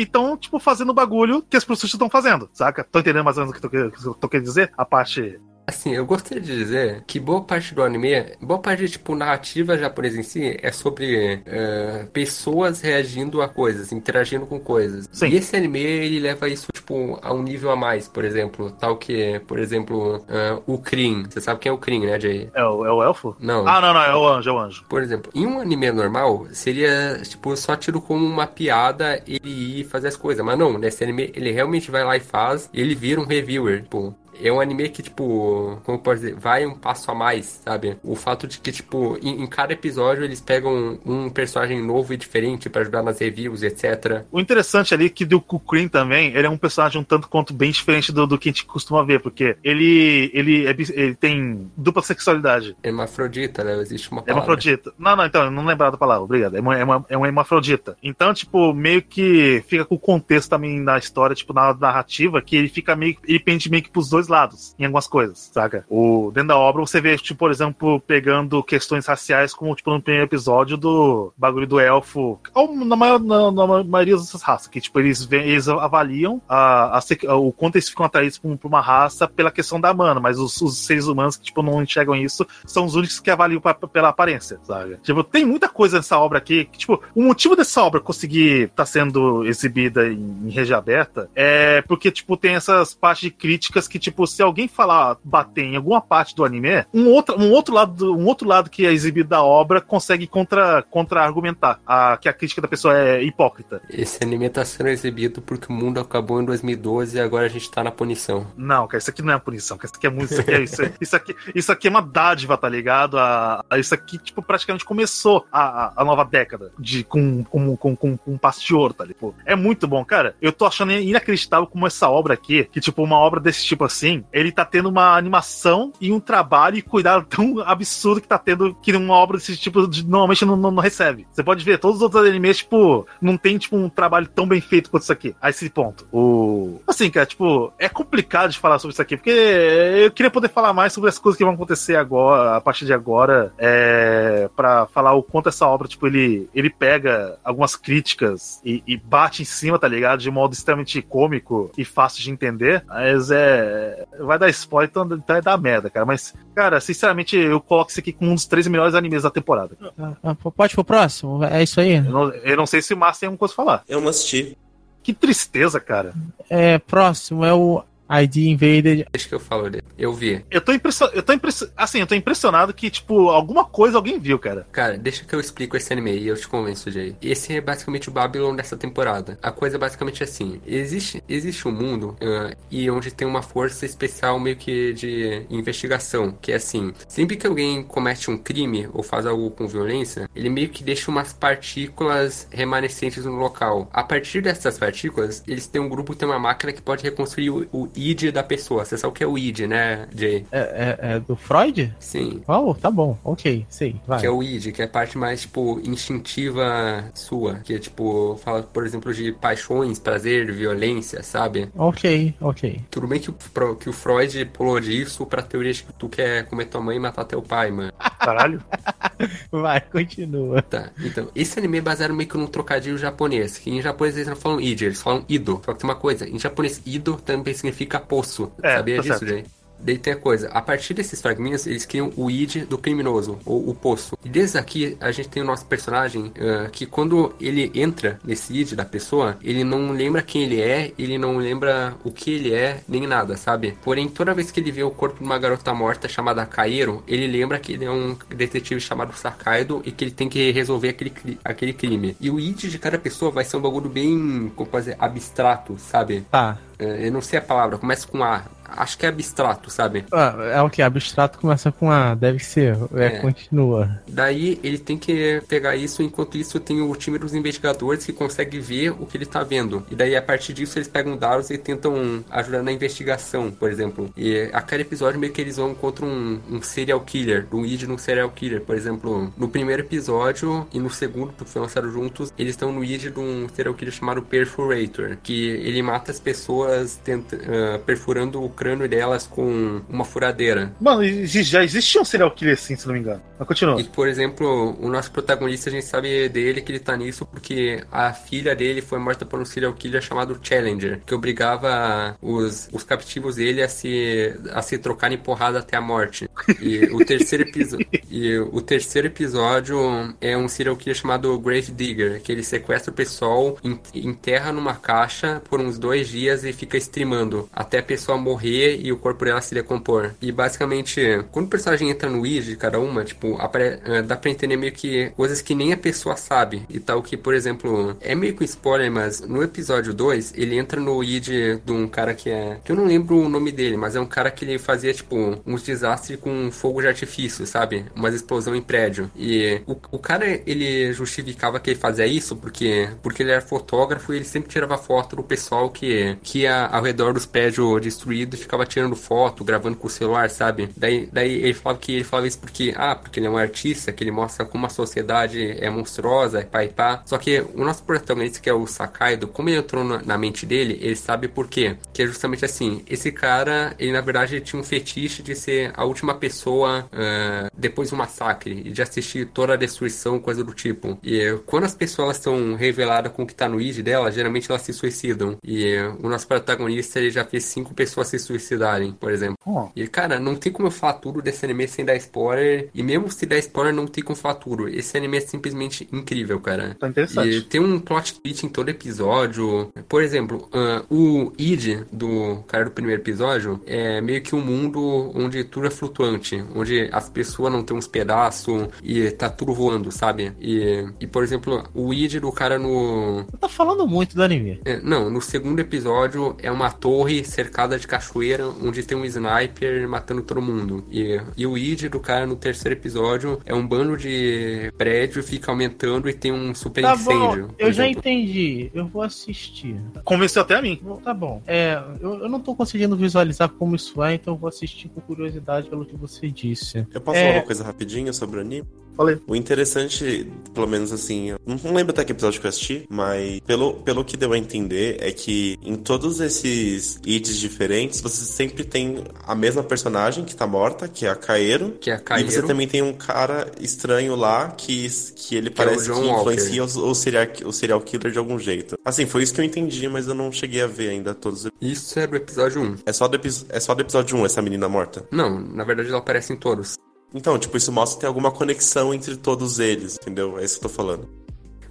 estão, tipo, fazendo o bagulho que as prostitutas estão fazendo, saca? Tô entendendo mais ou menos o que eu tô, que tô querendo dizer? A parte. Assim, eu gostaria de dizer que boa parte do anime, boa parte, tipo, narrativa japonesa em si é sobre eh, pessoas reagindo a coisas, interagindo com coisas. Sim. E esse anime, ele leva isso, tipo, a um nível a mais, por exemplo. Tal que, por exemplo, eh, o Krin. Você sabe quem é o Krin, né, Jay? É o, é o elfo? Não. Ah, não, não, é o anjo, é o anjo. Por exemplo, em um anime normal, seria, tipo, só tiro como uma piada ele ir fazer as coisas. Mas não, nesse anime, ele realmente vai lá e faz, ele vira um reviewer, tipo... É um anime que, tipo, como pode dizer, vai um passo a mais, sabe? O fato de que, tipo, em, em cada episódio eles pegam um personagem novo e diferente pra ajudar nas reviews, etc. O interessante ali é que do Kukrin também, ele é um personagem um tanto quanto bem diferente do, do que a gente costuma ver, porque ele ele, é ele tem dupla sexualidade. Hermafrodita, né? Existe uma palavra. hermafrodita. Não, não, então, eu não lembrava da palavra, obrigado. É uma, é uma, é uma hermafrodita. Então, tipo, meio que fica com o contexto também na história, tipo, na narrativa, que ele fica meio ele pende meio que pros dois lados, em algumas coisas, saca? O, dentro da obra, você vê, tipo, por exemplo, pegando questões raciais, como, tipo, no primeiro episódio do bagulho do elfo, ou na, maior, na, na maioria dessas raças, que, tipo, eles, eles avaliam a, a o quanto eles ficam atraídos por, por uma raça pela questão da mana, mas os, os seres humanos que, tipo, não enxergam isso são os únicos que avaliam pa- pela aparência, sabe? Tipo, tem muita coisa nessa obra aqui que, tipo, o motivo dessa obra conseguir estar sendo exibida em, em rede aberta é porque, tipo, tem essas partes de críticas que, tipo, se alguém falar, bater em alguma parte do anime, um outro, um outro lado, do- um outro lado que é exibido da obra consegue contra, contra-argumentar a, que a crítica da pessoa é hipócrita. Esse anime tá sendo exibido porque o mundo acabou em 2012 e agora a gente tá na punição. Não, cara, isso aqui não é punição, cara, isso aqui é muito. Isso aqui é, isso, isso aqui, isso aqui é uma dádiva, tá ligado? A, a- isso aqui, tipo, praticamente começou a, a- nova década de, com, com, com, com, com um passe de ouro, tá ligado? É muito bom, cara. Eu tô achando inacreditável como essa obra aqui, que, tipo, uma obra desse tipo assim, ele tá tendo uma animação e um trabalho e cuidado tão absurdo que tá tendo que uma obra desse tipo de- normalmente não, não, não recebe. Você pode ver, todos os outros animes, tipo, não tem, tipo, um trabalho tão bem feito quanto isso aqui. A esse ponto. O... Assim, cara, tipo, é complicado de falar sobre isso aqui, porque eu queria poder falar mais sobre as coisas que vão acontecer agora, a partir de agora, é, para falar o quanto essa obra, tipo, ele, ele pega algumas críticas e, e bate em cima, tá ligado? De modo extremamente cômico e fácil de entender. Mas é. Vai dar spoiler, então então vai dar merda, cara. Mas, cara, sinceramente, eu coloco isso aqui como um dos três melhores animes da temporada. Ah, ah, pode pro próximo? É isso aí? Eu não, eu não sei se o Márcio tem alguma coisa pra falar. Eu não assisti. Que tristeza, cara. É, próximo é o ID Invaded. Deixa que eu falo dele. Eu vi. Eu tô impressionado. Eu tô impressionado. Assim, eu tô impressionado que, tipo, alguma coisa alguém viu, cara. Cara, deixa que eu explico esse anime e eu te convenço, Jay. Esse é basicamente o Babylon dessa temporada. A coisa é basicamente assim: existe, existe um mundo ah, e onde tem uma força especial meio que de investigação, que é assim: sempre que alguém comete um crime ou faz algo com violência, ele meio que deixa umas partículas remanescentes no local. A partir dessas partículas, eles têm um grupo, tem uma máquina que pode reconstruir o, o id da pessoa. Você sabe o que é o id, né, Jay? É, é- é do Freud? Sim. Oh, tá bom. Ok, sei. Vai. Que é o id, que é a parte mais, tipo, instintiva sua. Que é, tipo, fala, por exemplo, de paixões, prazer, violência, sabe? Ok, ok. Tudo bem que o, que o Freud pulou disso pra teoria de que tu quer comer tua mãe e matar teu pai, mano. Caralho. Vai, continua. Tá, então, esse anime é baseado meio que num trocadilho japonês, que em japonês eles não falam id, eles falam ido. Só que tem uma coisa, em japonês ido também significa poço. É, Sabia tá disso, certo. Jay? Daí tem a coisa, a partir desses fragmentos, eles criam o id do criminoso, ou o poço. E desde aqui, a gente tem o nosso personagem, ah, que quando ele entra nesse id da pessoa, ele não lembra quem ele é, ele não lembra o que ele é, nem nada, sabe? Porém, toda vez que ele vê o corpo de uma garota morta chamada Kairo, ele lembra que ele é um detetive chamado Sakaido e que ele tem que resolver aquele, aquele crime. E o id de cada pessoa vai ser um bagulho bem, como dizer, abstrato, sabe? Tá. É, eu não sei a palavra, começa com A. Acho que é abstrato, sabe? Ah, é o que? Abstrato começa com A, deve ser. É, É. continua. Daí ele tem que pegar isso, enquanto isso tem o time dos investigadores que consegue ver o que ele tá vendo. E daí a partir disso eles pegam dados e tentam ajudar na investigação, por exemplo. E a cada episódio meio que eles vão contra um, um serial killer, um id num serial killer. Por exemplo, no primeiro episódio e no segundo, porque foi lançado juntos, eles estão no id de um serial killer chamado Perforator, que ele mata as pessoas tenta, ah, perfurando o crânio delas com uma furadeira. Mano, já existia um serial killer assim, se não me engano. Mas continua. E, por exemplo, o nosso protagonista, a gente sabe dele que ele tá nisso porque a filha dele foi morta por um serial killer chamado Challenger, que obrigava os, os captivos dele a se, a se trocarem porrada até a morte. E o terceiro episódio. E o terceiro episódio é um serial killer chamado Grave Digger, que ele sequestra o pessoal, en- enterra numa caixa por uns dois dias e fica streamando até a pessoa morrer e o corpo dela se decompor. E basicamente, quando o personagem entra no id de cada uma, tipo, eh, dá pra entender meio que coisas que nem a pessoa sabe. E tal que, por exemplo, é meio que spoiler, mas no episódio 2, ele entra no id de um cara que é. que eu não lembro o nome dele, mas é um cara que ele fazia, tipo, uns desastres com fogo de artifício, sabe? Umas explosão em prédio. E o, o cara, ele justificava que ele fazia isso porque, porque ele era fotógrafo e ele sempre tirava foto do pessoal que, que ia ao redor dos prédios destruídos ficava tirando foto, gravando com o celular, sabe? Daí, daí ele falava que ele falava isso porque, ah, porque ele é um artista, que ele mostra como a sociedade é monstruosa, pá e pá. Só que o nosso protagonista, que é o Sakaido, como ele entrou na, na mente dele, ele sabe por quê. Que é justamente assim, esse cara, ele na verdade tinha um fetiche de ser a última pessoa ah, depois do massacre, e de assistir toda a destruição, coisa do tipo. E quando as pessoas estão reveladas com o que tá no id dela, geralmente elas se suicidam. E o nosso protagonista, ele já fez cinco pessoas se suicidarem, por exemplo. Ó, E, cara, não tem como eu falar tudo desse anime sem dar spoiler. E mesmo se dar spoiler, não tem como falar tudo. Esse anime é simplesmente incrível, cara. tá interessante. E tem um plot twist em todo episódio. Por exemplo, ah, o id do cara do primeiro episódio é meio que um mundo onde tudo é flutuante. Onde as pessoas não têm uns pedaços e tá tudo voando, sabe? E, e por exemplo, o id do cara no, tá falando muito do anime. é, não, no segundo episódio é uma torre cercada de cachoeira onde tem um sniper matando todo mundo. E, e o id do cara no terceiro episódio é um bando de prédio fica aumentando e tem um super Tá incêndio. bom, eu já exemplo. entendi. Eu vou assistir. Convenceu até a mim. Tá bom. É, eu, eu não tô conseguindo visualizar como isso é, então eu vou assistir com curiosidade pelo que você disse. Eu posso É. falar uma coisa rapidinho sobre o anime? Falei. O interessante, pelo menos assim, eu não lembro até que episódio que eu assisti, mas pelo, pelo que deu a entender é que em todos esses ids diferentes, você sempre tem a mesma personagem que tá morta, que é a Kaero. Que é a E você também tem um cara estranho lá que, que ele é o parece John que influencia o, o, serial, o serial killer de algum jeito. Assim, foi isso que eu entendi, mas eu não cheguei a ver ainda todos. os- Isso é do episódio 1. É só do, é só do episódio 1 essa menina morta. Não, na verdade ela aparece em todos. Então, tipo, isso mostra que tem alguma conexão entre todos eles, entendeu? É isso que eu tô falando.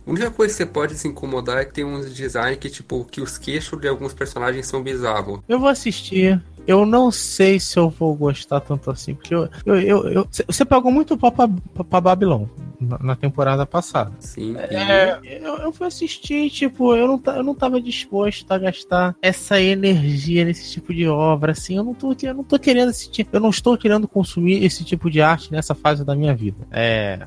A única coisa que você pode se incomodar é que tem uns designs que, tipo, que os queixos de alguns personagens são bizarros. Eu vou assistir. Eu não sei se eu vou gostar tanto assim, porque eu, eu, eu- eu- você pegou muito pau pra, pra Babylon na, na temporada passada. Sim. É, eu, eu fui assistir, tipo, eu não, eu não tava disposto a gastar essa energia nesse tipo de obra, assim, eu não tô, eu não tô querendo assistir, eu não estou querendo consumir esse tipo de arte nessa fase da minha vida. É.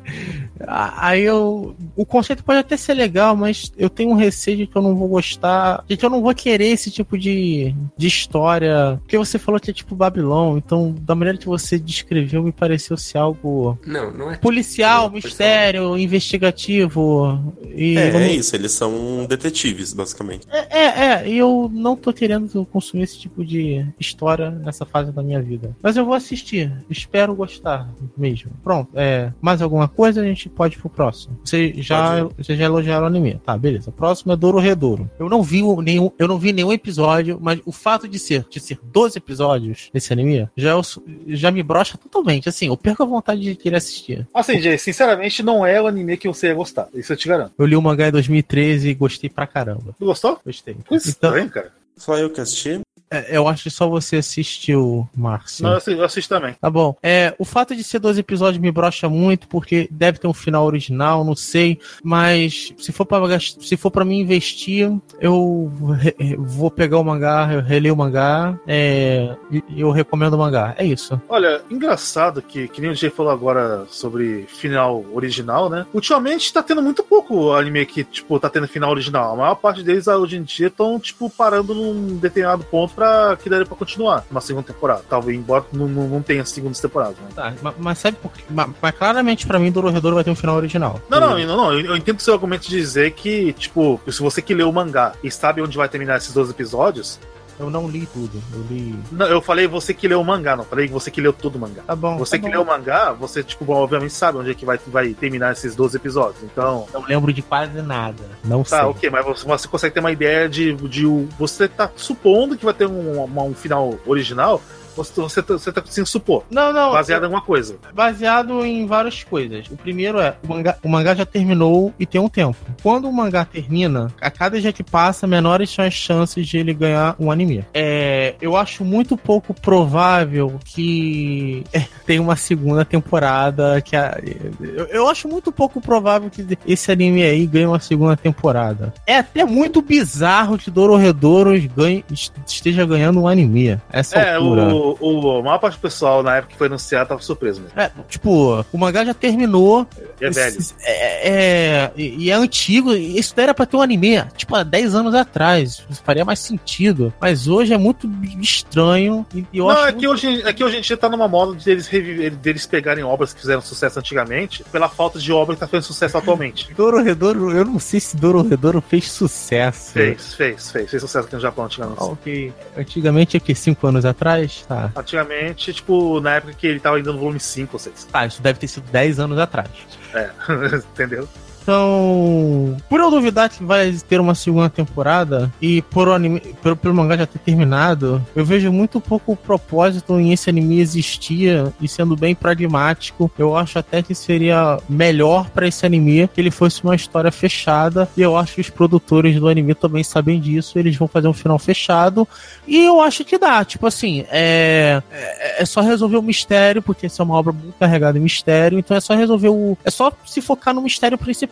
Aí eu. O conceito pode até ser legal, mas eu tenho um receio de que eu não vou gostar, de que eu não vou querer esse tipo de, de história. Porque você falou que é tipo Babylon, então, da maneira que você descreveu, me pareceu ser algo Não, não é. policial, É, mistério, investigativo. E É, não- é isso, eles são detetives, basicamente. é, é, é, e eu não tô querendo consumir esse tipo de história nessa fase da minha vida. Mas eu vou assistir. Espero gostar mesmo. Pronto. É, mais alguma coisa a gente pode ir pro próximo. Você já, você já elogiaram o anime. Tá, beleza. O próximo é Douro Redouro. Eu não vi nenhum, eu não vi nenhum episódio, mas o fato de ser, de ser 12 episódios nesse anime já, é o su- já me brocha totalmente. Assim, eu perco a vontade de querer assistir. Assim, Jay, sinceramente, não é o anime que você ia gostar. Isso eu te garanto. Eu li o mangá em 2013 e gostei pra caramba. Tu gostou? Gostei. Coisa Então, estranho, cara. Só eu que assisti. É, eu acho que só você assistiu, Márcio. Não, eu assisto, eu assisto também. Tá bom. É, o fato de ser dois episódios me brocha muito, porque deve ter um final original, não sei. Mas se for pra, se for pra mim investir, eu re- vou pegar o mangá, eu releio o mangá, é, e eu recomendo o mangá. É isso. Olha, engraçado que, que nem o Jay falou agora sobre final original, né? Ultimamente tá tendo muito pouco anime que, tipo, tá tendo final original. A maior parte deles hoje em dia estão, tipo, parando num determinado ponto pra que daria pra continuar uma segunda temporada. Talvez, embora não, não, não tenha segundas temporadas, né? Tá, ma- mas, sabe por quê? Ma- Mas, claramente pra mim, Dororedoro vai ter um final original. Não, não, não, não, eu eu entendo o seu argumento de dizer que, tipo, se você que leu o mangá e sabe onde vai terminar esses 12 episódios, Eu não li tudo. Eu li. não, eu falei você que leu o mangá, não falei você que leu todo o mangá. Tá bom. Você tá que bom. leu o mangá, você, tipo, obviamente sabe onde é que vai, vai terminar esses 12 episódios. Então, Não lembro de quase nada. Não Tá, sei. ok, mas você, você consegue ter uma ideia de, de o- você tá supondo que vai ter um, uma- um final original, você, você, tá- você tá conseguindo supor, Não, não. baseado em alguma coisa. baseado em várias coisas. O primeiro é, o mangá, o mangá já terminou e tem um tempo. Quando o mangá termina, a cada dia que passa, menores são as chances de ele ganhar um anime. É, eu acho muito pouco provável que tenha uma segunda temporada. Que a- eu, eu acho muito pouco provável que esse anime aí ganhe uma segunda temporada. É até muito bizarro que Dororedoro ganhe, esteja ganhando um anime. Essa É, altura. o, o, a maior parte do pessoal, na época que foi anunciado, tava surpreso mesmo. É, tipo, o mangá já terminou. E é velho. É, é- e é antigo. Isso daí era pra ter um anime, tipo, há 10 anos atrás. Faria mais sentido. Mas hoje é muito estranho. E eu não, acho é que, muito- hoje, é que hoje a gente tá numa moda de eles, reviver, deles pegarem obras que fizeram sucesso antigamente, pela falta de obra que tá fazendo sucesso atualmente. Dororedoro, eu não sei se Dororedoro fez sucesso. Fez, fez, fez. Fez sucesso aqui no Japão antigamente. Ah, ok. Antigamente, aqui, 5 anos atrás? Tá. Antigamente, tipo, na época que ele tava ainda no volume 5 ou 6. Tá, isso deve ter sido 10 anos atrás. É, entendeu? Então, por eu duvidar que vai ter uma segunda temporada e por o anime, pelo, pelo mangá já ter terminado, eu vejo muito pouco propósito em esse anime existir e sendo bem pragmático, eu acho até que seria melhor pra esse anime que ele fosse uma história fechada. E eu acho que os produtores do anime também sabem disso, eles vão fazer um final fechado. E eu acho que dá, tipo assim, é, é, é só resolver o mistério, porque essa é uma obra muito carregada em mistério, então é só resolver o. É só se focar no mistério principal,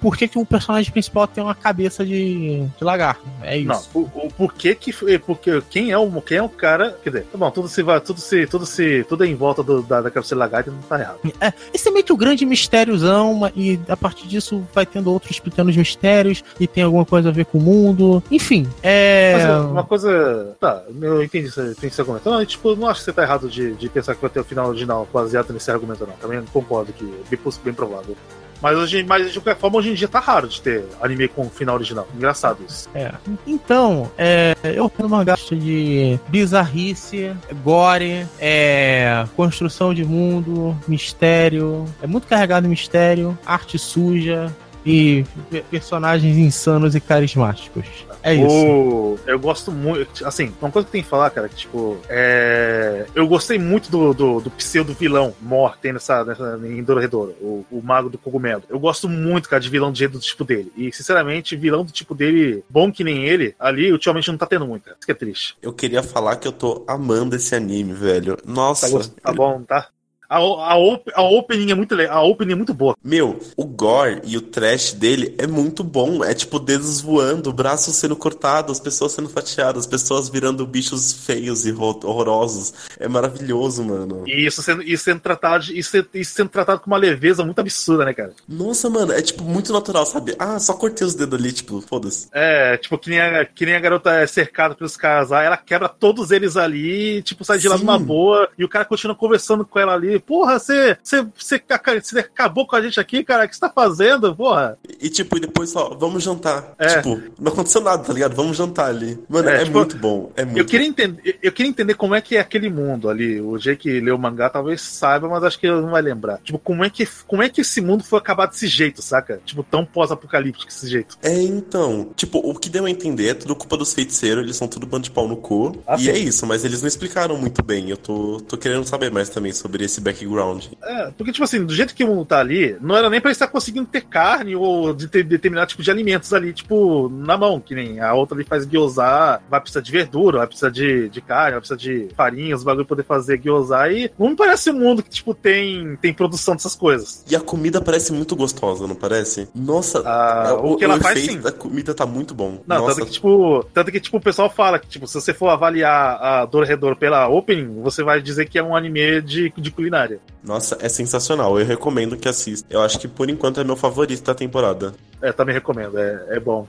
por que, que o personagem principal tem uma cabeça de, de lagarto. É isso. Não, o, o porquê que porque quem é o quem é o cara, quer dizer, tá bom, tudo se vai, tudo se tudo se tudo é em volta do, da da cabeça de lagarto não tá errado. É, esse é meio que o grande mistériozão, e a partir disso vai tendo outros pequenos mistérios, e tem alguma coisa a ver com o mundo. Enfim, é. Mas, uma coisa, tá, eu entendi esse, entendi esse argumento. Não, tipo, não acho que você tá errado de, de pensar que vai ter o final original baseado nesse argumento não. Também concordo que é bem, bem provável. Mas, hoje, mas de qualquer forma, hoje em dia tá raro de ter anime com final original. Engraçado isso. É. Então, é, eu tenho uma gasta de bizarrice, gore, é, construção de mundo, mistério. É muito carregado em mistério, arte suja e pe- personagens insanos e carismáticos. É isso. O- eu gosto muito. Assim, uma coisa que tem que falar, cara, que tipo. É, eu gostei muito do, do, do pseudo vilão Mor tem nessa, nessa em Dororedoro, o, o mago do cogumelo. Eu gosto muito, cara, de vilão do jeito do tipo dele. E, sinceramente, vilão do tipo dele, bom que nem ele, ali, ultimamente não tá tendo muito, cara. Isso que é triste. Eu queria falar que eu tô amando esse anime, velho. Nossa. Tá, gost- tá bom, tá? A, a, op- a opening é muito a opening é muito boa. Meu, o gore e o trash dele é muito bom. É tipo dedos voando, braços sendo cortados, as pessoas sendo fatiadas, as pessoas virando bichos feios e ro- horrorosos. É maravilhoso, mano. E isso sendo, isso sendo tratado isso, isso sendo tratado com uma leveza muito absurda, né, cara? Nossa, mano, é tipo muito natural, sabe? Ah, só cortei os dedos ali, tipo, foda-se. É, tipo, que nem, a, que nem a garota é cercada pelos caras lá, ela quebra todos eles ali, tipo, sai de lá Sim. numa boa, e o cara continua conversando com ela ali. Porra, você, você, você, aca- você acabou com a gente aqui, cara, o que você tá fazendo, porra? E, e, tipo, e depois só, vamos jantar. É. Tipo, não aconteceu nada, tá ligado? Vamos jantar ali. Mano, É, é, tipo, muito bom. É muito Eu queria, entender, eu queria entender como é que é aquele mundo ali. O Jay que leu o mangá talvez saiba, mas acho que ele não vai lembrar. Tipo, como é que, como é que esse mundo foi acabar desse jeito, saca? Tipo, tão pós-apocalíptico desse jeito. É, então. Tipo, o que deu a entender é tudo culpa dos feiticeiros, eles são tudo bando de pau no cu. Ah, e sim. é isso, mas eles não explicaram muito bem. Eu tô, tô querendo saber mais também sobre esse background. É, porque, tipo assim, do jeito que o mundo tá ali, não era nem pra estar conseguindo ter carne ou de ter determinado tipo de alimentos ali, tipo, na mão, que nem a outra ali faz gyoza, vai precisar de verdura, vai precisar de, de carne, vai precisar de farinha, os bagulho pra poder fazer gyoza. E não me parece um mundo que, tipo, tem, tem produção dessas coisas. E a comida parece muito gostosa, não parece? Nossa, Ah, é, o que ela faz, efeito sim. da comida tá muito bom. Não, Nossa, tanto que, tipo, tanto que, tipo, o pessoal fala que, tipo, se você for avaliar a Dorredor pela opening, você vai dizer que é um anime de, de culinária. Nossa, é sensacional. Eu recomendo que assista. Eu acho que por enquanto é meu favorito da temporada. É, também recomendo, é, é bom.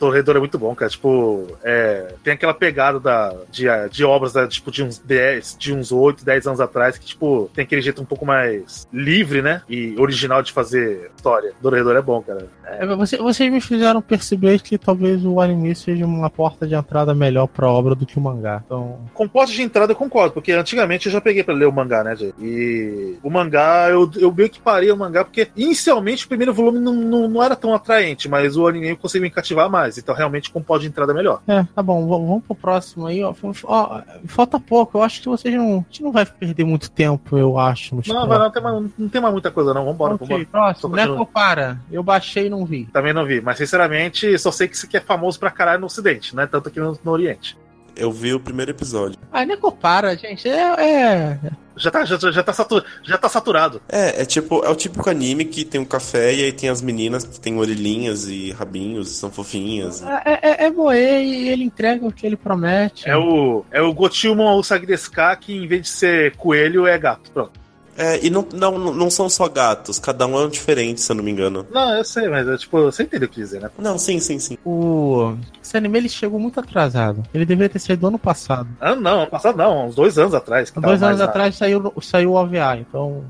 Torredor é muito bom, cara. Tipo, é, tem aquela pegada da, de, de obras da, tipo, de uns 10, de uns 8, 10 anos atrás, que, tipo, tem aquele jeito um pouco mais livre, né? E original de fazer história. Torredor é bom, cara. É, você- vocês me fizeram perceber que talvez o anime seja uma porta de entrada melhor pra obra do que o mangá. Então, Com porta de entrada eu concordo, porque antigamente eu já peguei pra ler o mangá, né, Jay? E o mangá, eu, eu meio que parei o mangá, porque inicialmente o primeiro volume não, não, não era tão atraente, mas o anime conseguiu me cativar mais. Então realmente com porta de entrada melhor. é, tá bom, vamos pro próximo aí, ó. Falta pouco, eu acho que vocês não. A gente não vai perder muito tempo, eu acho. Não, vai, não, tem mais, não tem mais muita coisa, não. Vambora, Ok, vambora. próximo, continua. Necopara. Eu baixei e não vi. Também não vi, mas sinceramente, só sei que isso aqui é famoso pra caralho no Ocidente, não é tanto aqui no, no Oriente. Eu vi o primeiro episódio. Ah, Necopara, gente, é. é... Já tá, já, já, tá satu- já tá saturado. É, é tipo, é o típico anime que tem um café e aí tem as meninas que tem orelhinhas e rabinhos, são fofinhas. É, é, é moer e ele entrega o que ele promete. É o, é o Gotilmon Usagi que em vez de ser coelho, é gato. Pronto. É, e não, não, não são só gatos, cada um é um diferente, se eu não me engano. Não, eu sei, mas é, tipo, você entendeu o que dizer, né? Não, sim, sim, sim. O... Esse anime ele chegou muito atrasado. Ele deveria ter saído ano passado. Ah, não, ano passado não, uns dois anos atrás. dois anos atrás saiu, saiu o OVA, então.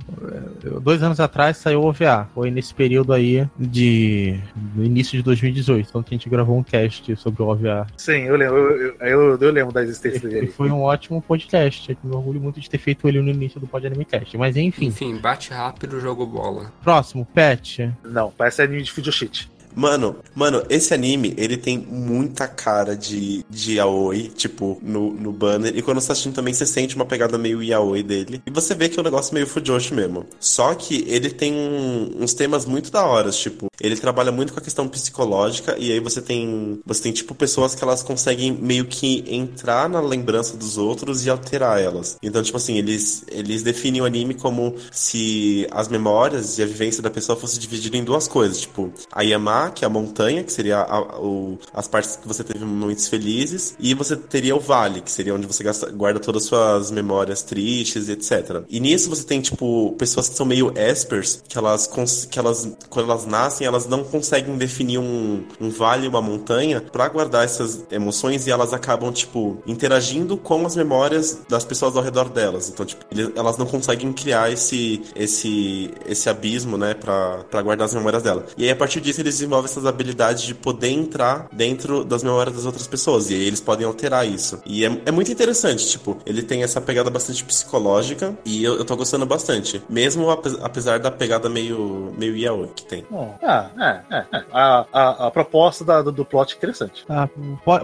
é, Dois anos atrás saiu o OVA. Foi nesse período aí de. do início de 2018. Então que a gente gravou um cast sobre o OVA. Sim, eu lembro, eu, eu, eu, eu lembro da existência E dele. foi um ótimo podcast. Eu me orgulho muito de ter feito ele no início do Pod Anime Cast. Mas enfim, Enfim, bate rápido, jogo bola. próximo, Pet. Não, parece anime de Fujoshit. Mano, mano, esse anime, ele tem muita cara de, de yaoi, tipo, no, no banner. E quando você tá assistindo também, você sente uma pegada meio yaoi dele. E você vê que é um negócio meio fujoshi mesmo. Só que ele tem um- uns temas muito da hora, tipo, ele trabalha muito com a questão psicológica. E aí você tem, você tem, tipo, pessoas que elas conseguem meio que entrar na lembrança dos outros e alterar elas. Então, tipo assim, eles, eles definem o anime como se as memórias e a vivência da pessoa fosse dividida em duas coisas, tipo, a Que é a montanha, que seria a- o- as partes que você teve momentos felizes, e você teria o vale, que seria onde você gasta- guarda todas as suas memórias tristes e etc. E nisso você tem, tipo, pessoas que são meio espers, que elas, que elas quando elas nascem, elas não conseguem definir um, um vale uma montanha pra guardar essas emoções e elas acabam, tipo, interagindo com as memórias das pessoas ao redor delas. Então, tipo, elas não conseguem criar esse, esse, esse abismo, né, pra guardar as memórias dela. E aí, a partir disso, eles desenvolvem essas habilidades de poder entrar dentro das memórias das outras pessoas. E aí, eles podem alterar isso. E é, é muito interessante, tipo, ele tem essa pegada bastante psicológica e eu, eu tô gostando bastante. Mesmo ape- apesar da pegada meio, meio yaoi que tem. Bom, ah, é, é, é. A, a, a proposta da- do, do plot é interessante. Tá,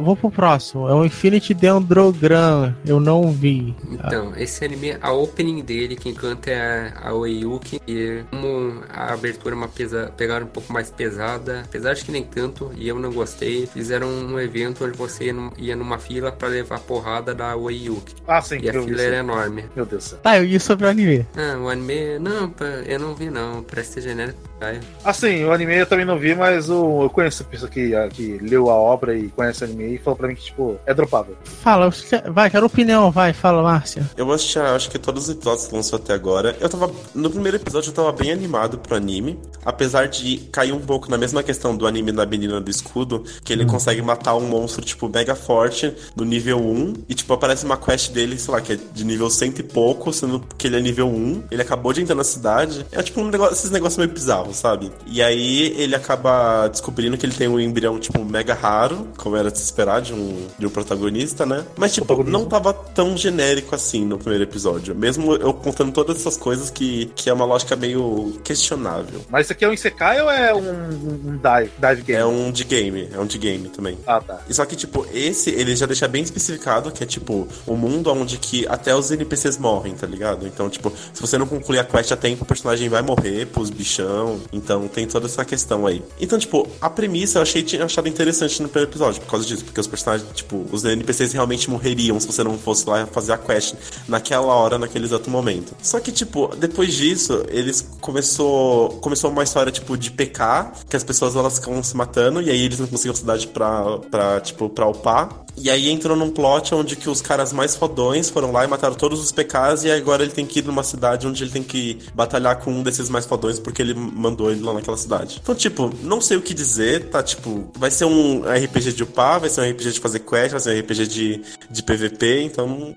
vou pro próximo. É o Infinity Dendrogram. Eu não vi. Então, esse anime, a opening dele, quem canta é a Oiyuki. E como a abertura é uma pesa, pegaram um pouco mais pesada, apesar de que nem tanto, e eu não gostei, fizeram um evento onde você ia num- ia numa fila pra levar porrada da Oiyuki. Ah, sim, E a fila isso. era enorme. Meu Deus do céu. Tá, eu li sobre o anime. Ah, o anime. Não, eu não vi não. Parece ser genérico. Caio. Assim, o anime eu também não vi, mas o, eu conheço pessoa que, a- que leu a obra e conhece o anime e falou pra mim que, tipo, é dropável. Fala, você- vai, quero opinião, vai, fala, Márcia. Eu acho, acho que todos os episódios que lançou até agora. Eu tava. No primeiro episódio eu tava bem animado pro anime. Apesar de cair um pouco na mesma questão do anime da menina do escudo, que ele consegue matar um monstro, tipo, mega forte no nível 1. E, tipo, aparece uma quest dele, sei lá, que é de nível cento e pouco, sendo que ele é nível 1. Ele acabou de entrar na cidade. É tipo um negócio, esses negócios meio bizarros, sabe? E aí ele acaba descobrindo que ele tem um embrião, tipo, mega raro, como era de se esperar de um, de um protagonista, né? Mas, tipo, não tava tão genérico assim no primeiro episódio. Mesmo eu contando todas essas coisas que, que é uma lógica meio questionável. Mas isso aqui é um Isekai ou é um, um dive, dive game? É um de game, é um de game também. Ah, tá. E Só que, tipo, esse ele já deixa bem especificado que é, tipo, o um mundo onde que até os NPCs morrem, tá ligado? Então, tipo, se você não concluir a quest a tempo, o personagem vai morrer pros bichão. Então, tem toda essa questão aí. Então, tipo, a premissa eu achei tinha achado interessante no primeiro episódio, por causa disso. Porque os personagens, tipo, os NPCs realmente morreriam se você não fosse lá fazer a quest naquela hora, naquele exato momento. Só que, tipo, depois disso, eles começou, começou uma história, tipo, de pecar, que as pessoas elas ficam se matando, e aí eles não conseguiam cidade pra, pra, tipo, pra upar. E aí entrou num plot onde que os caras mais fodões foram lá e mataram todos os PKs, e agora ele tem que ir numa cidade onde ele tem que batalhar com um desses mais fodões porque ele mandou ele lá naquela cidade. Então, tipo, não sei o que dizer, tá? Tipo, vai ser um RPG de upar, vai ser um RPG de fazer quest, vai ser um RPG de, de PVP, então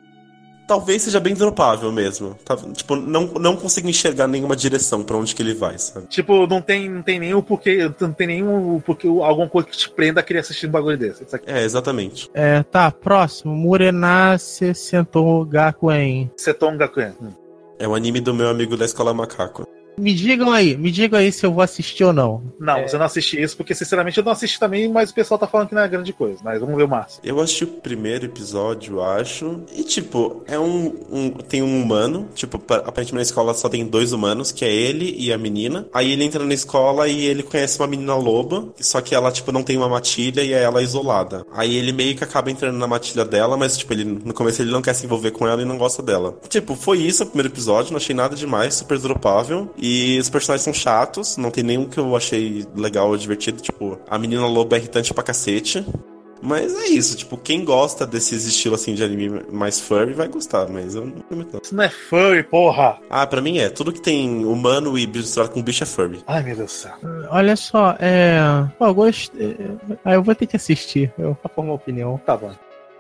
talvez seja bem dropável mesmo. Tá, tipo, não, não consigo enxergar nenhuma direção para onde que ele vai, sabe? Tipo, não tem, não tem nenhum porquê, não tem nenhum porque alguma coisa que te prenda a querer assistir um bagulho desse. É, exatamente. É, tá, próximo. Murenace Sentou Gakuen. Seton Gakuen. Hum. É o anime do meu amigo da Escola Macaco. Me digam aí, me digam aí se eu vou assistir ou não. Não, é... você não assiste isso, porque sinceramente eu não assisti também, mas o pessoal tá falando que não é grande coisa. Mas vamos ver o máximo. Eu assisti o primeiro episódio, acho. E, tipo, é um. um tem um humano. Tipo, aparentemente na escola só tem dois humanos, que é ele e a menina. Aí ele entra na escola e ele conhece uma menina loba, só que ela, tipo, não tem uma matilha e é ela isolada. Aí ele meio que acaba entrando na matilha dela, mas, tipo, ele no começo ele não quer se envolver com ela e não gosta dela. Tipo, foi isso o primeiro episódio, não achei nada demais, super dropável. E os personagens são chatos, não tem nenhum que eu achei legal ou divertido. Tipo, a menina lobo é irritante pra cacete. Mas é isso, tipo, quem gosta desses estilos assim de anime mais furry vai gostar, mas eu não não. Isso não é furry, porra! Ah, pra mim é. Tudo que tem humano e misturado com bicho é furry. Ai, meu Deus do céu. Olha só, é. Pô, eu gostei. Ah, eu vou ter que assistir. Eu vou formar opinião. Tá bom.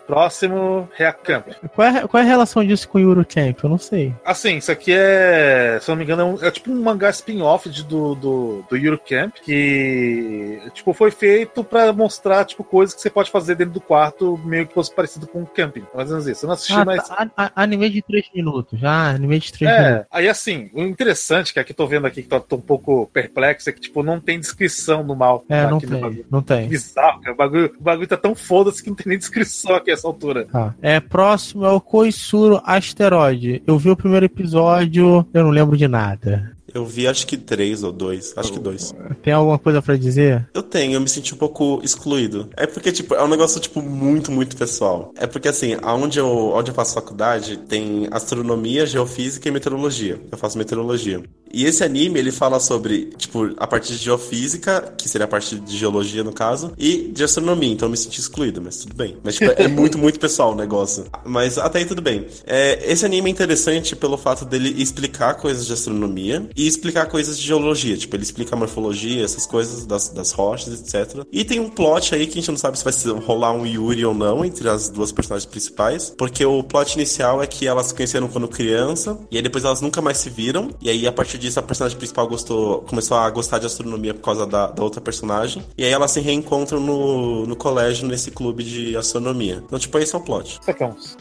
Próximo, Reacamp. Qual é, qual é a relação disso com o Eurocamp? Eu não sei. Assim, isso aqui é, se eu não me engano, é, um, é tipo um mangá spin-off do, do, do Eurocamp, que tipo, foi feito para mostrar tipo, coisas que você pode fazer dentro do quarto, meio que fosse parecido com um camping. Mais ou menos isso. Eu não assisti, ah, mas. Tá, a, a, anime de 3 minutos. Já, anime de 3 é, minutos. Aí assim, o interessante, que aqui tô vendo aqui que tô, tô, um pouco perplexo, é que tipo, não tem descrição no mal. É, não tem, não tem. Bizarro, cara. O bagulho, o bagulho tá tão foda-se que não tem nem descrição aqui essa altura. Tá. É, próximo é o Koisuro Asteroide. Eu vi o primeiro episódio, eu não lembro de nada. Eu vi acho que três ou dois. Acho que dois. Tem alguma coisa para dizer? Eu tenho, eu me senti um pouco excluído. É porque, tipo, é um negócio, tipo, muito, muito pessoal. É porque, assim, aonde eu, onde eu faço faculdade tem astronomia, geofísica e meteorologia. Eu faço meteorologia. E esse anime, ele fala sobre, tipo, a parte de geofísica, que seria a parte de geologia, no caso, e de astronomia. Então eu me senti excluído, mas tudo bem. Mas, tipo, é muito, muito pessoal o negócio. Mas até aí tudo bem. É, esse anime é interessante pelo fato dele explicar coisas de astronomia e explicar coisas de geologia. Tipo, ele explica a morfologia, essas coisas das, das rochas, etc. E tem um plot aí que a gente não sabe se vai rolar um Yuri ou não entre as duas personagens principais. Porque o plot inicial é que elas se conheceram quando criança, e aí depois elas nunca mais se viram. E aí, a partir disso, a personagem principal gostou, começou a gostar de astronomia por causa da, da outra personagem. E aí elas se reencontram no, no colégio, nesse clube de astronomia. Então, tipo, esse é o plot.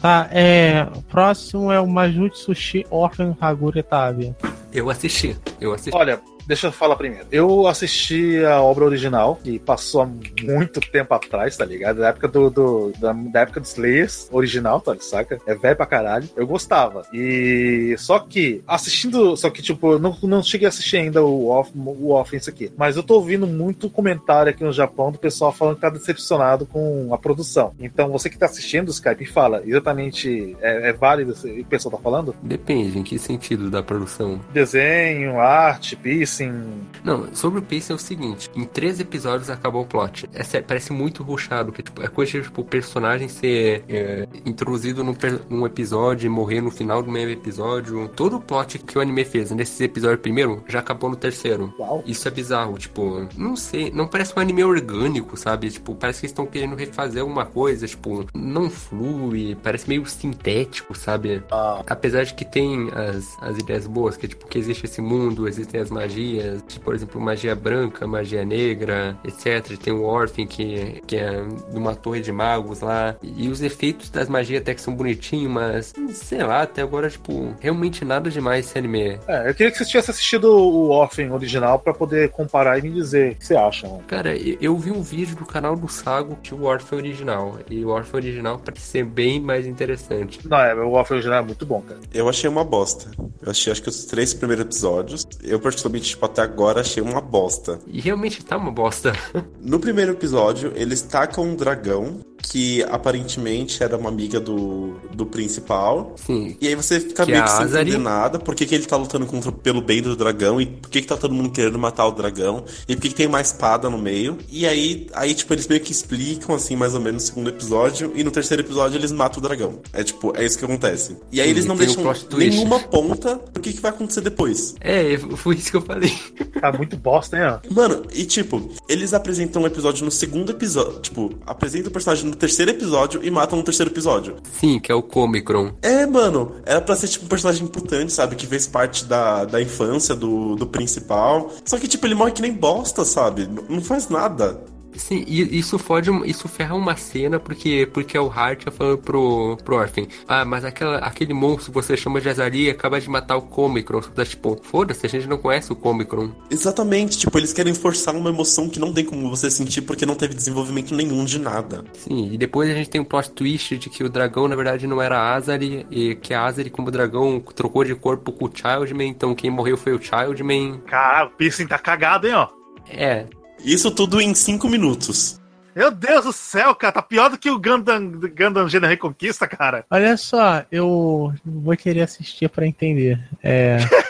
Tá, é. O próximo é o Majutsushi Orphan Haguretabi. Eu assisti. Eu assisti. Olha, Deixa eu falar primeiro. Eu assisti a obra original, que passou há muito tempo atrás, tá ligado? Da época do, do da, da, época dos Slayers original, tá? Saca? É velho pra caralho. Eu gostava. E só que, assistindo. Só que, tipo, eu não, não cheguei a assistir ainda o, off, o Offense aqui. Mas eu tô ouvindo muito comentário aqui no Japão do pessoal falando que tá decepcionado com a produção. Então, você que tá assistindo o Skype, fala exatamente. É, é válido o pessoal tá falando? Depende, em que sentido da produção? Desenho, arte, piece pacing. Não, sobre o pacing é o seguinte: em três episódios acabou o plot. É, parece muito ruchado, que tipo, é coisa de tipo, o personagem ser é, introduzido num, num, episódio e morrer no final do mesmo episódio. Todo o plot que o anime fez nesse episódio primeiro já acabou no terceiro. Uau. Isso é bizarro, tipo, não sei, não parece um anime orgânico, sabe? Tipo, parece que estão querendo refazer alguma coisa, tipo, não flui, parece meio sintético, sabe? Ah. Apesar de que tem as, as ideias boas, que tipo, que existe esse mundo, existem as magias magias, tipo, por exemplo, magia branca, magia negra, etc. Tem o Orphan, que, que é de uma torre de magos lá. E os efeitos das magias até que são bonitinhos, mas sei lá, até agora, tipo, realmente nada demais esse anime. É, eu queria que vocês tivessem assistido o Orphan original pra poder comparar e me dizer o que você acha, mano. Cara, eu eu vi um vídeo do canal do Sago de o Orphan original. E o Orphan original parece ser bem mais interessante. Não, é, o Orphan original é muito bom, cara. Eu achei uma bosta. Eu achei, acho que os três primeiros episódios, eu particularmente, tipo, até agora achei uma bosta. E realmente tá uma bosta. No primeiro episódio, eles tacam um dragão que aparentemente era uma amiga do, do principal. Sim. E aí você fica Que meio é que sem Azari. entender nada. Por que, que ele tá lutando contra, pelo bem do dragão? E por que, que tá todo mundo querendo matar o dragão? E por que, que tem uma espada no meio? E aí, aí, tipo, eles meio que explicam, assim, mais ou menos no segundo episódio. E no terceiro episódio eles matam o dragão. É tipo, é isso que acontece. E aí Sim, eles não o deixam nenhuma ponta do que, que vai acontecer depois. É, foi isso que eu falei. Tá muito bosta, hein, ó. Mano, e tipo, eles apresentam um episódio no segundo episódio. Tipo, apresentam o personagem no terceiro episódio e matam no terceiro episódio. Sim, que é o Comicron. É, mano, era pra ser tipo um personagem importante, sabe? Que fez parte da, da infância do, do principal. Só que, tipo, ele morre que nem bosta, sabe? Não faz nada. Sim, e isso fode, um- isso ferra uma cena porque porque é o Hart falando pro, pro Orphan. Ah, mas aquela, aquele monstro que você chama de Azari acaba de matar o Comicron. Você tá tipo, foda-se, a gente não conhece o Comicron. Exatamente, tipo, eles querem forçar uma emoção que não tem como você sentir porque não teve desenvolvimento nenhum de nada. Sim, e depois a gente tem um plot twist de que o dragão na verdade não era a Azari, e que a Azari, como dragão, trocou de corpo com o Childman, então quem morreu foi o Childman. Caralho, o piercing tá cagado, hein, ó. É, Isso tudo em cinco minutos. Meu Deus do céu, cara, tá pior do que o Gundam, Gundam Gênero Reconquista, cara. Olha só, eu vou querer assistir pra entender. É,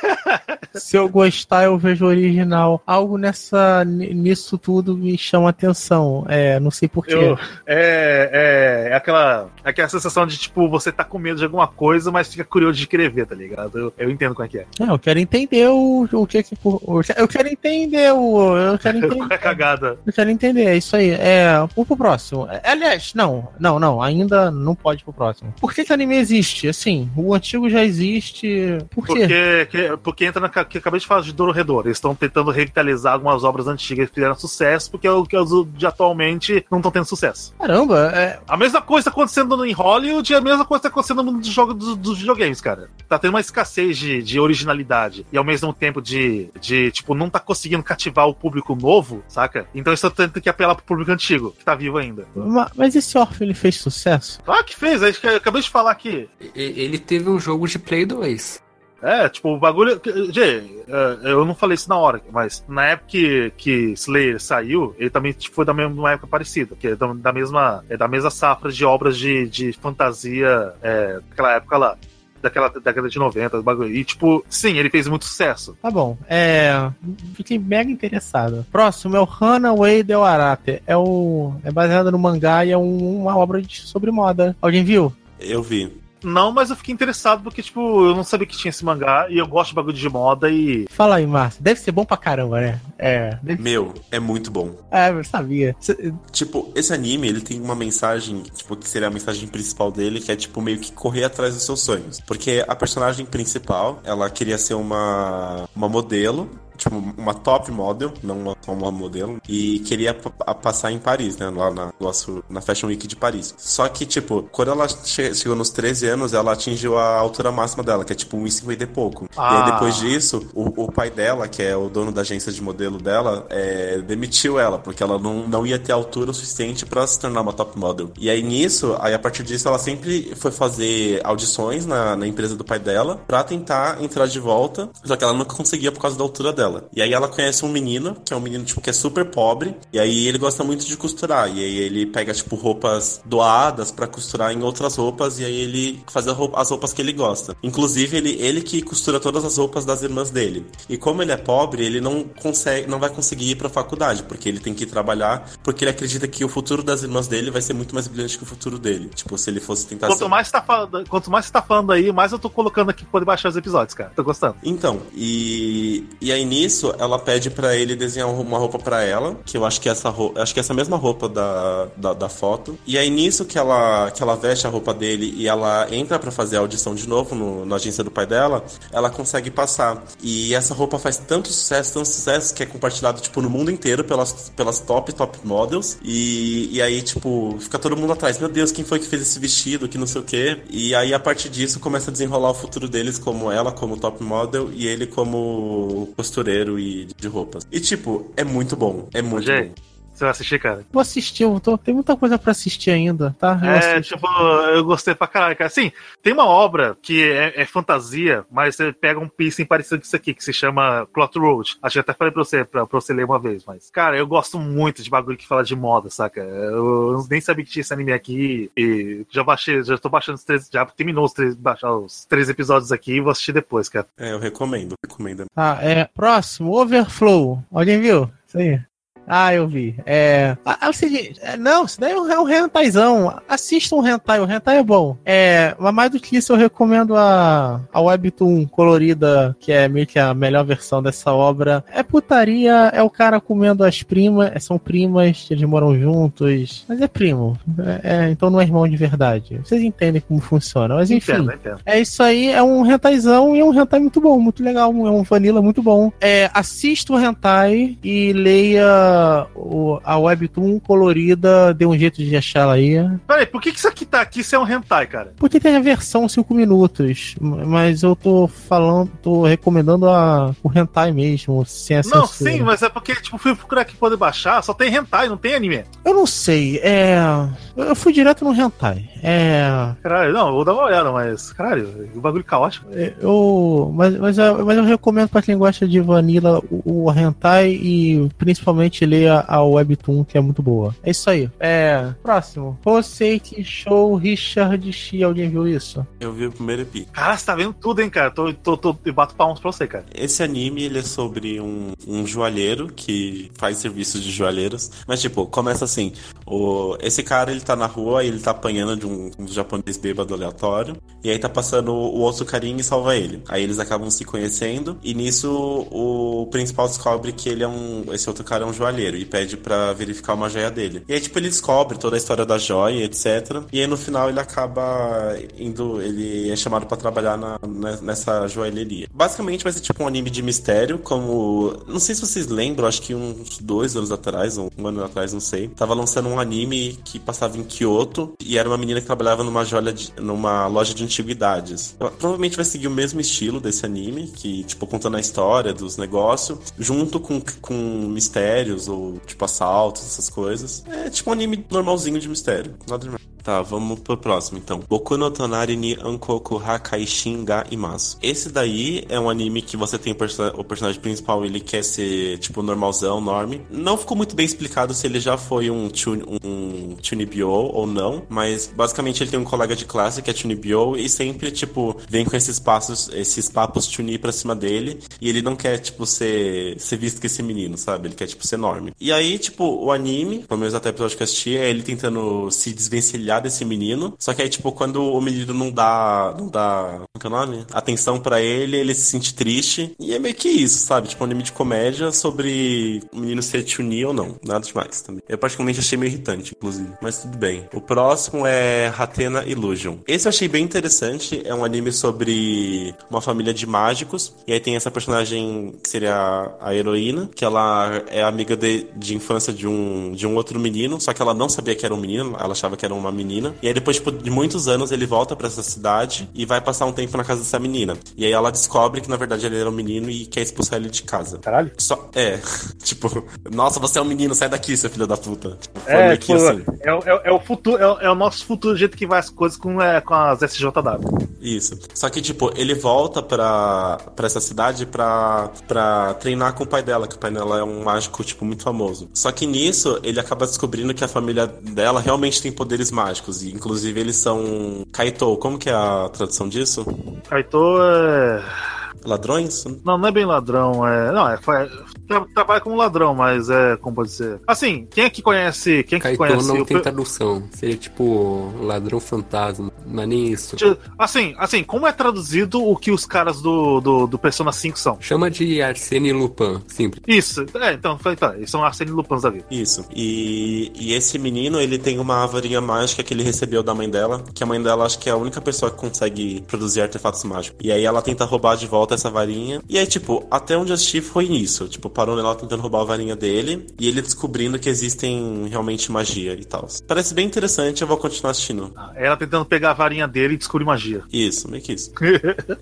se eu gostar, eu vejo o original. Algo nessa, nisso tudo me chama atenção. É, não sei porquê. Eu, é, é, é aquela, é aquela sensação de, tipo, você tá com medo de alguma coisa, mas fica curioso de querer ver, tá ligado? Eu, eu entendo como é que é. Não, eu quero entender o, o que que. o- eu quero entender o. Eu quero é entender. cagada? Eu quero entender, é isso aí. É, vamos pro próximo. É, Aliás, não, não, não, ainda não pode ir pro próximo. Por que, que o anime existe? Assim, o antigo já existe. Por quê? Porque, que- porque entra na que eu acabei de falar de Dororedor. Eles estão tentando revitalizar algumas obras antigas que fizeram sucesso, porque é o que os de atualmente não estão tendo sucesso. Caramba, é, A mesma coisa acontecendo em Hollywood e a mesma coisa tá acontecendo no mundo dos jogos dos, dos videogames, cara. Tá tendo uma escassez de, de originalidade e ao mesmo tempo de, de, tipo, não tá conseguindo cativar o público novo, saca? Então eles estão tendo que apelar pro público antigo, que tá vivo ainda. ma- mas esse órfão ele fez sucesso? Claro que fez, acho que eu acabei de falar aqui. e- ele teve um jogo de Play 2. É, tipo, o bagulho. Gê, é, eu não falei isso na hora, mas na época que, que Slayer saiu, ele também tipo, foi da mesma época parecida, que é da, da mesma, é da mesma safra de obras de, de fantasia é, daquela época lá. Daquela década de 90, do bagulho. E, tipo, sim, ele fez muito sucesso. Tá bom, é. Fiquei mega interessado. Próximo é o Runaway Del Arate. É, o, é baseado no mangá e é um- uma obra de, sobre moda. Alguém viu? Eu vi. Não, mas eu fiquei interessado porque, tipo, eu não sabia que tinha esse mangá e eu gosto de bagulho de moda e. Fala aí, Márcio. Deve ser bom pra caramba, né? É, deve... Meu, é muito bom. é eu sabia. Tipo, esse anime, ele tem uma mensagem, tipo, que seria a mensagem principal dele, que é, tipo, meio que correr atrás dos seus sonhos. Porque a personagem principal, ela queria ser uma, uma modelo, tipo, uma top model, não uma, só uma modelo, e queria passar em Paris, né, lá na, na Fashion Week de Paris. Só que, tipo, quando ela che- chegou nos 13 anos, ela atingiu a altura máxima dela, que é, tipo, 1,50 e pouco. E Ah. aí, depois disso, o, o pai dela, que é o dono da agência de modelo dela, é, demitiu ela, porque ela não, não ia ter altura o suficiente pra se tornar uma top model. E aí nisso, aí a partir disso, ela sempre foi fazer audições na, na empresa do pai dela pra tentar entrar de volta, só que ela nunca conseguia por causa da altura dela. E aí ela conhece um menino, que é um menino, tipo, que é super pobre, e aí ele gosta muito de costurar, e aí ele pega, tipo, roupas doadas pra costurar em outras roupas, e aí ele faz roupa- as roupas que ele gosta. Inclusive, ele, ele que costura todas as roupas das irmãs dele. E como ele é pobre, ele não consegue, não vai conseguir ir pra faculdade, porque ele tem que trabalhar, porque ele acredita que o futuro das irmãs dele vai ser muito mais brilhante que o futuro dele. Tipo, se ele fosse tentar Quanto ser- mais, tá falando, quanto mais você tá falando aí, mais eu tô colocando aqui pra poder baixar os episódios, cara. Tô gostando. Então, e, e aí nisso ela pede para ele desenhar uma roupa para ela, que eu acho que é essa roupa, acho que é essa mesma roupa da, da, da, foto. E aí nisso que ela, que ela veste a roupa dele e ela entra para fazer a audição de novo no, na agência do pai dela, ela consegue passar. E essa roupa faz tanto sucesso, tanto sucesso, que é compartilhado, tipo, no mundo inteiro pelas, pelas top, top models. E, e aí, tipo, fica todo mundo atrás. Meu Deus, quem foi que fez esse vestido, que não sei o quê. E aí, a partir disso, começa a desenrolar o futuro deles como ela, como top model, e ele como costureiro e de roupas. E, tipo, é muito bom. É muito bom. Você vai assistir, cara? Vou assistir, eu tô, tem muita coisa pra assistir ainda, tá? Eu é, assisto. tipo, eu gostei pra caralho, cara. Assim, tem uma obra que é, é fantasia, mas você pega um piercing parecido com isso aqui, que se chama Cloth Road. Acho que até falei pra você, pra, pra você ler uma vez, mas. Cara, eu gosto muito de bagulho que fala de moda, saca? Eu nem sabia que tinha esse anime aqui e já baixei, já tô baixando os três, já terminou os três, baixar os três episódios aqui e vou assistir depois, cara. É, eu recomendo, recomendo. Ah, é. Próximo, Overflow. Alguém viu? Isso aí. Ah, eu vi. É. é o seguinte. É, não, isso daí é um, é um rentaizão. Assista um rentai, o rentai é bom. É, mas mais do que isso, eu recomendo a, a Webtoon colorida, que é meio que a melhor versão dessa obra. É putaria, é o cara comendo as primas, é, são primas, eles moram juntos. Mas é primo. É, é, então não é irmão de verdade. Vocês entendem como funciona. Mas enfim. Entendo, entendo. É isso aí, é um rentaizão e é um rentai muito bom, muito legal. É um vanilla muito bom. É, assista o rentai e leia o, a webtoon colorida deu um jeito de achar ela aí. Peraí, por que, que isso aqui tá aqui se é um hentai, cara? Porque tem a versão 5 minutos, mas eu tô falando, tô recomendando a, o hentai mesmo, sem a Não, sim, mas é porque, tipo, fui procurar aqui poder baixar, só tem hentai, não tem anime. Eu não sei, é... Eu fui direto no hentai, é... Caralho, não, eu vou dar uma olhada, mas, caralho, o bagulho caótico. É, eu... Mas, mas, eu, mas eu recomendo pra quem gosta de vanilla o, o hentai e principalmente leia a Webtoon, que é muito boa. É isso aí. É. Próximo. Rosette Show Richard Xi. Alguém viu isso? Eu vi o primeiro epi. Cara, você tá vendo tudo, hein, cara? Tô, tô, tô, eu bato palmas pra você, cara. Esse anime, ele é sobre um, um joalheiro que faz serviços de joalheiros. Mas, tipo, começa assim. O, esse cara, ele tá na rua e ele tá apanhando de um, um japonês bêbado aleatório. E aí tá passando o outro carinha e salva ele. Aí eles acabam se conhecendo. E nisso, o principal descobre que ele é um. Esse outro cara é um joalheiro e pede para verificar uma joia dele. E aí, tipo, ele descobre toda a história da joia, etc. E aí, no final, ele acaba indo. Ele é chamado para trabalhar na, nessa joalheria. Basicamente, vai ser tipo um anime de mistério, como. Não sei se vocês lembram, acho que uns dois anos atrás, um ano atrás, não sei. Tava lançando um anime que passava em Kyoto e era uma menina que trabalhava numa joia de, numa loja de antiguidades. Provavelmente vai seguir o mesmo estilo desse anime, que, tipo, contando a história dos negócios, junto com, com mistérios ou tipo assaltos, essas coisas. É tipo um anime normalzinho de mistério, nada demais. Tá, vamos pro próximo então. Boku no Tonari ni Ankoku Hakaishin ga Imasu. Esse daí é um anime que você tem o, o, personagem principal, ele quer ser tipo normalzão, norme. Não ficou muito bem explicado se ele já foi um, chun um ou não, mas basicamente ele tem um colega de classe que é Chunibyo e sempre tipo vem com esses passos, esses papos Chuni pra cima dele e ele não quer tipo ser, ser visto que esse menino, sabe? Ele quer tipo ser norme. E aí, tipo, o anime, pelo menos até o episódio que eu assisti, é ele tentando se desvencilhar desse menino. Só que aí, tipo, quando o menino não dá. Não dá. Como é, é o nome? Atenção para ele, ele se sente triste. E é meio que isso, sabe? Tipo, um anime de comédia sobre o menino ser Chun-Li ou não. Nada demais também. Eu particularmente achei meio irritante, inclusive. Mas tudo bem. O próximo é Hatena Illusion. Esse eu achei bem interessante. É um anime sobre uma família de mágicos. E aí tem essa personagem que seria a heroína, que ela é amiga de, de infância de um, de um outro menino. Só que ela não sabia que era um menino, ela achava que era uma menina. E aí depois tipo, de muitos anos ele volta para essa cidade e vai passar um tempo na casa dessa menina. E aí ela descobre que na verdade ele era um menino e quer expulsar ele de casa. Caralho? Só, é, tipo, nossa, você é um menino, sai daqui, seu filho da puta. Tipo, é, tipo, assim. é, é, é, o futuro, é, é, o nosso futuro do jeito que vai as coisas com, é, com as SJW. Isso. Só que, tipo, ele volta pra, pra essa cidade pra, pra treinar com o pai dela, que o pai dela é um mágico, tipo, muito famoso. Só que nisso, ele acaba descobrindo que a família dela realmente tem poderes mágicos mágicos. E inclusive eles são. Kaito, como que é a tradução disso? Kaito é. Ladrões? Não, não é bem ladrão, é. Não, é. trabalha como ladrão, mas é. Como pode ser? Assim, quem é que conhece. Quem é que Caetano conhece não o tem tradução. Seria tipo ladrão fantasma. Não é nem isso. Assim, assim, como é traduzido o que os caras do, do, do Persona 5 são? Chama de Arsene Lupin, simples. Isso, é, então, tá, eles são Arsene Lupins da vida. Isso. E, e esse menino, ele tem uma varinha mágica que ele recebeu da mãe dela, que a mãe dela acho que é a única pessoa que consegue produzir artefatos mágicos. E aí ela tenta roubar de volta essa varinha. E aí, tipo, até onde eu assisti foi nisso. Tipo, parou nela tentando roubar a varinha dele e ele descobrindo que existem realmente magia e tal. Parece bem interessante, eu vou continuar assistindo. Ela tentando pegar a varinha dele e descobrir magia. Isso, meio que isso.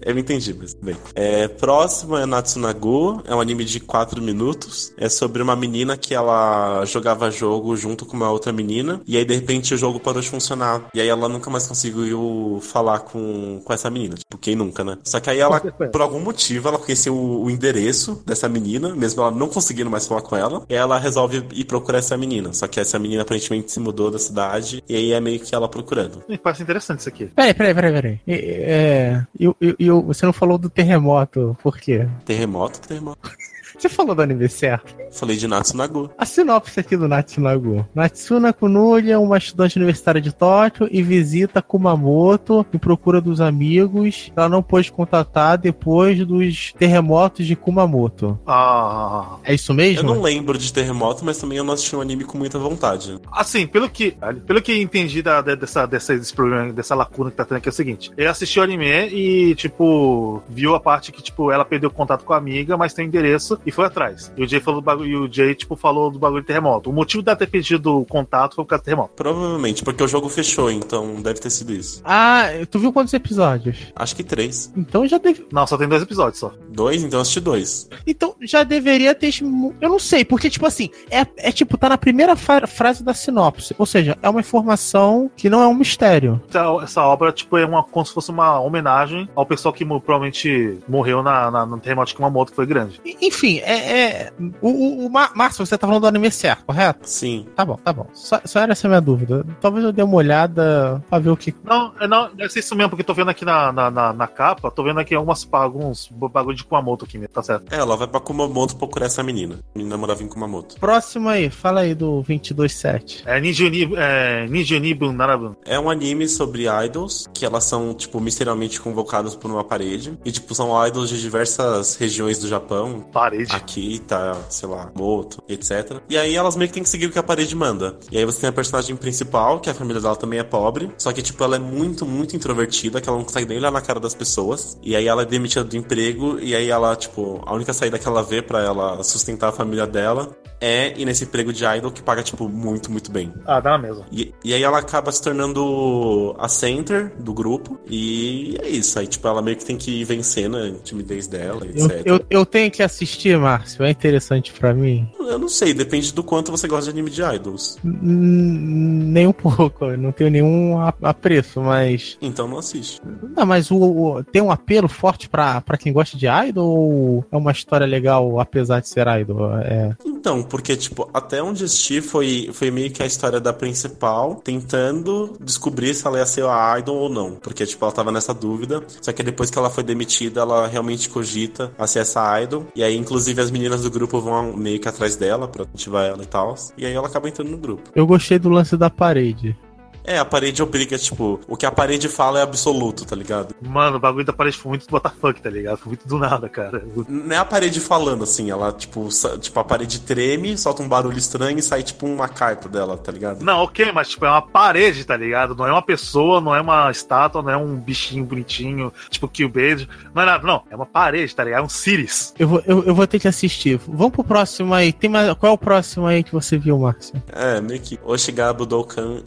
Eu não entendi, mas bem. É, próximo é Natsunagu, é um anime de 4 minutos. É sobre uma menina que ela jogava jogo junto com uma outra menina. E aí, de repente, o jogo parou de funcionar. E aí ela nunca mais conseguiu falar com, com essa menina. Tipo, quem nunca, né? Só que aí ela, por algum motivo, ela conheceu o, o endereço dessa menina, mesmo ela não conseguindo mais falar com ela. E ela resolve ir procurar essa menina. Só que essa menina aparentemente se mudou da cidade. E aí é meio que ela procurando. Me parece interessante isso aqui. Peraí, peraí, peraí, peraí. É, é, eu, eu, eu- você não falou do terremoto, por quê? Terremoto, terremoto. Você falou do anime certo? Falei de Natsunagu. A sinopse aqui do Natsunagu. Natsuna Kunuya é uma estudante universitária de Tóquio e visita Kumamoto em procura dos amigos. Ela não pôde contatar depois dos terremotos de Kumamoto. Ah, É isso Eu mesmo? não lembro de terremoto, mas também eu não assisti um anime com muita vontade. assim, pelo que, pelo que entendi da, dessa, dessa, desse problema, dessa lacuna que tá tendo aqui é o seguinte: ele assistiu o anime e, tipo, viu a parte que, tipo, ela perdeu contato com a amiga, mas tem o endereço e foi atrás. E o Jay falou do bagulho, e o Jay, tipo, falou do bagulho de terremoto. O motivo dela ter perdido o contato foi por causa do terremoto. Provavelmente, porque o jogo fechou, então deve ter sido isso. Ah, tu viu quantos episódios? Acho que três. Então já deve. Não, só tem dois episódios só. Dois, então eu assisti dois. Então já deveria ter. Eu não sei, porque, tipo assim, é, é tipo, tá na primeira frase da sinopse. Ou seja, é uma informação que não é um mistério. Essa, essa obra, tipo, é uma, como se fosse uma homenagem ao pessoal que provavelmente morreu na, na, no terremoto de Kumamoto, que foi grande. E- É. é- o, o, o Márcio, você tá falando do anime certo, correto? Sim. Tá bom, tá bom. Só, só era essa a minha dúvida. Talvez eu dê uma olhada pra ver o que. Não, é, não, deve ser isso mesmo, porque eu tô vendo aqui na, na, na, na capa, tô vendo aqui algumas, alguns bagulho de Kumamoto aqui, né? tá certo. É, ela vai pra Kumamoto procurar essa menina. A menina morava em Kumamoto. Próximo aí, fala aí do 227. É Nijuni, é, Nijuni Bunarabun. É um anime sobre idols, que elas são, tipo, misteriosamente convocadas por uma parede. E, tipo, são idols de diversas regiões do Japão. Parede. Aqui tá, sei lá, Moto, etc. E aí elas meio que têm que seguir o que a parede manda. E aí você tem a personagem principal, que a família dela também é pobre. Só que, tipo, ela é muito, muito introvertida, que ela não consegue nem olhar na cara das pessoas. E aí ela é demitida do emprego. E aí ela, tipo, a única saída que ela vê pra ela sustentar a família dela é ir nesse emprego de idol que paga, tipo, muito, muito bem. Ah, dá na mesma. E, e aí ela acaba se tornando a center do grupo. E é isso. Aí, tipo, ela meio que tem que ir vencendo a timidez dela, Eu, etc. eu, eu tenho que assistir, Márcio. É interessante pra mim. Eu não sei, depende do quanto você gosta de anime de idols. N- Nem um pouco. Eu não tenho nenhum apreço, mas. Então não assiste. Não, mas o, o- tem um apelo forte pra, pra quem gosta de idol ou é uma história legal apesar de ser idol? É. Então, porque, tipo, até onde assisti foi, foi meio que a história da principal tentando descobrir se ela ia ser a idol ou não. Porque, tipo, ela tava nessa dúvida. Só que depois que ela foi demitida, ela realmente cogita a ser essa idol. E aí, inclusive, as meninas do grupo vão meio que atrás dela pra ativar ela e tal. E aí ela acaba entrando no grupo. Eu gostei do lance da parede. É, a parede obriga, tipo, o que a parede fala é absoluto, tá ligado? Mano, o bagulho da parede foi muito WTF, tá ligado? Foi muito do nada, cara. Não é a parede falando assim, ela, tipo, tipo, a parede treme, solta um barulho estranho e sai, tipo, uma carta dela, tá ligado? Não, ok, mas tipo, é uma parede, tá ligado? Não é uma pessoa, não é uma estátua, não é um bichinho bonitinho, tipo Killbait. Não é nada, não. É uma parede, tá ligado? É um Sirius. Eu vou, eu, eu vou ter que assistir. Vamos pro próximo aí. Tem mais, qual é o próximo aí que você viu, Márcio? É, meio que Oshigabu Doukan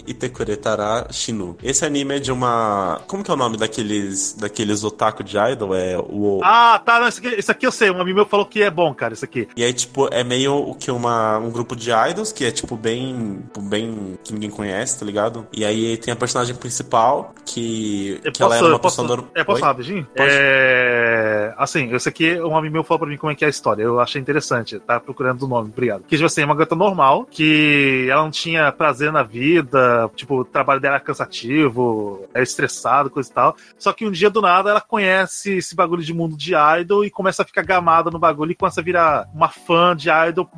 Shinu. Esse anime é de uma. Como que é o nome daqueles daqueles otaku de idol? É o. Ah, tá, não, isso aqui, isso aqui eu sei. Um amigo meu falou que é bom, cara, isso aqui. E aí, tipo, é meio o que uma, um grupo de idols que é, tipo, bem. tipo, bem. que ninguém conhece, tá ligado? E aí tem a personagem principal, que. Eu que ela posso, era uma posso, pessoa. nor- é, posso falar. É, assim, esse aqui, um amigo meu falou pra mim como é que é a história. Eu achei interessante, tá procurando o nome, obrigado. Que, tipo assim, é uma garota normal, que ela não tinha prazer na vida, tipo, trabalho dela era cansativo, é estressado, coisa e tal. Só que um dia do nada ela conhece esse bagulho de mundo de idol e começa a ficar gamada no bagulho e começa a virar uma fã de idol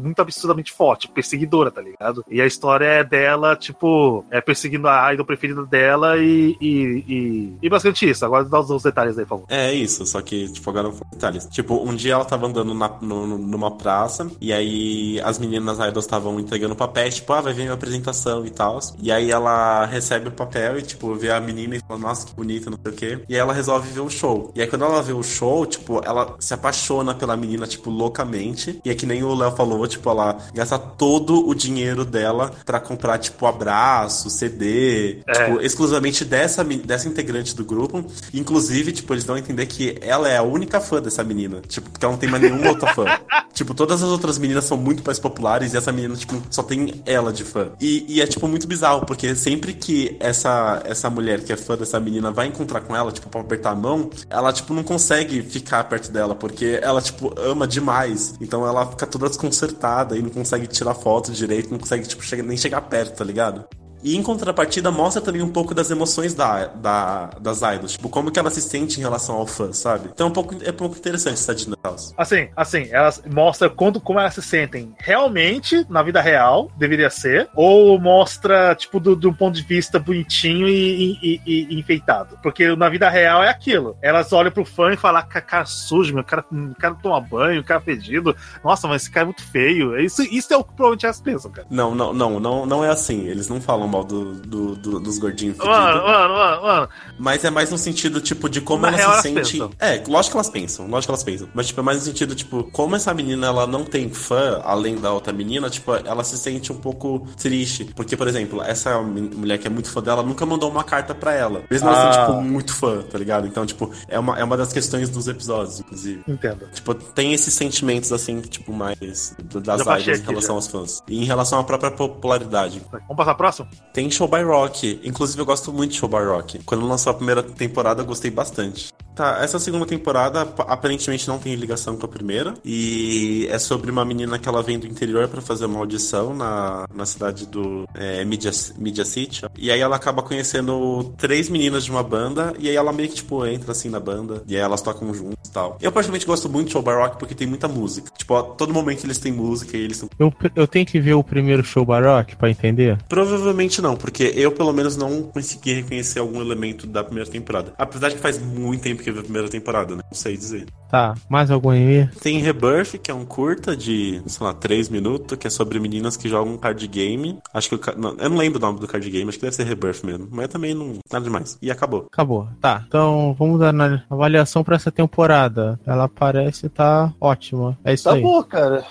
muito absurdamente forte, perseguidora, tá ligado? E a história é dela, tipo, é perseguindo a idol preferida dela e. e, e, e basicamente isso. Agora dá os, detalhes aí, por favor. É isso, só que, tipo, agora não detalhes. Tipo, um dia ela tava andando na, no, numa praça e aí as meninas idols estavam entregando papéis, tipo, ah, vai vir minha apresentação e tal. E aí ela recebe o papel e, tipo, vê a menina e fala, nossa, que bonita, não sei o quê. E aí ela resolve ver o show. E aí quando ela vê o show, tipo, ela se apaixona pela menina, tipo, loucamente. E é que nem o Léo falou, tipo, ela gasta todo o dinheiro dela para comprar, tipo, abraço, CD, é. tipo, exclusivamente dessa, dessa integrante do grupo. Inclusive, tipo, eles dão a entender que ela é a única fã dessa menina. Tipo, porque ela não tem mais nenhum outro fã. tipo, todas as outras meninas são muito mais populares e essa menina, tipo, só tem ela de fã. E, e, é, tipo, muito bizarro, porque sempre que essa, essa mulher que é fã dessa menina vai encontrar com ela, tipo, pra apertar a mão, ela, tipo, não consegue ficar perto dela, porque ela, tipo, ama demais. Então ela fica toda desconcertada e não consegue tirar foto direito, não consegue, tipo, chegar, nem chegar perto, tá ligado? E em contrapartida, mostra também um pouco das emoções da, da, das idols. Tipo, como que ela se sente em relação ao fã, sabe? Então é um pouco, é um pouco interessante essa dinâmica. Assim, assim, elas mostra quando, como elas se sentem realmente na vida real, deveria ser, ou mostra, tipo, do, do ponto de vista bonitinho e, e, e, e, enfeitado. Porque na vida real é aquilo. Elas olham pro fã e falam, ah, cara sujo, meu, cara, cara toma banho, o cara fedido. Nossa, mas esse cara é muito feio. Isso, isso é o que provavelmente elas pensam, cara. Não, não, não, não, não é assim. Eles não falam mal do, do, do dos gordinhos. Mano, mano, mano, mano. Mas é mais no sentido, tipo, de como ela se sente. É, lógico que elas pensam, lógico que elas pensam. Mas, tipo, é mais no sentido, tipo, como essa menina ela não tem fã, além da outra menina, tipo, ela se sente um pouco triste. Porque, por exemplo, essa mulher que é muito fã dela nunca mandou uma carta pra ela. Mesmo ah. ela sendo, tipo, muito fã, tá ligado? Então, tipo, é uma, é uma das questões dos episódios, inclusive. Entendo. Tipo, tem esses sentimentos, assim, tipo, mais das idols em relação já. aos fãs. E em relação à própria popularidade. Vamos passar próximo? Tem Show by Rock. Inclusive, eu gosto muito de Show by Rock. Quando lançou a primeira temporada, eu gostei bastante. Tá, essa segunda temporada aparentemente não tem ligação com a primeira. E é sobre uma menina que ela vem do interior para fazer uma audição na, na cidade do é, Media, Media City. E aí ela acaba conhecendo três meninas de uma banda. E aí ela meio que, tipo, entra assim na banda. E aí elas tocam juntos e tal. Eu particularmente gosto muito de Show by Rock porque tem muita música. Tipo, a todo momento eles têm música e eles Eu, eu tenho que ver o primeiro Show by Rock pra entender? Provavelmente não, porque eu pelo menos não consegui reconhecer algum elemento da primeira temporada. Apesar de que faz muito tempo que que ver a primeira temporada, né? Não sei dizer. Tá, mais algum aí? Tem Rebirth, que é um curta de, sei lá, 3 minutos, que é sobre meninas que jogam card game. Acho que eu não, eu não lembro o nome do card game, acho que deve ser Rebirth mesmo. Mas também não. Nada demais. E acabou. Acabou. Tá. Então vamos dar na avaliação pra essa temporada. Ela parece tá ótima. É isso tá aí. Tá boa, cara.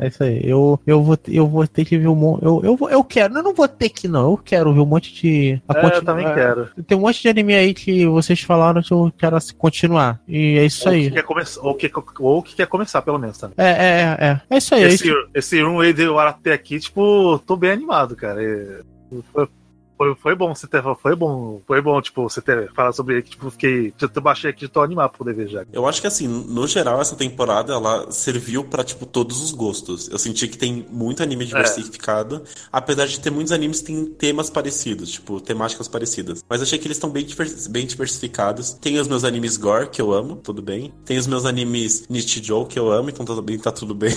É isso aí. Eu, eu, vou, eu vou ter que ver um monte. Eu, eu, eu quero, eu não vou ter que, não. Eu quero ver um monte de. A é, continu... eu também quero. Tem um monte de anime aí que vocês falaram que eu quero continuar. E é isso ou aí. Que quer começar, ou, que, ou que quer começar, pelo menos, também. É, é, é. É, é isso aí. Esse, é isso. esse um aí até aqui, tipo, tô bem animado, cara. Foi, foi, foi bom você ter. Foi bom. Foi bom, tipo, você ter falado sobre ele, que tipo, fiquei. Eu baixei aqui e tô animado pra poder ver já. Eu acho que assim, no geral, essa temporada ela serviu pra, tipo, todos os gostos. Eu senti que tem muito anime é. diversificado, é. apesar de ter muitos animes que têm temas parecidos, tipo, temáticas parecidas. Mas achei que eles estão bem, bem diversificados. Tem os meus animes gore, que eu amo, tudo bem. Tem os meus animes Nichijou, que eu amo, então também tá tudo bem.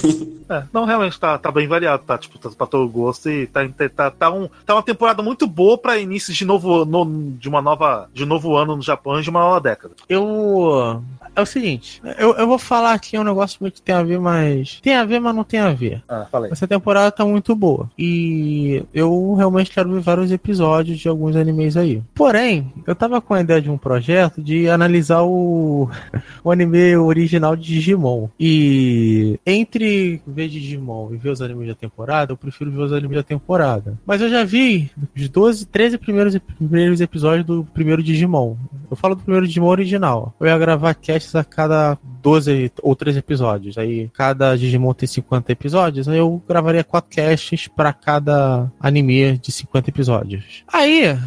É, não, realmente tá, tá bem variado, tá? Tipo, tá pra todo gosto e tá, tá, tá, um, tá uma temporada muito boa boa para início de novo no, de uma nova de novo ano no Japão de uma nova década. Eu é o seguinte, eu, eu vou falar aqui um negócio que tem a ver, mas tem a ver, mas não tem a ver. Ah, falei. Essa temporada tá muito boa e eu realmente quero ver vários episódios de alguns animes aí. Porém, eu tava com a ideia de um projeto de analisar o, o anime original de Digimon e entre ver Digimon e ver os animes da temporada, eu prefiro ver os animes da temporada. Mas eu já vi os 12 12, 13 primeiros, primeiros episódios do primeiro Digimon. Eu falo do primeiro Digimon original. Eu ia gravar casts a cada 12 ou 13 episódios. Aí cada Digimon tem 50 episódios, aí eu gravaria quatro casts para cada anime de 50 episódios. Aí,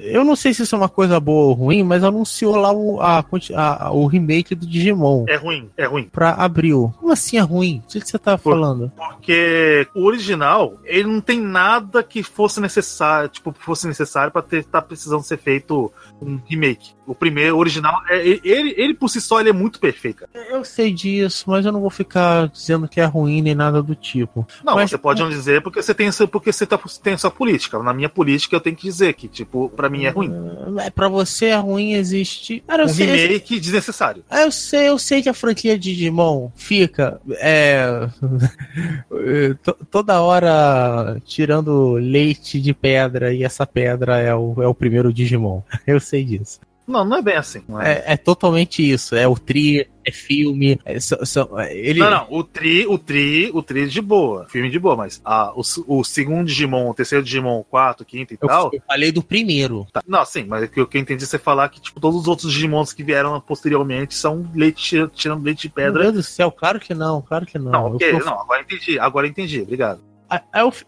eu não sei se isso é uma coisa boa ou ruim, mas anunciou lá o, a, a, o remake do Digimon. É ruim, é ruim. Pra abril. Como assim é ruim? O que você tá Por, falando? Porque o original, ele não tem nada que fosse necessário, tipo, fosse necessário pra ter, tá precisando ser feito um remake. O primeiro, o original, é, ele, ele por si só, ele é muito perfeito. Eu sei disso, mas eu não vou ficar dizendo que é ruim nem nada do tipo. Não, mas, você pode não dizer porque você tem, porque você tá, tem essa política. Na minha política, eu tenho que dizer que, tipo, pra mim é ruim. É, pra você é ruim, existe. Cara, um sei, remake eu... desnecessário. Eu sei, eu sei que a franquia de Digimon fica. É. toda hora tirando leite de pedra e essa pedra é o, é o primeiro Digimon. Eu sei disso. Não, não é bem assim. É. É, é. totalmente isso. É o tri, é filme. É, so, so, ele... Não, não. O tri, o tri, o tri de boa. Filme de boa, mas ah, o, o segundo Digimon, o terceiro Digimon, o quarto, o quinto e eu, tal. Eu falei do primeiro. Tá. Não, sim, mas o que eu entendi você falar que, tipo, todos os outros Digimons que vieram posteriormente são leite tirando leite de pedra. Meu Deus do céu, claro que não, claro que não. Não, ok, eu... não, agora entendi, agora entendi, obrigado.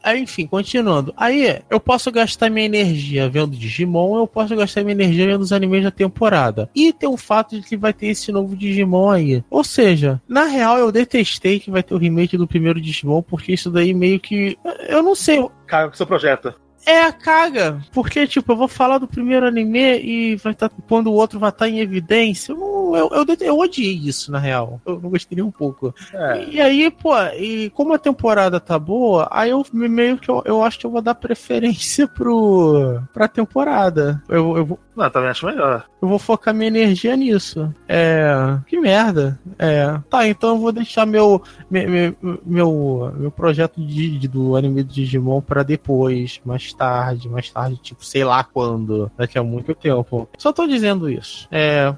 Aí, enfim, continuando. Aí eu posso gastar minha energia vendo Digimon, eu posso gastar minha energia vendo os animes da temporada. E tem o fato de que vai ter esse novo Digimon aí. Ou seja, na real eu detestei que vai ter o remake do primeiro Digimon, porque isso daí meio que. Eu não sei. Cara, o que você projeta? É a caga. Porque, tipo, eu vou falar do primeiro anime e vai estar. Tá, quando o outro vai estar tá em evidência. Eu, eu, eu, eu, odiei isso, na real. Eu não gostei nem um pouco. É. E, e, aí, pô, e como a temporada tá boa, aí eu meio que eu, eu acho que eu vou dar preferência pro. pra temporada. Eu, eu vou. Não, também acho melhor. Eu vou focar minha energia nisso. É. Que merda. É. Tá, então eu vou deixar meu. meu, meu, meu projeto de, de, do anime do Digimon pra depois. Mas tarde, mais tarde, tipo, sei lá quando, daqui a muito tempo. Só tô dizendo isso. É.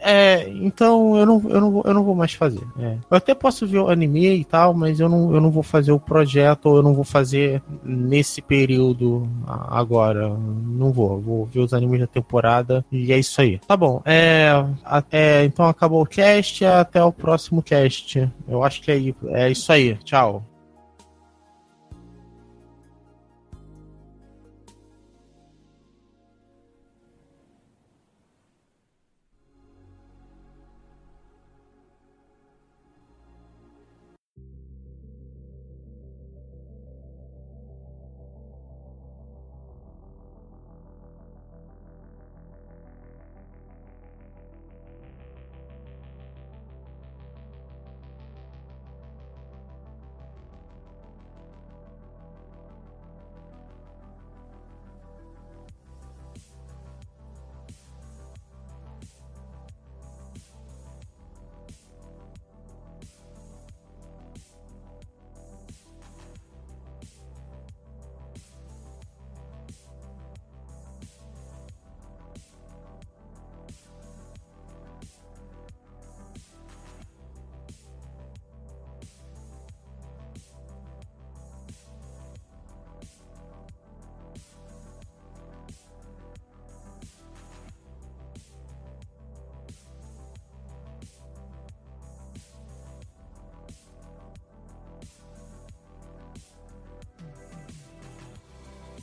É, então eu não, eu não, eu não vou mais fazer. É. Eu até posso ver o anime e tal, mas eu não, eu não vou fazer o projeto, ou eu não vou fazer nesse período agora. Não vou. Vou ver os animes da temporada e é isso aí. Tá bom. É, é, então acabou o cast. Até o próximo cast. Eu acho que é, é isso aí. Tchau.